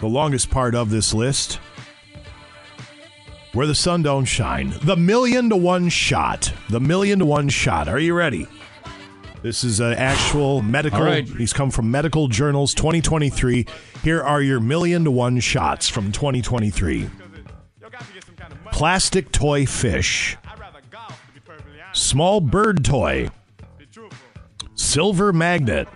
the longest part of this list, where the sun don't shine. The million to one shot. The million to one shot. Are you ready? This is an actual medical. Right. These come from Medical Journals 2023. Here are your million to one shots from 2023. Plastic toy fish. Small bird toy. Silver magnet.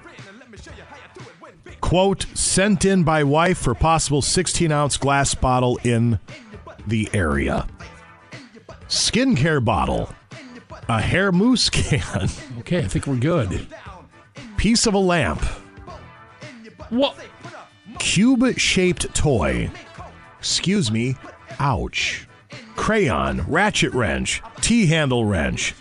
Quote, sent in by wife for possible 16 ounce glass bottle in the area. Skincare bottle. A hair mousse can. [LAUGHS] Okay, I think we're good. Piece of a lamp. What? Cube shaped toy. Excuse me. Ouch. Crayon, ratchet wrench, T handle wrench.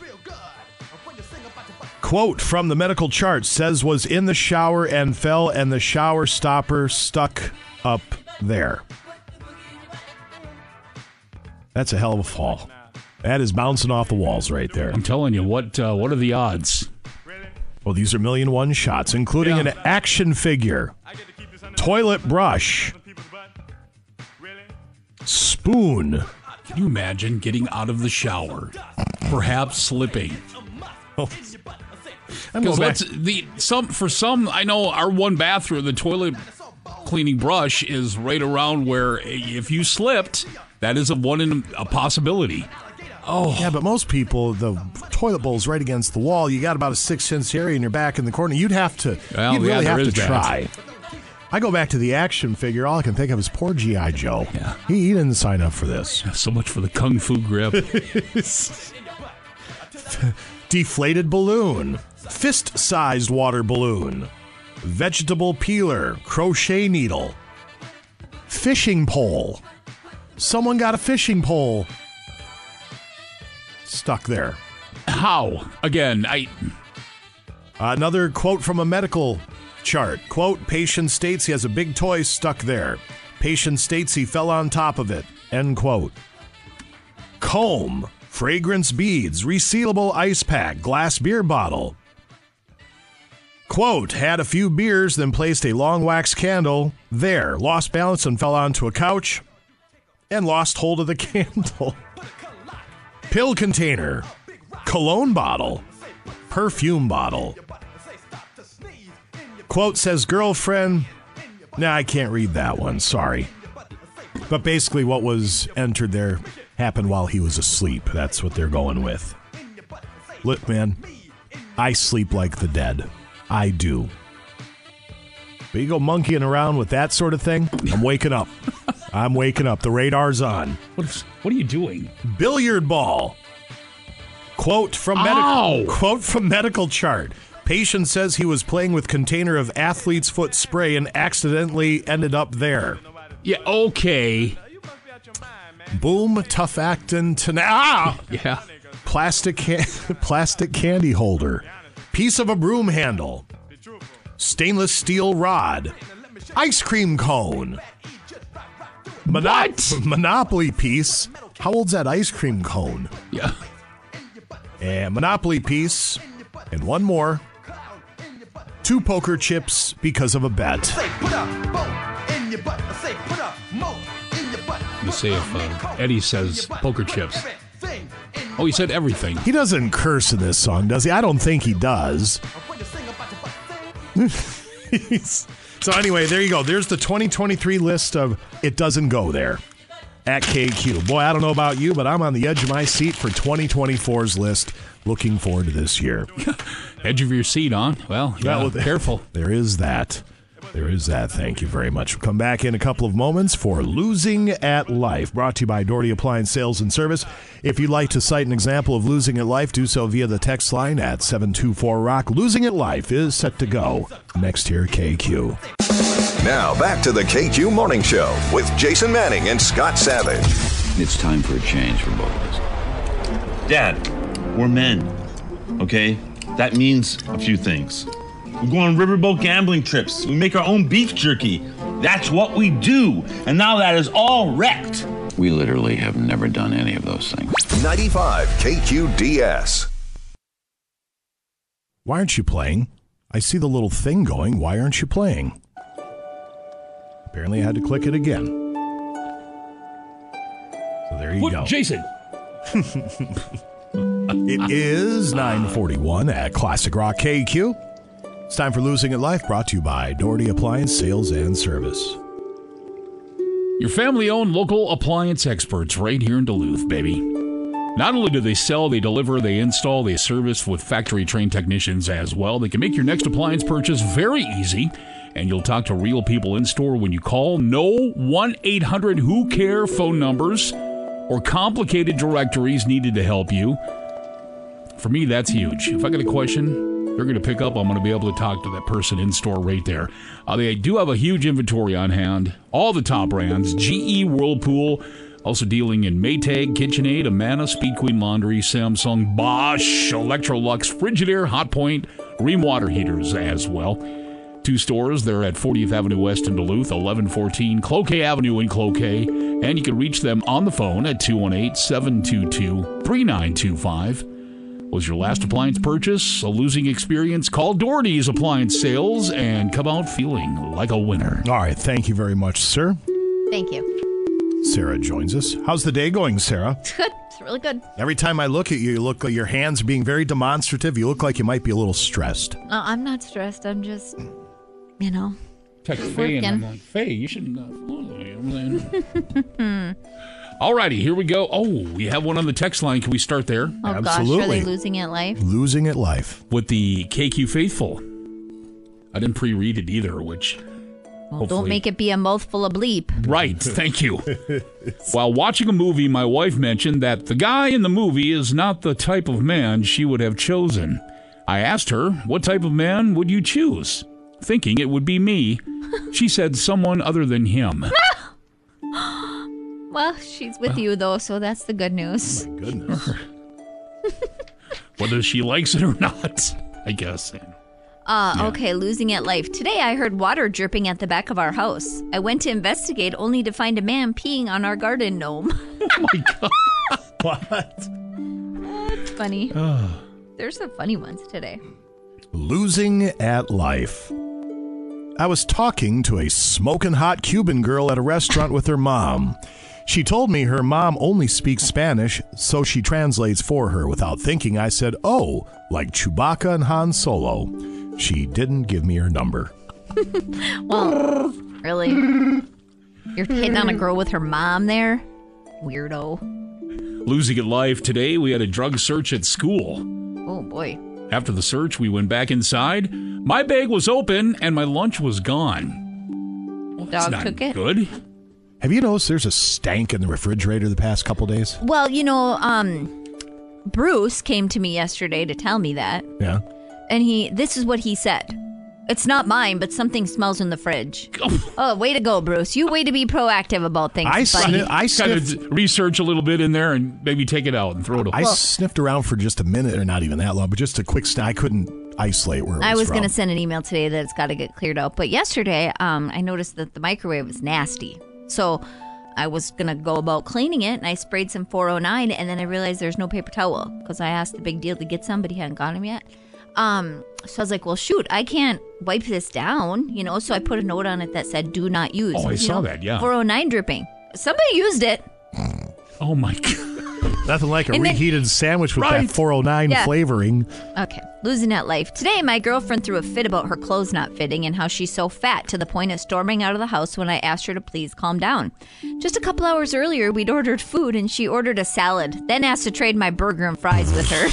Quote from the medical chart says was in the shower and fell, and the shower stopper stuck up there. That's a hell of a fall. That is bouncing off the walls right there. I'm telling you, what uh, what are the odds? Well, these are million one shots, including an action figure, toilet brush, spoon. Can you imagine getting out of the shower, perhaps slipping, I'm Because going back. let's the some for some I know our one bathroom the toilet cleaning brush is right around where if you slipped that is a one in a possibility. Oh Yeah, but most people, the toilet bowl's right against the wall. You got about a six inch area in you're back in the corner. You'd have to, Well, you'd yeah, really there have to that. try. I go back to the action figure. All I can think of is poor GI Joe. Yeah, he, he didn't sign up for this. So much for the kung fu grip. [LAUGHS] Deflated balloon, fist-sized water balloon, vegetable peeler, crochet needle, fishing pole. Someone got a fishing pole stuck there. How? Again, I. Another quote from a medical chart. Quote, patient states he has a big toy stuck there. Patient states he fell on top of it. End quote. Comb, fragrance beads, resealable ice pack, glass beer bottle. Quote, had a few beers, then placed a long wax candle there, lost balance and fell onto a couch, and lost hold of the [LAUGHS] candle. Pill container, cologne bottle, perfume bottle. Quote says girlfriend. Nah, I can't read that one. Sorry. But basically, what was entered there happened while he was asleep. That's what they're going with. Look, man, I sleep like the dead. I do. But you go monkeying around with that sort of thing, I'm waking up. I'm waking up. The radar's on. What, is, what are you doing? Billiard ball. Quote from medical quote from medical chart. Patient says he was playing with container of athlete's foot spray and accidentally ended up there. Yeah, okay. Boom, tough actin' to ah! Yeah. Plastic can- [LAUGHS] plastic candy holder. Piece of a broom handle. Stainless steel rod. Ice cream cone. Mono- Monopoly piece. How old's that ice cream cone? Yeah. And Monopoly piece. And one more. Two poker chips because of a bet. Let's see if uh, Eddie says poker chips. Oh, he said everything. He doesn't curse in this song, does he? I don't think he does. [LAUGHS] so anyway, there you go. There's the 2023 list of it doesn't go there at KQ. Boy, I don't know about you, but I'm on the edge of my seat for 2024's list. Looking forward to this year. [LAUGHS] Edge of your seat on. Well, yeah, Well, [LAUGHS] careful. There is that. There is that. Thank you very much. We'll come back in a couple of moments for Losing at Life, brought to you by Doherty Appliance Sales and Service. If you'd like to cite an example of losing at life, do so via the text line at 724 Rock. Losing at Life is set to go next here, KQ. Now back to the KQ Morning Show with Jason Manning and Scott Savage. It's time for a change for both of us. Dad, we're men. Okay? That means a few things. We go on riverboat gambling trips. We make our own beef jerky. That's what we do. And now that is all wrecked. We literally have never done any of those things. 95 KQDS. Why aren't you playing? I see the little thing going. Why aren't you playing? Apparently, I had to click it again. So there you What, go. Jason. [LAUGHS] It is 941 at Classic Rock KQ. It's time for Losing at Life, brought to you by Doherty Appliance Sales and Service. Your family owned local appliance experts right here in Duluth, baby. Not only do they sell, they deliver, they install, they service with factory trained technicians as well. They can make your next appliance purchase very easy, and you'll talk to real people in store when you call. No 1 800 Who Care phone numbers or complicated directories needed to help you. For me, that's huge. If I got a question, they're going to pick up. I'm going to be able to talk to that person in store right there. Uh, they do have a huge inventory on hand. All the top brands GE, Whirlpool, also dealing in Maytag, KitchenAid, Amana, Speed Queen Laundry, Samsung, Bosch, Electrolux, Frigidaire, Hotpoint, Rheem water heaters as well. Two stores. They're at 40th Avenue West in Duluth, 1114 Cloquet Avenue in Cloquet. And you can reach them on the phone at 218 722 3925. Was your last appliance purchase a losing experience? Call Doherty's Appliance Sales and come out feeling like a winner. All right. Thank you very much, sir. Thank you. Sarah joins us. How's the day going, Sarah? It's [LAUGHS] good. It's really good. Every time I look at you, you look like your hands are being very demonstrative. You look like you might be a little stressed. No, I'm not stressed. I'm just, you know, Text Faye and I'm working. like, Faye, you shouldn't uh, [LAUGHS] [LAUGHS] follow me. I'm saying. All righty, here we go. Oh, we have one on the text line. Can we start there? Oh gosh, are they losing it life? Losing it life. With the KQ Faithful. I didn't pre-read it either, which Well, don't make it be a mouthful of bleep. Right, [LAUGHS] thank you. While watching a movie, my wife mentioned that the guy in the movie is not the type of man she would have chosen. I asked her, What type of man would you choose? Thinking it would be me. [LAUGHS] She said someone other than him. [LAUGHS] Well, she's with you though, so that's the good news. My Goodness. [LAUGHS] Whether she likes it or not, I guess. Uh, okay, losing at life. Today I heard water dripping at the back of our house. I went to investigate only to find a man peeing on our garden gnome. [LAUGHS] Oh my god. [LAUGHS] what? That's funny. [SIGHS] There's some funny ones today. Losing at life. I was talking to a smoking hot Cuban girl at a restaurant with her mom. She told me her mom only speaks Spanish, so she translates for her. Without thinking, I said, Oh, like Chewbacca and Han Solo. She didn't give me her number. [LAUGHS] Well, really? You're hitting on a girl with her mom there? Weirdo. Losing it life today, we had a drug search at school. Oh boy. After the search, we went back inside. My bag was open and my lunch was gone. That's Dog not took it? Good. Have you noticed there's a stank in the refrigerator the past couple days? Well, you know, um, Bruce came to me yesterday to tell me that, Yeah. and he, this is what he said. It's not mine, but something smells in the fridge. [LAUGHS] oh, way to go, Bruce! You way to be proactive about things, I, buddy. sni- I kind of research a little bit in there and maybe take it out and throw it away. I sniffed around for just a minute, or not even that long, but just a quick st- I couldn't isolate where it was I was going to send an email today that it's got to get cleared out. But yesterday, um, I noticed that the microwave was nasty. So I was going to go about cleaning it and I sprayed some 409 and then I realized there's no paper towel because I asked the big deal to get some, but he hadn't got them yet. Um, so I was like, well, shoot, I can't wipe this down, you know? So I put a note on it that said, do not use. Oh, I saw know, that, yeah. 409 dripping. Somebody used it. Oh, my [LAUGHS] God. Nothing like a And then- reheated sandwich with Right. that 409 Yeah. flavoring. Okay, losing at life. Today, my girlfriend threw a fit about her clothes not fitting and how she's so fat to the point of storming out of the house when I asked her to please calm down. Just a couple hours earlier, we'd ordered food and she ordered a salad, then asked to trade my burger and fries with her.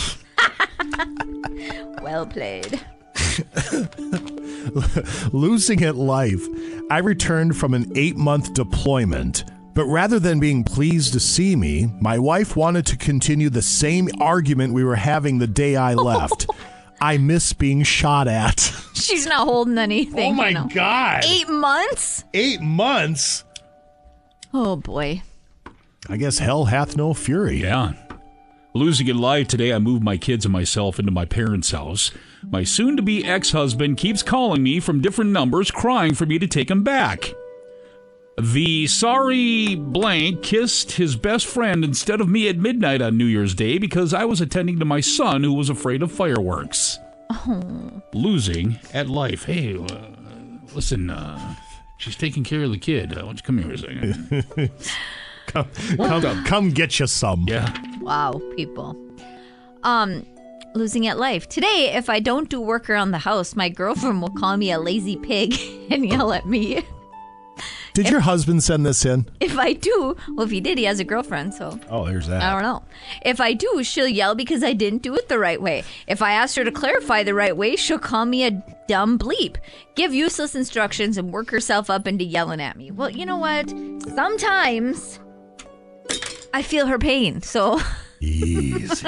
[LAUGHS] well played. [LAUGHS] Losing at life. I returned from an eight month deployment, but rather than being pleased to see me, my wife wanted to continue the same argument we were having the day I [LAUGHS] left. I miss being shot at. [LAUGHS] She's not holding anything. Oh my you know. God. Eight months? Eight months? Oh boy. I guess hell hath no fury. Yeah. Losing in life today, I moved my kids and myself into my parents' house. My soon to be ex husband keeps calling me from different numbers, crying for me to take him back. The sorry blank kissed his best friend instead of me at midnight on New Year's Day because I was attending to my son who was afraid of fireworks. Oh. Losing at life. Hey, uh, listen, uh, she's taking care of the kid. Uh, why don't you come here a second? [LAUGHS] come, come, the- come get you some. Yeah. Wow, people. Um, losing at life. Today, if I don't do work around the house, my girlfriend will call me a lazy pig [LAUGHS] and yell at me. Did your husband send this in? If I do, well, if he did, he has a girlfriend, so Oh, there's that. I don't know. If I do, she'll yell because I didn't do it the right way. If I ask her to clarify the right way, she'll call me a dumb bleep, give useless instructions, and work herself up into yelling at me. Well, you know what? Sometimes I feel her pain, so. Easy.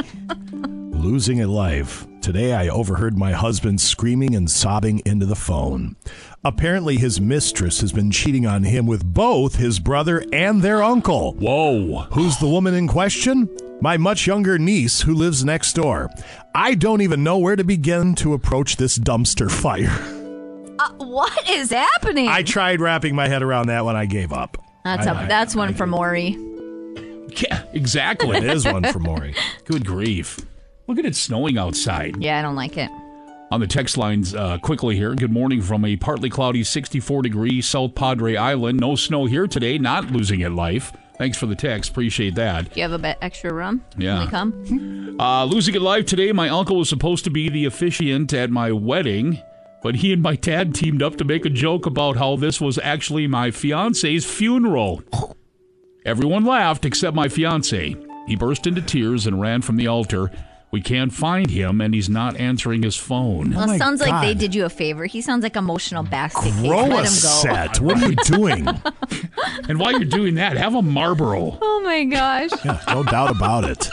Losing a life. Today I overheard my husband screaming and sobbing into the phone. Apparently, his mistress has been cheating on him with both his brother and their uncle. Whoa. Who's the woman in question? My much younger niece who lives next door. I don't even know where to begin to approach this dumpster fire. [LAUGHS] Uh, what is happening? I tried wrapping my head around that when I gave up. That's I- a, that's one for Maury. Yeah, exactly. It is one for Maury. Good grief. Look at it snowing outside. Yeah, I don't like it. On the text lines uh, quickly here. Good morning from a partly cloudy 64 degree South Padre Island. No snow here today, not losing it life. Thanks for the text. Appreciate that. Do you have a bit extra rum? Yeah. Come? Uh, losing it live today, my uncle was supposed to be the officiant at my wedding, but he and my dad teamed up to make a joke about how this was actually my fiance's funeral. Everyone laughed except my fiance. He burst into tears and ran from the altar. We can't find him, and he's not answering his phone. Well, it sounds like they did you a favor. He sounds like emotional basket case. Grow Let a him go. set. What are you doing? [LAUGHS] and while you're doing that, have a Marlboro. Oh my gosh. Yeah, no doubt about it.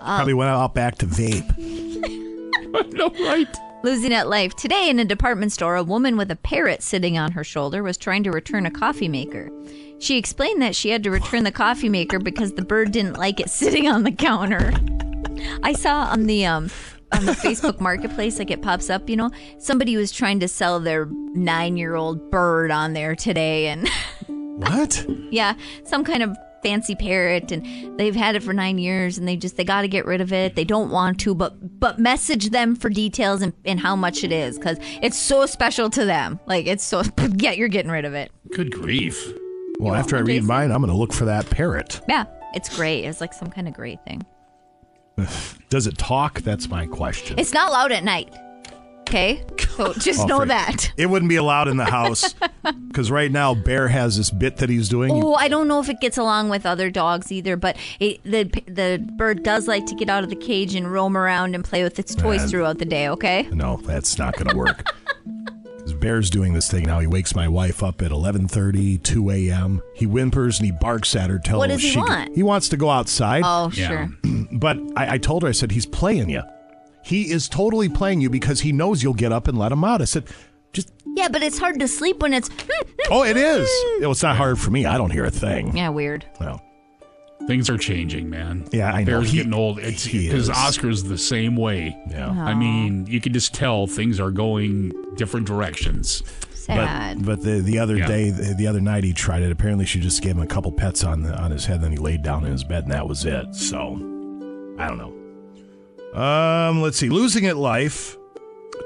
Um, Probably went out back to vape. [LAUGHS] no, right. Losing at life. Today in a department store, a woman with a parrot sitting on her shoulder was trying to return a coffee maker. She explained that she had to return the coffee maker because the bird didn't like it sitting on the counter. I saw on the um on the Facebook marketplace, like it pops up, you know, somebody was trying to sell their nine year old bird on there today and [LAUGHS] What? yeah, some kind of fancy parrot and they've had it for nine years and they just they got to get rid of it they don't want to but but message them for details and, and how much it is because it's so special to them like it's so [LAUGHS] yeah you're getting rid of it Good grief. Well, after I read Jason? mine, I'm going to look for that parrot. yeah it's great it's like some kind of great thing [SIGHS] Does it talk? That's my question. it's not loud at night okay so [LAUGHS] just Oh, know that It wouldn't be allowed in the house [LAUGHS] because right now Bear has this bit that he's doing. Oh, I don't know if it gets along with other dogs either, but it, the the bird does like to get out of the cage and roam around and play with its toys Man. throughout the day. Okay. No, that's not going to work. [LAUGHS] 'Cause Bear's doing this thing now. He wakes my wife up at 11:30, 2 a.m. He whimpers and he barks at her. Telling What her does he she- want? He wants to go outside. Oh, Yeah. sure. [CLEARS THROAT] but I, I told her, I said, he's playing you. He is totally playing you because he knows you'll get up and let him out. I said, just Yeah, but it's hard to sleep when it's. [LAUGHS] oh, it is. Well, it's not hard for me. I don't hear a thing. Yeah, weird. Well, Things are changing, man. Yeah, I know. Bear's He- getting old. It's because. Oscar's the same way. Yeah. I mean, you can just tell things are going different directions. Sad. But, but the the other Yeah. day, the, the other night, he tried it. Apparently, she just gave him a couple pets on the, on his head. And then he laid down in his bed, and that was it. So, I don't know. Um, let's see. Losing it, life.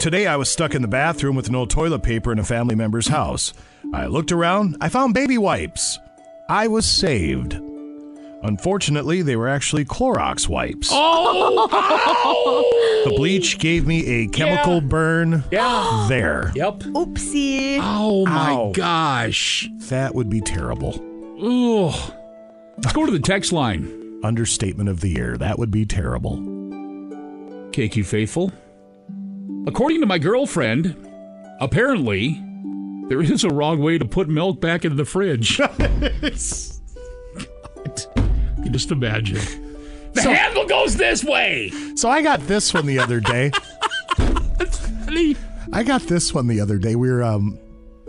Today, I was stuck in the bathroom with no toilet paper in a family member's house. I looked around. I found baby wipes. I was saved. Unfortunately, they were actually Clorox wipes. Oh! [LAUGHS] The bleach gave me a chemical Yeah. burn. Yeah. [GASPS] There. Yep. Oopsie. Oh my Ow. gosh. That would be terrible. Ooh. Let's go to the text line. Understatement of the year. That would be terrible. KQ Faithful. According to my girlfriend, apparently there is a wrong way to put milk back into the fridge. [LAUGHS] [LAUGHS] Just imagine. [LAUGHS] The So- handle goes this way. So I got this one the other day. [LAUGHS] I got this one the other day. We were um,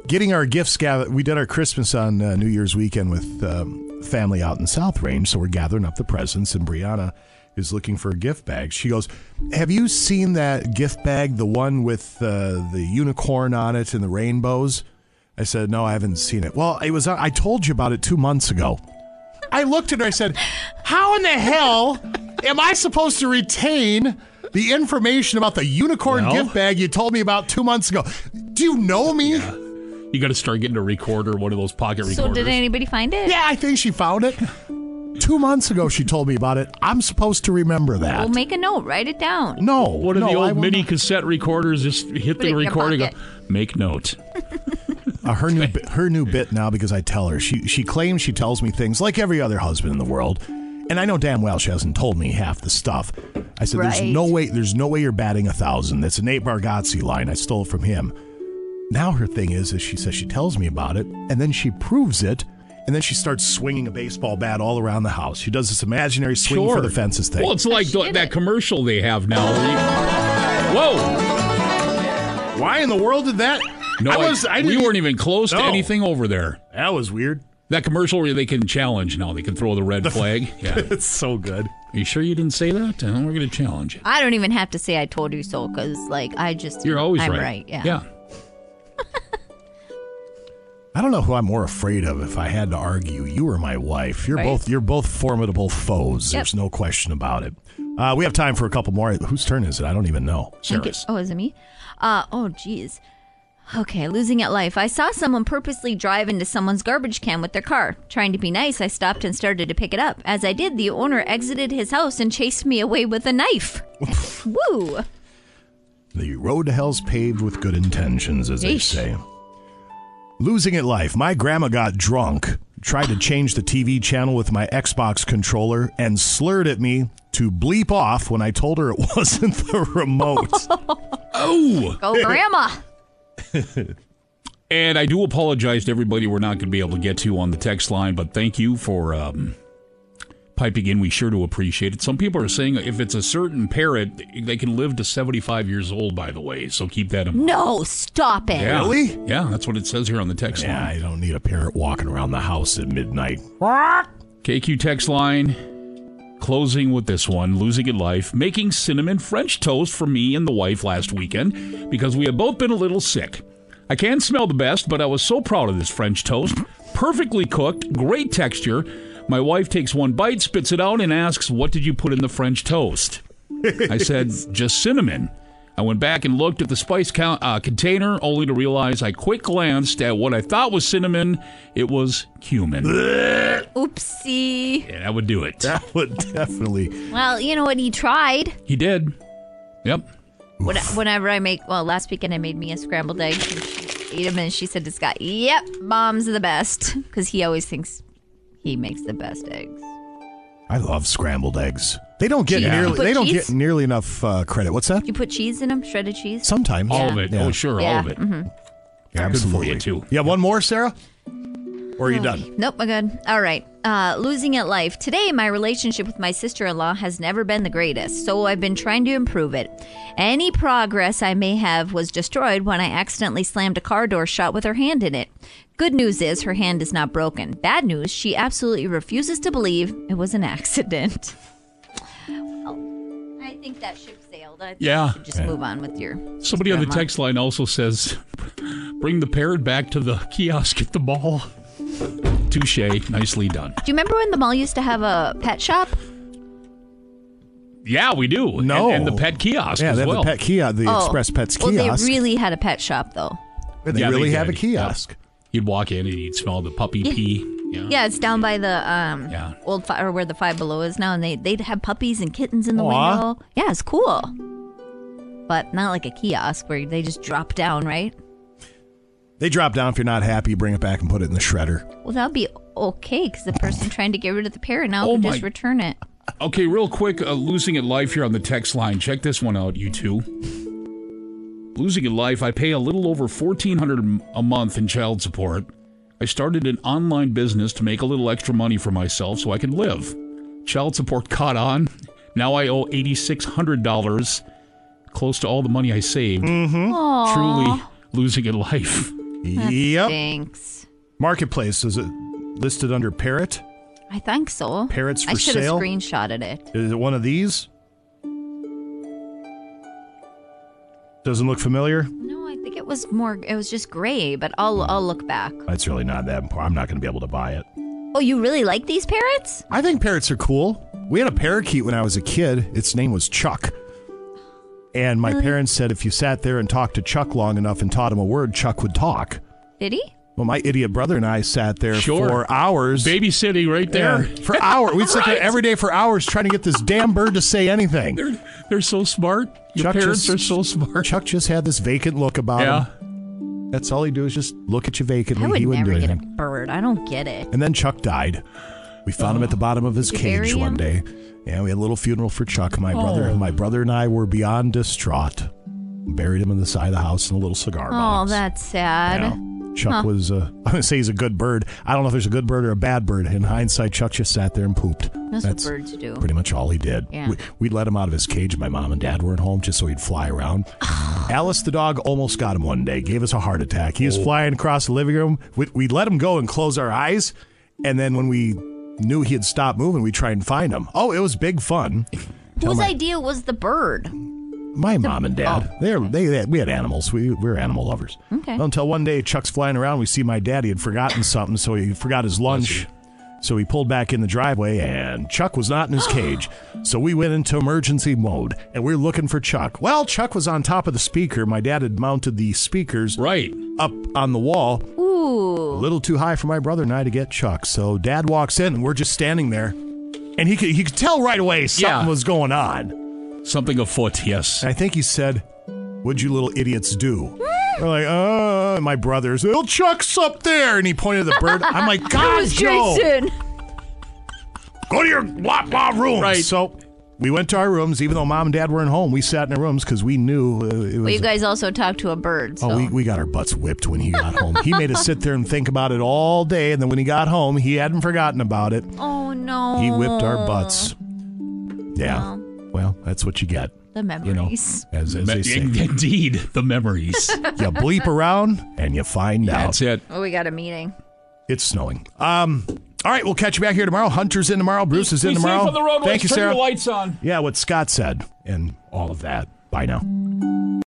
getting our gifts gathered. We did our Christmas on uh, New Year's weekend with um, family out in South Range, so we're gathering up the presents, and Brianna is looking for a gift bag. She goes, "Have you seen that gift bag, the one with uh, the unicorn on it and the rainbows?" I said, "No, I haven't seen it." Well, it was. uh, I told you about it two months ago. I looked at her. I said, "How in the hell am I supposed to retain the information about the unicorn Well- gift bag you told me about two months ago? Do you know me?" You got to start getting a recorder, one of those pocket So recorders. So, did anybody find it? Yeah, I think she found it. Two months ago, she told me about it. I'm supposed to remember that. Well, make a note. Write it down. no, One of no, the old mini not. cassette recorders, just hit Put it the in your recording. Go, make note. [LAUGHS] Uh, her new bit, her new bit now because I tell her she she claims she tells me things like every other husband in the world, and I know damn well she hasn't told me half the stuff. I said, "There's Right. no way. There's no way you're batting a thousand. That's a Nate Bargatze line. I stole it from him." Now her thing is, is she says she tells me about it, and then she proves it, and then she starts swinging a baseball bat all around the house. She does this imaginary swing for the fences thing. Well, it's like th- that commercial they have now. [LAUGHS] Whoa! Why in the world did that? No, I I- was. I we didn't, weren't even close to anything over there. That was weird. That commercial where they can challenge now. They can throw the red [LAUGHS] flag. Yeah. [LAUGHS] it's so good. Are you sure you didn't say that? Uh, we're going to challenge it. I don't even have to say I told you so because, like, I just. You're always I'm right. right. Yeah. Yeah. [LAUGHS] I don't know who I'm more afraid of if I had to argue. You or my wife. You're Right. both you're both formidable foes. Yep. There's no question about it. Uh, we have time for a couple more. Whose turn is it? I don't even know. I it- Sarah's. oh, is it me? Uh, oh, geez. Okay, losing at life. I saw someone purposely drive into someone's garbage can with their car. Trying to be nice, I stopped and started to pick it up. As I did, the owner exited his house and chased me away with a knife. [LAUGHS] Woo! The road to hell's paved with good intentions, as they say. Losing at life. My grandma got drunk, tried to [GASPS] change the TV channel with my Xbox controller, and slurred at me to bleep off when I told her it [LAUGHS] wasn't the remote. [LAUGHS] oh! Go, Grandma! [LAUGHS] And I do apologize to everybody we're not going to be able to get to on the text line, but thank you for um, piping in. We sure do appreciate it. Some people are saying if it's a certain parrot, they can live to 75 years old, by the way, so keep that in mind. No, stop it. Yeah. Yeah, that's what it says here on the text line. yeah, line. I don't need a parrot walking around the house at midnight. KQ text line closing with this one losing at life making cinnamon french toast for me and the wife last weekend because we had both been a little sick. I can't smell the best but i was so proud of this french toast. Perfectly cooked great texture. My wife takes one bite spits it out and asks what did you put in the french toast? I said just cinnamon I went back and looked at the spice count, uh, container, only to realize I quick glanced at what I thought was cinnamon. It was cumin. [LAUGHS] Oopsie. Yeah, that would do it. That would definitely. Well, you know what? He tried. He did. Yep. When, whenever I make, well, last weekend I made me a scrambled egg. And she ate them and she said to Scott, "Yep, mom's the best," because he always thinks he makes the best eggs. I love scrambled eggs. They don't get Cheese. You nearly put they don't cheese? get nearly enough uh, credit. What's that? You put cheese in them, shredded cheese. Sometimes. All of it. Yeah. Oh, sure, yeah. all of it. mhm. Absolutely. Good for you, too. You have one more, Sarah? Or are you done? Nope, I'm good. All right. Uh, losing at life. Today, my relationship with my sister in law has never been the greatest, so I've been trying to improve it. Any progress I may have was destroyed when I accidentally slammed a car door shut with her hand in it. Good news is her hand is not broken. Bad news, she absolutely refuses to believe it was an [LAUGHS] accident. Well, I think that ship sailed. I think Yeah. should just Yeah. move on with your. Somebody on the text line also says, [LAUGHS] bring the parrot back to the kiosk at the mall. Touche. Nicely done. Do you remember when the mall used to have a pet shop? Yeah, we do. No. And, and the pet kiosk Yeah, as they have well. the pet kiosk, the Oh. Express Pets kiosk. Well, kiosk. they really had a pet shop, though. they Yeah, really they have a did. kiosk. You'd walk in and you'd smell the puppy Yeah. pee. Yeah. Yeah, it's down by the um Yeah. old fi- or where the Five Below is now, and they they'd have puppies and kittens in the Aw. window. Yeah, it's cool, but not like a kiosk where they just drop down, right? They drop down if you're not happy, bring it back and put it in the shredder. Well, that'd be okay because the person [LAUGHS] trying to get rid of the parrot now Oh can my- just return it. Okay, real quick, uh, losing at life here on the text line. Check this one out, you two. Losing at life, I pay a little over fourteen hundred a month in child support. I started an online business to make a little extra money for myself so I can live. Child support caught on. Now I owe eighty six hundred dollars, close to all the money I saved. Mm-hmm. Truly losing at life. Yep. Thanks. Marketplace is it listed under parrot? I think so. Parrots I for should have sale? screenshotted it. Is it one of these? Doesn't look familiar. No, I think it was more. It was just gray, but I'll I'll look back. It's really not that important. I'm not going to be able to buy it. Oh, you really like these parrots? I think parrots are cool. We had a parakeet when I was a kid. Its name was Chuck. And my parents said if you sat there and talked to Chuck long enough and taught him a word, Chuck would talk. Did he? Well, my idiot brother and I sat there Sure. for hours. Babysitting right there. Yeah, for hours. We'd sit there Right. every day for hours trying to get this damn bird to say anything. They're they're so smart. Your Chuck parents just- are so smart. Chuck just had this vacant look about Yeah. him. That's all he'd do is just look at you vacantly. I would he wouldn't never do get a anything. bird. I don't get it. And then Chuck died. We found him oh. at the bottom of his Did you bury cage one him? day. Yeah, we had a little funeral for Chuck. My brother, Oh. my brother and I were beyond distraught. Buried him in the side of the house in a little cigar Oh, box. Oh, that's sad. Yeah. Chuck Huh. was, uh, [LAUGHS] I'm going to say he's a good bird. I don't know if there's a good bird or a bad bird. In hindsight, Chuck just sat there and pooped. That's what birds do. Pretty much all he did. Yeah. We, we let him out of his cage. My mom and dad weren't home just so he'd fly around. [SIGHS] Alice the dog almost got him one day, gave us a heart attack. He was Oh. flying across the living room. We, we let him go and close our eyes. And then when we knew he had stopped moving, we tried and find him. Oh, it was big fun. [LAUGHS] Whose my, idea was the bird? my mom and dad. They're, they had, we had animals. We, we were animal lovers. Okay. Until one day, Chuck's flying around. We see my dad. He had forgotten something, so he forgot his lunch. So we pulled back in the driveway, and Chuck was not in his cage. So we went into emergency mode, and we are looking for Chuck. Well, Chuck was on top of the speaker. My dad had mounted the speakers right up on the wall. Ooh. A little too high for my brother and I to get Chuck. So Dad walks in, and we're just standing there, and he could he could tell right away something Yeah. was going on. Something afoot. Yes. I think he said, "What'd you little idiots do?" Hmm. We're like, oh, and my brother's, "Oh, Chuck's up there," and he pointed at the bird. I'm like, [LAUGHS] It "God, was Joe, Jason. go to your blah blah room." Right. So we went to our rooms, even though mom and dad weren't home. We sat in our rooms because we knew uh, it was. Well, you guys also talked to a bird. So. Oh, we, we got our butts whipped when he got home. He made us sit there and think about it all day, and then when he got home, he hadn't forgotten about it. oh no. He whipped our butts. Yeah. Well, that's what you get. The memories. You know, memories. as, as Me- they say. [LAUGHS] Indeed, the memories. you bleep around and you find out. That's it. Oh, we got a meeting. It's snowing. Um. All right, we'll catch you back here tomorrow. Hunter's in tomorrow. Bruce is in Be safe tomorrow. on the roadways. Thank you, Turn Sarah. your lights on. Yeah, what Scott said and all of that. Bye now.